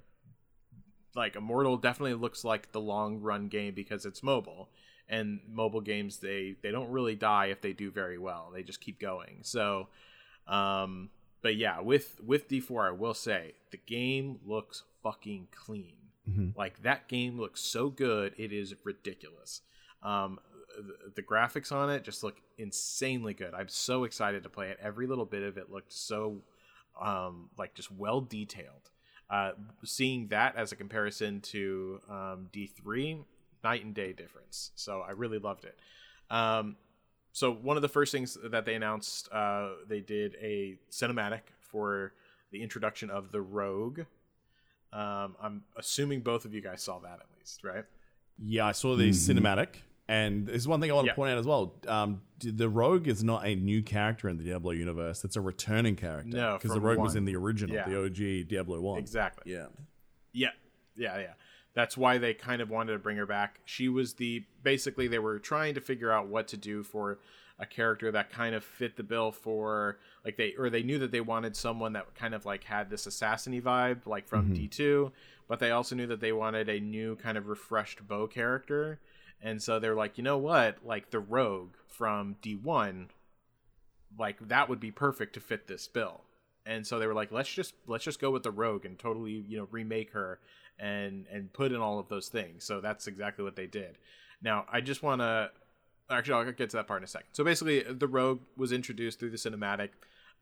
Speaker 3: like Immortal definitely looks like the long run game because it's mobile, and mobile games they they don't really die if they do very well. They just keep going. So, um, but yeah, with with D4, I will say the game looks fucking clean. Like that game looks so good, it is ridiculous. Um, the, the graphics on it just look insanely good. I'm so excited to play it. Every little bit of it looked so um, like just well detailed. Uh, seeing that as a comparison to um, D3, night and day difference. So I really loved it. Um, so one of the first things that they announced, uh, they did a cinematic for the introduction of the Rogue. Um, I'm assuming both of you guys saw that at least, right?
Speaker 2: Yeah, I saw the cinematic, and there's one thing I want to point out as well. Um, the Rogue is not a new character in the Diablo universe; it's a returning character.
Speaker 3: No,
Speaker 2: because the Rogue was in the original,
Speaker 3: Yeah.
Speaker 2: the OG Diablo One.
Speaker 3: Exactly.
Speaker 2: Yeah.
Speaker 3: Yeah, yeah, yeah. That's why they kind of wanted to bring her back. She was the basically they were trying to figure out what to do for a character that kind of fit the bill for like they or they knew that they wanted someone that kind of like had this assassiny vibe like from D2, but they also knew that they wanted a new kind of refreshed bow character. And so they're like, you know what? Like the rogue from D1 like that would be perfect to fit this bill. And so they were like let's just let's just go with the rogue and totally you know remake her and and put in all of those things. So that's exactly what they did. Now i just want to actually i'll get to that part in a second. So basically the rogue was introduced through the cinematic.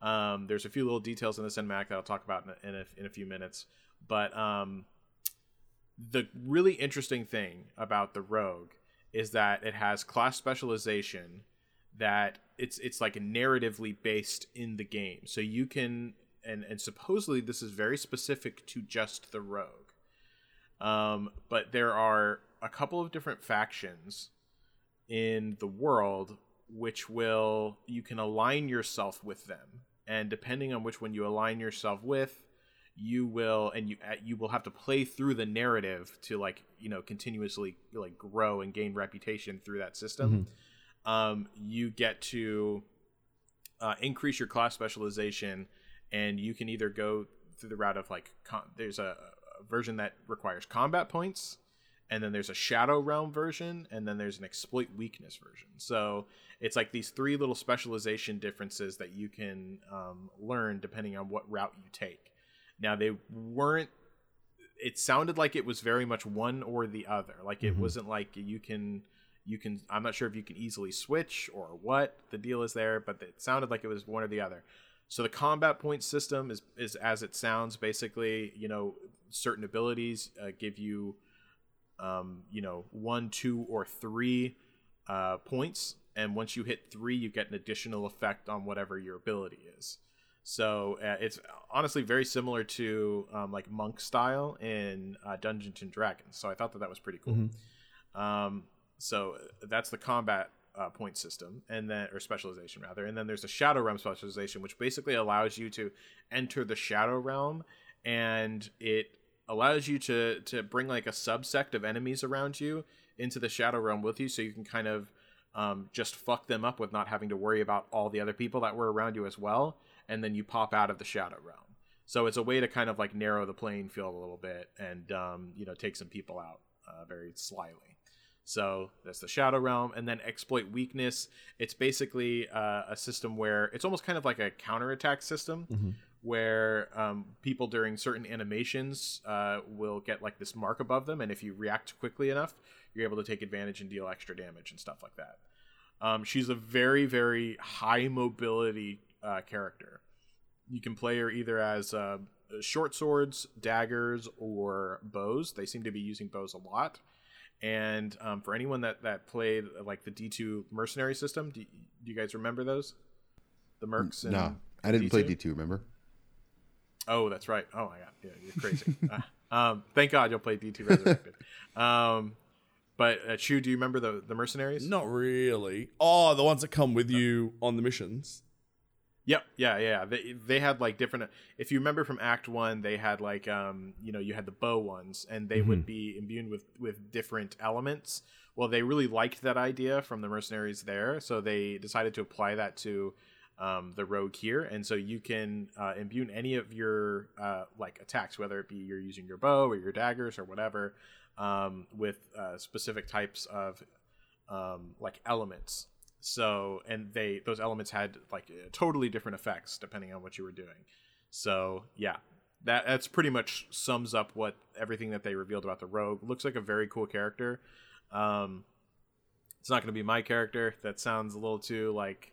Speaker 3: Um, there's a few little details in the cinematic that i'll talk about in a, in a, in a few minutes. But um, the really interesting thing about the rogue is that it has class specialization that it's it's like narratively based in the game. So you can and and supposedly this is very specific to just the rogue. Um but there are a couple of different factions in the world which will you can align yourself with them. And depending on which one you align yourself with you will and you uh, you will have to play through the narrative to like you know continuously like grow and gain reputation through that system. Um, you get to uh, increase your class specialization and you can either go through the route of like com- there's a, a version that requires combat points and then there's a shadow realm version and then there's an exploit weakness version. So it's like these three little specialization differences that you can um, learn depending on what route you take now they weren't it sounded like it was very much one or the other. Like it wasn't like you can you can i'm not sure if you can easily switch or what the deal is there but it sounded like it was one or the other. So the combat point system is is as it sounds basically you know certain abilities uh, give you um, you know one two or three uh, points. And once you hit three you get an additional effect on whatever your ability is so uh, it's honestly very similar to um, like monk style in uh, dungeons and dragons so i thought that that was pretty cool. Um, so that's the combat uh, point system, and then or specialization rather, and then there's the Shadow Realm specialization, which basically allows you to enter the Shadow Realm, and it allows you to to bring like a subsect of enemies around you into the Shadow Realm with you, so you can kind of um, just fuck them up with not having to worry about all the other people that were around you as well, and then you pop out of the Shadow Realm. So it's a way to kind of like narrow the playing field a little bit, and um, you know take some people out uh, very slyly. So that's the Shadow Realm, and then exploit weakness. It's basically uh, a system where it's almost kind of like a counterattack system, where um, people during certain animations uh, will get like this mark above them, and if you react quickly enough, you're able to take advantage and deal extra damage and stuff like that. Um, she's a very very high mobility uh, character. You can play her either as uh, short swords, daggers, or bows. They seem to be using bows a lot. And um, for anyone that that played like the D two mercenary system, do, do you guys remember those? The mercs. And
Speaker 4: No, I didn't play
Speaker 3: D2?
Speaker 4: D two. Remember?
Speaker 3: Oh, that's right. Oh my god, yeah, you're crazy. uh, um, thank God you'll play D two Resurrected. um, but uh, Chu, do you remember the the mercenaries?
Speaker 2: Not really. Oh, the ones that come with you on the missions.
Speaker 3: Yep. Yeah. Yeah. They they had like different. If you remember from Act One, they had like um you know you had the bow ones, and they would be imbued with with different elements. Well, they really liked that idea from the mercenaries there, so they decided to apply that to um, the rogue here, and so you can uh, imbue any of your uh, like attacks, whether it be you're using your bow or your daggers or whatever, um, with uh, specific types of um, like elements. So and they those elements had like uh, totally different effects depending on what you were doing. So yeah, that that's pretty much sums up what everything that they revealed about the rogue. Looks like a very cool character. Um, it's not going to be my character. That sounds a little too like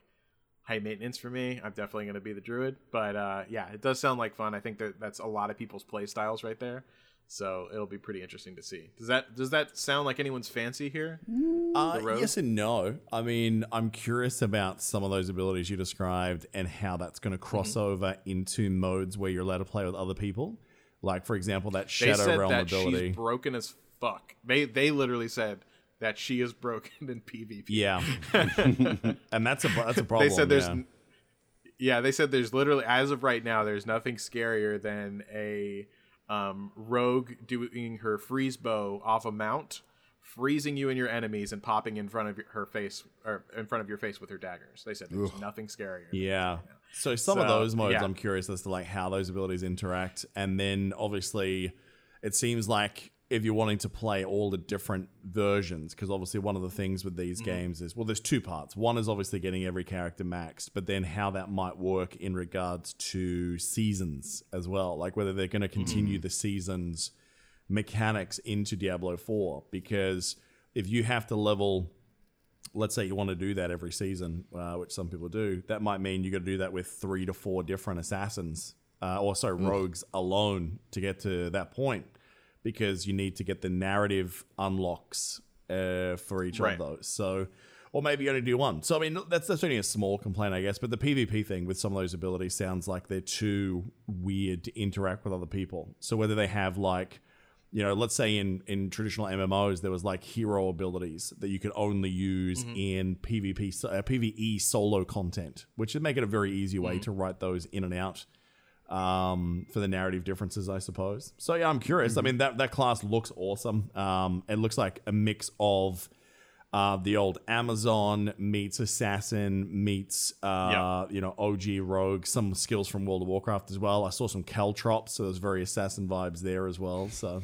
Speaker 3: high maintenance for me. I'm definitely going to be the druid, but uh, yeah, it does sound like fun. I think that that's a lot of people's play styles right there. So it'll be pretty interesting to see. Does that does that sound like anyone's fancy here?
Speaker 2: Uh, yes and no. I mean, I'm curious about some of those abilities you described and how that's going to cross over into modes where you're allowed to play with other people. Like for example, that
Speaker 3: They
Speaker 2: shadow
Speaker 3: said
Speaker 2: realm
Speaker 3: that
Speaker 2: ability.
Speaker 3: she's broken as fuck. They they literally said that she is broken in PvP.
Speaker 2: Yeah, and that's a that's a problem.
Speaker 3: they said there's
Speaker 2: yeah.
Speaker 3: yeah. they said there's literally as of right now there's nothing scarier than a um, rogue doing her freeze bow off a mount freezing you and your enemies and popping in front of your- her face or in front of your face with her daggers. They said there's nothing scarier.
Speaker 2: Yeah. So some of those modes,
Speaker 3: yeah.
Speaker 2: I'm curious as to like how those abilities interact, and then obviously, it seems like if you're wanting to play all the different versions, because obviously one of the things with these games is well, there's two parts. One is obviously getting every character maxed, but then how that might work in regards to seasons as well, like whether they're going to continue the seasons mechanics into Diablo 4, because if you have to level let's say you want to do that every season, uh, which some people do, that might mean you got to do that with three to four different assassins, uh, or sorry, rogues alone to get to that point, because you need to get the narrative unlocks uh, for each
Speaker 3: Right.
Speaker 2: of those. So, or maybe you only do one. So I mean, that's that's only a small complaint, I guess. But the PvP thing with some of those abilities sounds like they're too weird to interact with other people. So whether they have like you know, let's say in in traditional MMOs there was like hero abilities that you could only use in PvP uh, PvE solo content, which would make it a very easy way to write those in and out um, for the narrative differences, I suppose. So yeah, I'm curious. I mean, that that class looks awesome. Um, it looks like a mix of uh, the old Amazon meets assassin meets uh,
Speaker 3: Yeah.
Speaker 2: you know OG rogue. Some skills from World of Warcraft as well. I saw some caltrops, so there's very assassin vibes there as well. So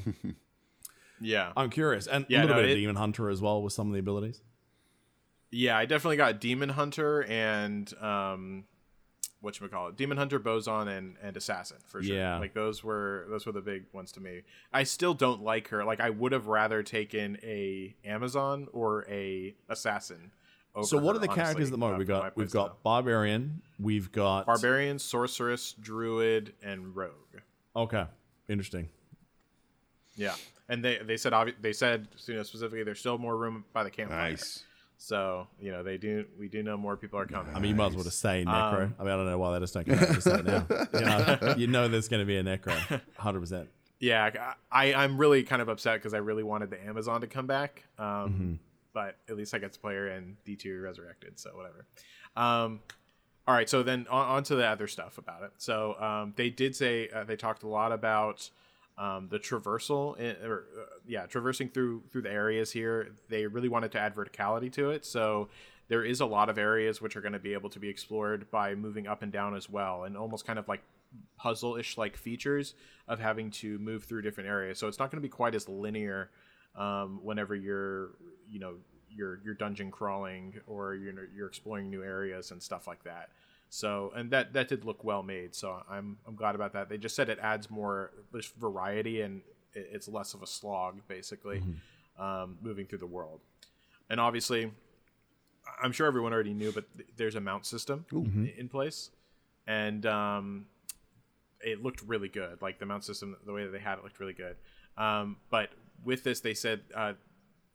Speaker 3: yeah
Speaker 2: I'm curious, and
Speaker 3: Yeah,
Speaker 2: a little
Speaker 3: no,
Speaker 2: bit of
Speaker 3: it-
Speaker 2: Demon Hunter as well with some of the abilities.
Speaker 3: Yeah, I definitely got Demon Hunter and um what you call it, Demon Hunter, Boson, and and Assassin for sure.
Speaker 2: Yeah.
Speaker 3: like those were those were the big ones to me. I still don't like her. Like I would have rather taken a Amazon or a Assassin. Over
Speaker 2: So what
Speaker 3: her,
Speaker 2: are the characters
Speaker 3: honestly,
Speaker 2: at the moment? We've got we've got Barbarian, we've got
Speaker 3: Barbarian, Sorceress, Druid, and Rogue.
Speaker 2: Okay, interesting.
Speaker 3: Yeah, and they they said obvi- they said you know specifically there's still more room by the campfire.
Speaker 4: Nice.
Speaker 3: So you know they do we do know more people are coming.
Speaker 2: I mean, you might as well just say Necro.
Speaker 3: Um,
Speaker 2: I mean, I don't know why they just don't come out and just say it now. You know, you know there's going to be a Necro, hundred percent.
Speaker 3: Yeah, I I'm really kind of upset because I really wanted the Amazon to come back. Um,
Speaker 2: Mm-hmm.
Speaker 3: but at least I get to play her in D2 Resurrected, so whatever. Um, all right, so then on, on to the other stuff about it. So um, they did say uh, they talked a lot about um, the traversal, or uh, yeah, traversing through through the areas here. They really wanted to add verticality to it, so there is a lot of areas which are going to be able to be explored by moving up and down as well, and almost kind of like puzzle-ish like features of having to move through different areas. So it's not going to be quite as linear um, whenever you're, you know, you're you're dungeon crawling or you're you're exploring new areas and stuff like that. So and that that did look well made. So I'm I'm glad about that. They just said it adds more just variety and it- it's less of a slog basically um, moving through the world. And obviously, I'm sure everyone already knew, but th- there's a mount system i- in place, and um, it looked really good. Like the mount system, the way that they had it looked really good. Um, but with this, they said uh,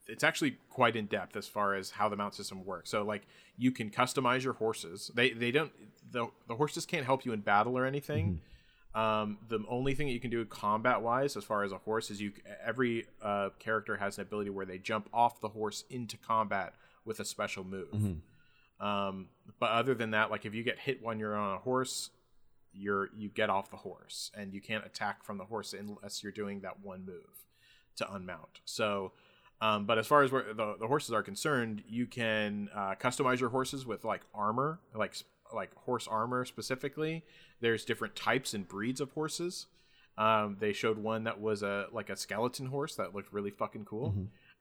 Speaker 3: it's actually quite in depth as far as how the mount system works. So like you can customize your horses. They they don't the the horses can't help you in battle or anything. Um, the only thing that you can do combat wise, as far as a horse, is you every uh, character has an ability where they jump off the horse into combat with a special move. Um, but other than that, like if you get hit when you're on a horse, you're you get off the horse and you can't attack from the horse unless you're doing that one move to unmount. So, um, but as far as where the, the horses are concerned, you can uh, customize your horses with like armor, like like horse armor specifically. There's different types and breeds of horses. Um, they showed one that was a like a skeleton horse that looked really fucking cool.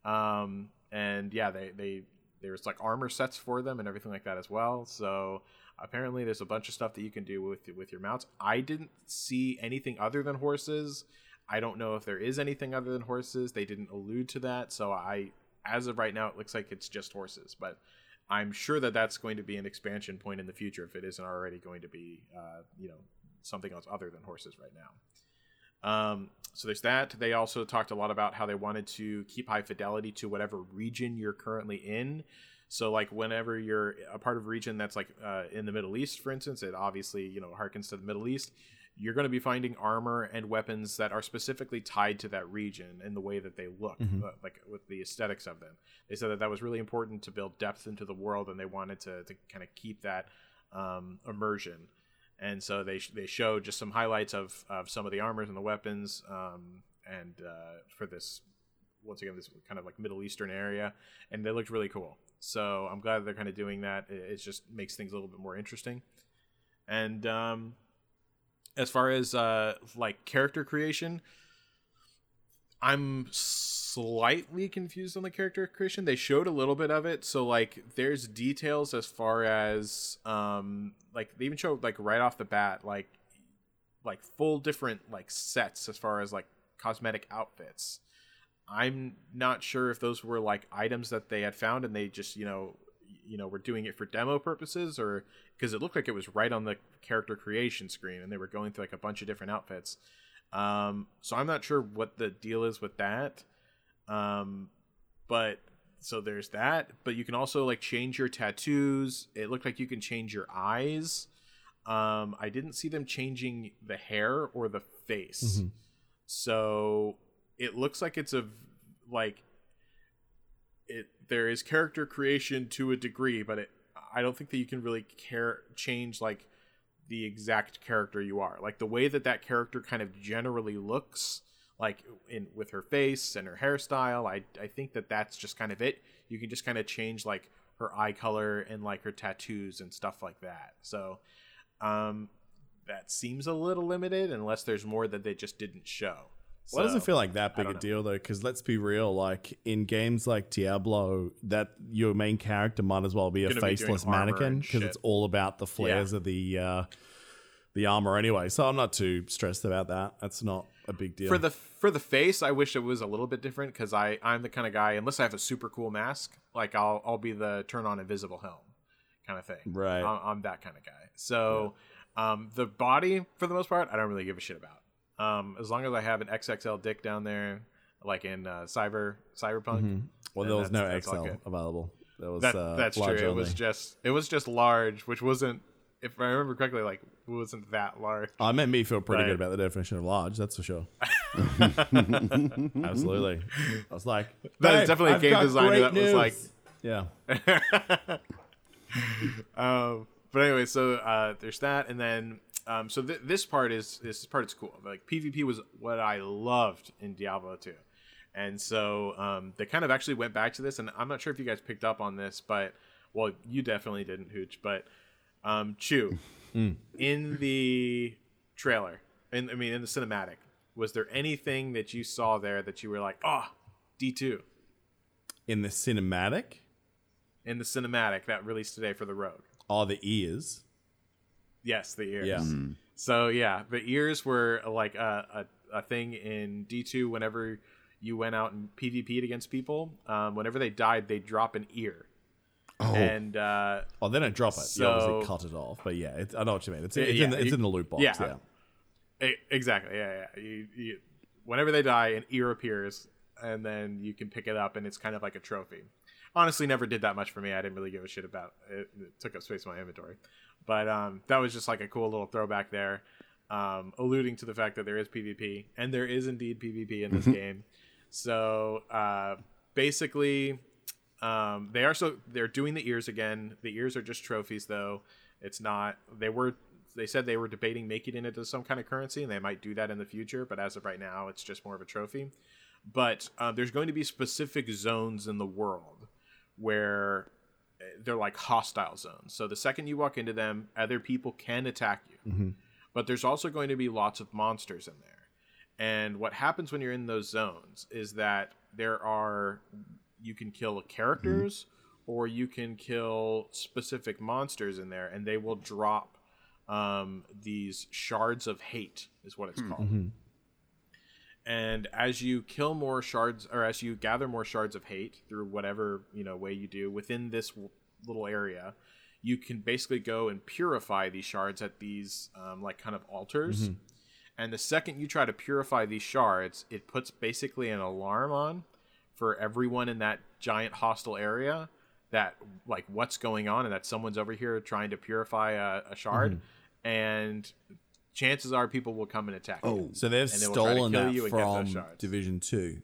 Speaker 3: Um, and yeah, they they there's like armor sets for them and everything like that as well. So apparently there's a bunch of stuff that you can do with with your mounts. I didn't see anything other than horses. I don't know if there is anything other than horses. They didn't allude to that. So I as of right now it looks like it's just horses, but I'm sure that that's going to be an expansion point in the future if it isn't already going to be uh, you know something else other than horses right now. Um, so there's that. They also talked a lot about how they wanted to keep high fidelity to whatever region you're currently in. So like whenever you're a part of a region that's like uh, in the Middle East, for instance, it obviously you know harkens to the Middle East. You're going to be finding armor and weapons that are specifically tied to that region and the way that they look, uh, like with the aesthetics of them. They said that that was really important to build depth into the world, and they wanted to, to kind of keep that um, immersion. And so they they showed just some highlights of, of some of the armors and the weapons, um, and uh, for this once again this kind of like Middle Eastern area, and they looked really cool. So I'm glad they're kind of doing that. It, it just makes things a little bit more interesting. And um, as far as uh, like character creation, I'm slightly confused on the character creation. They showed a little bit of it, so like there's details as far as um like they even showed like right off the bat like like full different like sets as far as like cosmetic outfits. I'm not sure if those were like items that they had found and they just, you know, you know, were doing it for demo purposes or because it looked like it was right on the character creation screen and they were going through like a bunch of different outfits. Um, so I'm not sure what the deal is with that. Um, but so there's that. But you can also like change your tattoos. It looked like you can change your eyes. Um, I didn't see them changing the hair or the face. So it looks like it's a like it there is character creation to a degree, but it I don't think that you can really care change like the exact character you are. Like the way that that character kind of generally looks, like in with her face and her hairstyle, I I think that that's just kind of it. You can just kind of change like her eye color and like her tattoos and stuff like that. So, um, that seems a little limited unless there's more that they just didn't show.
Speaker 2: Well, it doesn't
Speaker 3: So,
Speaker 2: feel like that big a
Speaker 3: know.
Speaker 2: deal though, because let's be real. Like in games like Diablo, that your main character might as well be a
Speaker 3: Gonna be
Speaker 2: faceless mannequin because it's all about the flares of the uh, the armor anyway. So I'm not too stressed about that. That's not a big deal.
Speaker 3: For the for the face, I wish it was a little bit different because I I'm the kind of guy unless I have a super cool mask, like I'll I'll be the turn on invisible helm kind of thing.
Speaker 2: Right.
Speaker 3: I'm, I'm that kind of guy. So, um, the body for the most part, I don't really give a shit about. Um, as long as I have an XXL dick down there, like in uh, Cyber Cyberpunk.
Speaker 2: well, there was no XL available. That was
Speaker 3: That
Speaker 2: uh,
Speaker 3: that's true.
Speaker 2: large
Speaker 3: It was just it was just large, which wasn't. If I remember correctly, like wasn't that large.
Speaker 2: I made me feel pretty
Speaker 3: Right.
Speaker 2: good about the definition of large. That's for sure. Absolutely. I was like,
Speaker 3: That is
Speaker 2: "Babe,
Speaker 3: definitely a
Speaker 2: I've
Speaker 3: game
Speaker 2: got
Speaker 3: designer that was like-
Speaker 2: yeah.
Speaker 3: um, but anyway, so uh, there's that, and then um, so th- this part is this part is cool. Like PvP was what I loved in Diablo 2, and so um, they kind of actually went back to this, and I'm not sure if you guys picked up on this, but well, you definitely didn't, Hooch, but um, Chew in the trailer, and I mean in the cinematic, was there anything that you saw there that you were like, oh, D2
Speaker 2: In the cinematic,
Speaker 3: in the cinematic that released today for the Rogue?
Speaker 2: All the ears.
Speaker 3: Yes, the ears.
Speaker 2: Yeah.
Speaker 3: So yeah, the ears were like a, a, a thing in D two. Whenever you went out and PvP'd against people, um, whenever they died, they drop an ear.
Speaker 4: Oh,
Speaker 3: And uh,
Speaker 2: Oh, they don't drop it. you obviously cut it off. But yeah, it's, I know what you mean. It's, it's,
Speaker 3: yeah,
Speaker 2: in, the, it's
Speaker 3: you-
Speaker 2: in the loot box.
Speaker 3: yeah.
Speaker 2: Yeah.
Speaker 3: exactly, yeah, yeah. You, you, whenever they die, an ear appears, and then you can pick it up, and it's kind of like a trophy. Honestly, never did that much for me. I didn't really give a shit about it. It took up space in my inventory, but um, that was just like a cool little throwback there, um, alluding to the fact that there is PvP, and there is indeed PvP in this game. So uh, basically, um, they are so they're doing the ears again. The ears are just trophies, though. It's not. They were. They said they were debating making it into some kind of currency, and they might do that in the future. But as of right now, it's just more of a trophy. But uh, there's going to be specific zones in the world where they're like hostile zones. So the second you walk into them, other people can attack you. Mm-hmm. But there's also going to be lots of monsters in there. And what happens when you're in those zones is that there are you can kill characters mm-hmm. or you can kill specific monsters in there and they will drop um, these shards of hate is what it's hmm. called mm-hmm. And as you kill more shards or as you gather more shards of hate through whatever you know way you do within this w- little area you can basically go and purify these shards at these um, like kind of altars. And the second you try to purify these shards it puts basically an alarm on for everyone in that giant hostile area that like what's going on and that someone's over here trying to purify a, a shard. And chances are people will come and attack.
Speaker 4: Oh.
Speaker 3: you.
Speaker 2: So they've
Speaker 3: And they will try to
Speaker 2: stolen
Speaker 3: kill
Speaker 2: that
Speaker 3: you and get those
Speaker 2: from. Division Two.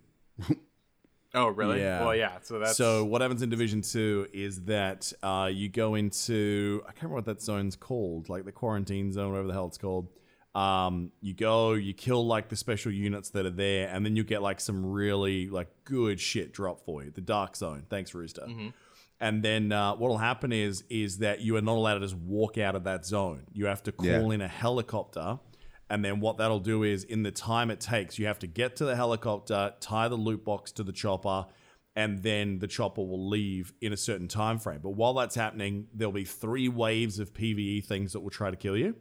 Speaker 3: Oh, really?
Speaker 2: Yeah.
Speaker 3: Well, yeah. So that's
Speaker 2: So what happens in Division Two is that uh, you go into I can't remember what that zone's called, like the quarantine zone, whatever the hell it's called. Um, you go, you kill like the special units that are there, and then you get like some really like good shit drop for you. The Dark Zone. Thanks, Rooster.
Speaker 3: Mm-hmm.
Speaker 2: And then uh, what will happen is is that you are not allowed to just walk out of that zone. You have to call
Speaker 4: Yeah.
Speaker 2: in a helicopter. And then what that'll do is, in the time it takes, you have to get to the helicopter, tie the loot box to the chopper, and then the chopper will leave in a certain time frame. But while that's happening, there'll be three waves of PVE things that will try to kill you.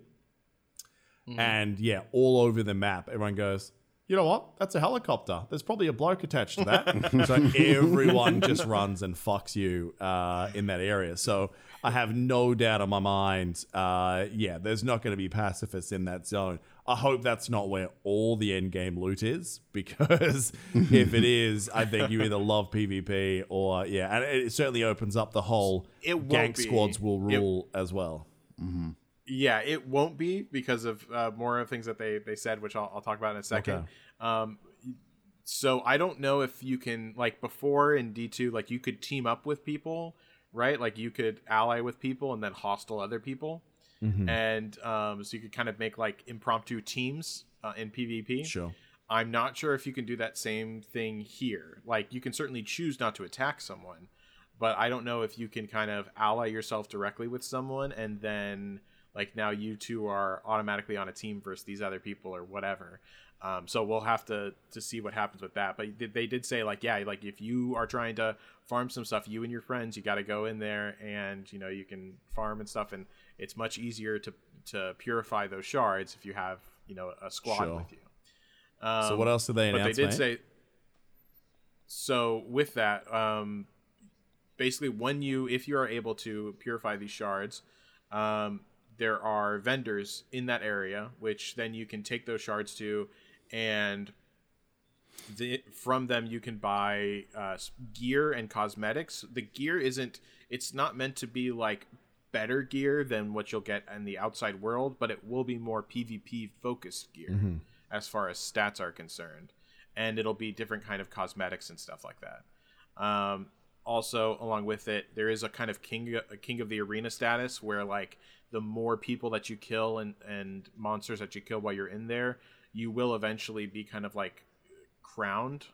Speaker 2: And yeah, all over the map, everyone goes, you know what? That's a helicopter. There's probably a bloke attached to that. so everyone just runs and fucks you uh, in that area. So I have no doubt in my mind, uh, yeah, there's not going to be pacifists in that zone. I hope that's not where all the end game loot is, because if it is, I think you either love PvP or yeah, and it certainly opens up the whole
Speaker 3: It won't
Speaker 2: gank
Speaker 3: be.
Speaker 2: squads will
Speaker 3: It-
Speaker 2: rule as well.
Speaker 3: Yeah, it won't be because of uh, more of things that they they said, which I'll, I'll talk about in a second.
Speaker 2: Okay.
Speaker 3: Um, so I don't know if you can like before in D two, like you could team up with people, right? Like you could ally with people and then hostile other people,
Speaker 2: Mm-hmm.
Speaker 3: and um, so you could kind of make like impromptu teams uh, in PvP.
Speaker 2: Sure.
Speaker 3: I'm not sure if you can do that same thing here. Like you can certainly choose not to attack someone, but I don't know if you can kind of ally yourself directly with someone and then like now you two are automatically on a team versus these other people or whatever. Um, so we'll have to to see what happens with that. But they- did say like yeah, like if you are trying to farm some stuff, you and your friends, you got to go in there and you know you can farm and stuff, and it's much easier to to purify those shards if you have you know a squad
Speaker 2: Sure.
Speaker 3: with you.
Speaker 2: So what else did they
Speaker 3: Um, But they did
Speaker 2: mate?
Speaker 3: say. So with that, um, basically, when you if you are able to purify these shards, um, there are vendors in that area, which then you can take those shards to, and the, from them you can buy uh, gear and cosmetics. The gear isn't; it's not meant to be like better gear than what you'll get in the outside world, but it will be more PvP focused gear as far as stats are concerned, and it'll be different kind of cosmetics and stuff like that. Um, also, along with it, there is a kind of king a king of the arena status where like the more people that you kill and and monsters that you kill while you're in there, you will eventually be kind of like crowned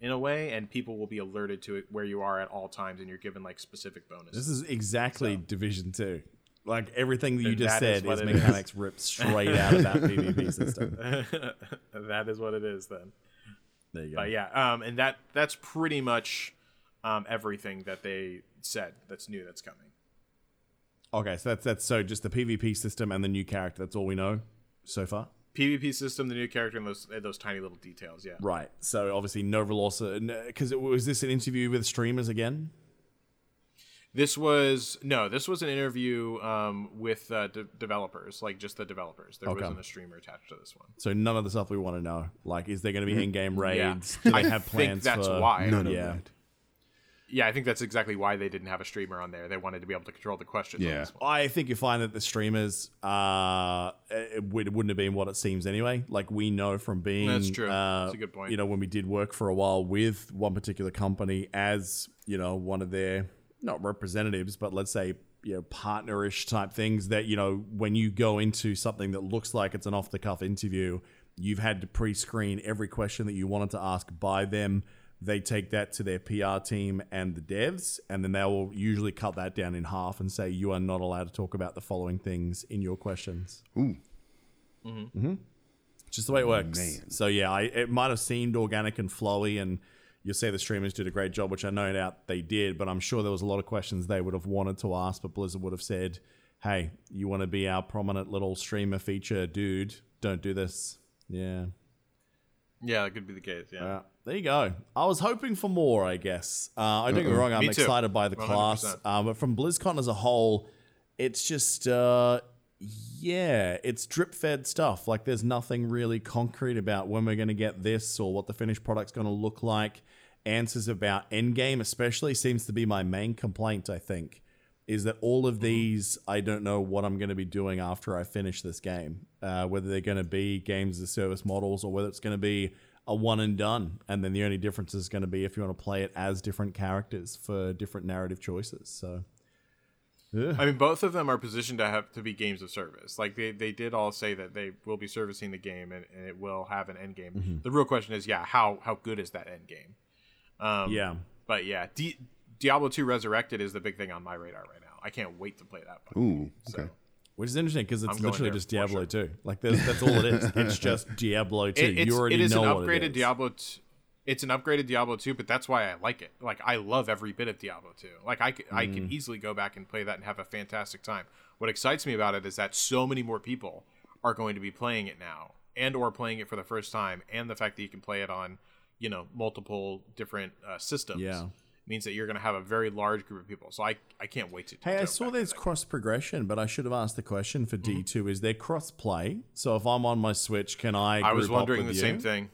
Speaker 3: in a way, and people will be alerted to it where you are at all times, and you're given like specific bonuses.
Speaker 2: This is exactly Division Two. Like everything that you
Speaker 3: And
Speaker 2: just
Speaker 3: that is
Speaker 2: said is
Speaker 3: is.
Speaker 2: mechanics ripped straight out of that PvP system.
Speaker 3: that is what it is then.
Speaker 2: There you go.
Speaker 3: But yeah, um, and that that's pretty much um, everything that they said that's new that's coming.
Speaker 2: Okay, so that's that's so just the PvP system and the new character. That's all we know so far.
Speaker 3: PvP system, the new character, and those and those tiny little details. Yeah.
Speaker 2: Right. So obviously Nova also because it was this an interview with streamers again.
Speaker 3: This was no, this was an interview um, with uh, de- developers, like just the developers. There
Speaker 2: Okay.
Speaker 3: wasn't a streamer attached to this one.
Speaker 2: So none of the stuff we want to know. Like, is there going to be in-game
Speaker 3: Mm-hmm. Yeah.
Speaker 2: raids? Do they
Speaker 3: I
Speaker 2: have
Speaker 3: think
Speaker 2: plans
Speaker 3: that's
Speaker 2: for?
Speaker 3: why.
Speaker 4: None of
Speaker 2: Yeah.
Speaker 4: that.
Speaker 3: Yeah, I think that's exactly why they didn't have a streamer on there. They wanted to be able to control the questions. on
Speaker 4: Yeah.
Speaker 3: this one.
Speaker 2: I think you find that the streamers, uh, it, would, it wouldn't have been what it seems anyway. Like we know from being,
Speaker 3: That's true.
Speaker 2: Uh,
Speaker 3: That's a good point.
Speaker 2: You know, when we did work for a while with one particular company as you know one of their not representatives, but let's say you know partnerish type things. That you know when you go into something that looks like it's an off the cuff interview, you've had to pre-screen every question that you wanted to ask by them. They take that to their PR team and the devs, and then they will usually cut that down in half and say you are not allowed to talk about the following things in your questions.
Speaker 4: Ooh. Mm-hmm. Mm-hmm.
Speaker 2: Just the way it works.
Speaker 4: Man.
Speaker 2: So yeah, I, it might have seemed organic and flowy, and you'll say the streamers did a great job, which I no doubt they did. But I'm sure there was a lot of questions they would have wanted to ask, but Blizzard would have said, "Hey, you want to be our prominent little streamer feature dude? Don't do this." Yeah.
Speaker 3: Yeah, that could be the case. Yeah.
Speaker 2: Yeah, there you go. I was hoping for more, I guess. Uh, I don't get me wrong, I'm
Speaker 3: Me
Speaker 2: excited by the class,
Speaker 3: 100%.
Speaker 2: uh, but from BlizzCon as a whole, it's just, uh, yeah, it's drip fed stuff. Like, there's nothing really concrete about when we're going to get this or what the finished product's going to look like. Answers about Endgame, especially, seems to be my main complaint, I think. Is that all of these I don't know what I'm going to be doing after I finish this game. Uh, whether they're going to be games as a service models or whether it's going to be a one and done, and then the only difference is going to be if you want to play it as different characters for different narrative choices. So.
Speaker 3: I mean, both of them are positioned to have to be games of service. Like they, they did all say that they will be servicing the game and, and it will have an end game.
Speaker 2: Mm-hmm.
Speaker 3: The real question is, yeah, how how good is that end game? Um,
Speaker 2: Yeah.
Speaker 3: But yeah, Di- Diablo 2 Resurrected is the big thing on my radar right now. I can't wait to play that. fucking
Speaker 4: Ooh,
Speaker 3: game. So,
Speaker 4: okay.
Speaker 2: Which is interesting because it's
Speaker 3: I'm
Speaker 2: literally just Diablo
Speaker 3: sure.
Speaker 2: 2. Like that's, that's all it is. It's just Diablo 2.
Speaker 3: It, it's,
Speaker 2: you already
Speaker 3: it is
Speaker 2: know
Speaker 3: an
Speaker 2: what
Speaker 3: upgraded
Speaker 2: it is.
Speaker 3: Diablo. T- it's an upgraded Diablo 2, but that's why I like it. Like I love every bit of Diablo 2. Like I, c- I
Speaker 2: Mm.
Speaker 3: can easily go back and play that and have a fantastic time. What excites me about it is that so many more people are going to be playing it now and or playing it for the first time and the fact that you can play it on, you know, multiple different uh, systems.
Speaker 2: Yeah.
Speaker 3: Means that you're going to have a very large group of people. So I, I can't wait to.
Speaker 2: Hey, I saw there's cross progression, but I should have asked the question for
Speaker 3: Mm-hmm.
Speaker 2: D2 is there cross play? So if I'm on my Switch, can I
Speaker 3: I was wondering the
Speaker 2: with
Speaker 3: same thing.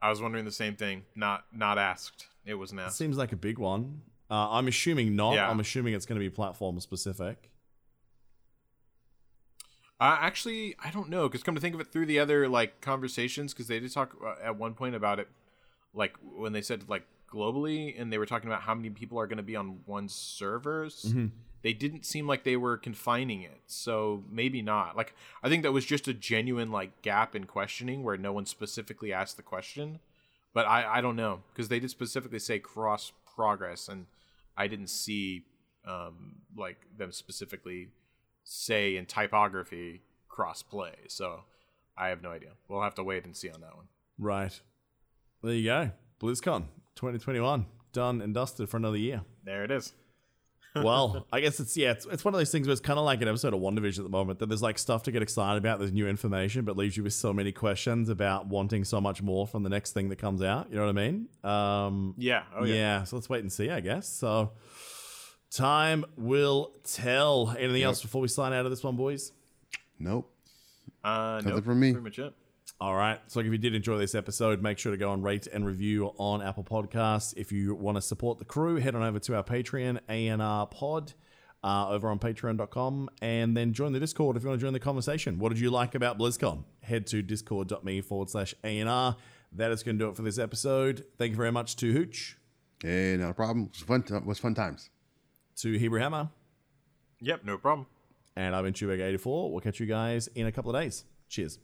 Speaker 3: I was wondering the same thing. Not not asked. It was asked.
Speaker 2: Seems like a big one. Uh, I'm assuming not.
Speaker 3: Yeah.
Speaker 2: I'm assuming it's going to be platform specific.
Speaker 3: Uh, actually, I don't know because come to think of it, through the other like conversations, because they did talk uh, at one point about it, like when they said like globally, and they were talking about how many people are going to be on one servers.
Speaker 2: Mm-hmm.
Speaker 3: They didn't seem like they were confining it, so maybe not. Like I think that was just a genuine like gap in questioning where no one specifically asked the question, but I I don't know because they did specifically say cross progress, and I didn't see um like them specifically say in typography cross play. So I have no idea. We'll have to wait and see on that one.
Speaker 2: Right. There you go. BlizzCon 2021. Done and dusted for another year.
Speaker 3: There it is.
Speaker 2: well, I guess it's yeah, it's, it's one of those things where it's kind of like an episode of WandaVision at the moment that there's like stuff to get excited about. There's new information, but leaves you with so many questions about wanting so much more from the next thing that comes out. You know what I mean? Um,
Speaker 3: Yeah. Oh
Speaker 2: yeah.
Speaker 3: yeah.
Speaker 2: So let's wait and see. I guess so. Time will tell. Anything else before we sign out of this one, boys?
Speaker 4: Nope.
Speaker 3: Uh,
Speaker 4: Nothing
Speaker 3: nope,
Speaker 4: from me.
Speaker 3: Pretty much it.
Speaker 2: All right. So if you did enjoy this episode, make sure to go and rate and review on Apple Podcasts. If you want to support the crew, head on over to our Patreon, ANR Pod, uh, over on patreon.com, and then join the Discord if you want to join the conversation. What did you like about BlizzCon? Head to discord.me forward slash ANR. That is going to do it for this episode. Thank you very much to Hooch,
Speaker 4: Hey, not a problem. It was fun. It was fun times.
Speaker 2: to Hebrew Hammer,
Speaker 3: Yep. No problem.
Speaker 2: and I've been Chewbacca84. We'll catch you guys in a couple of days. Cheers.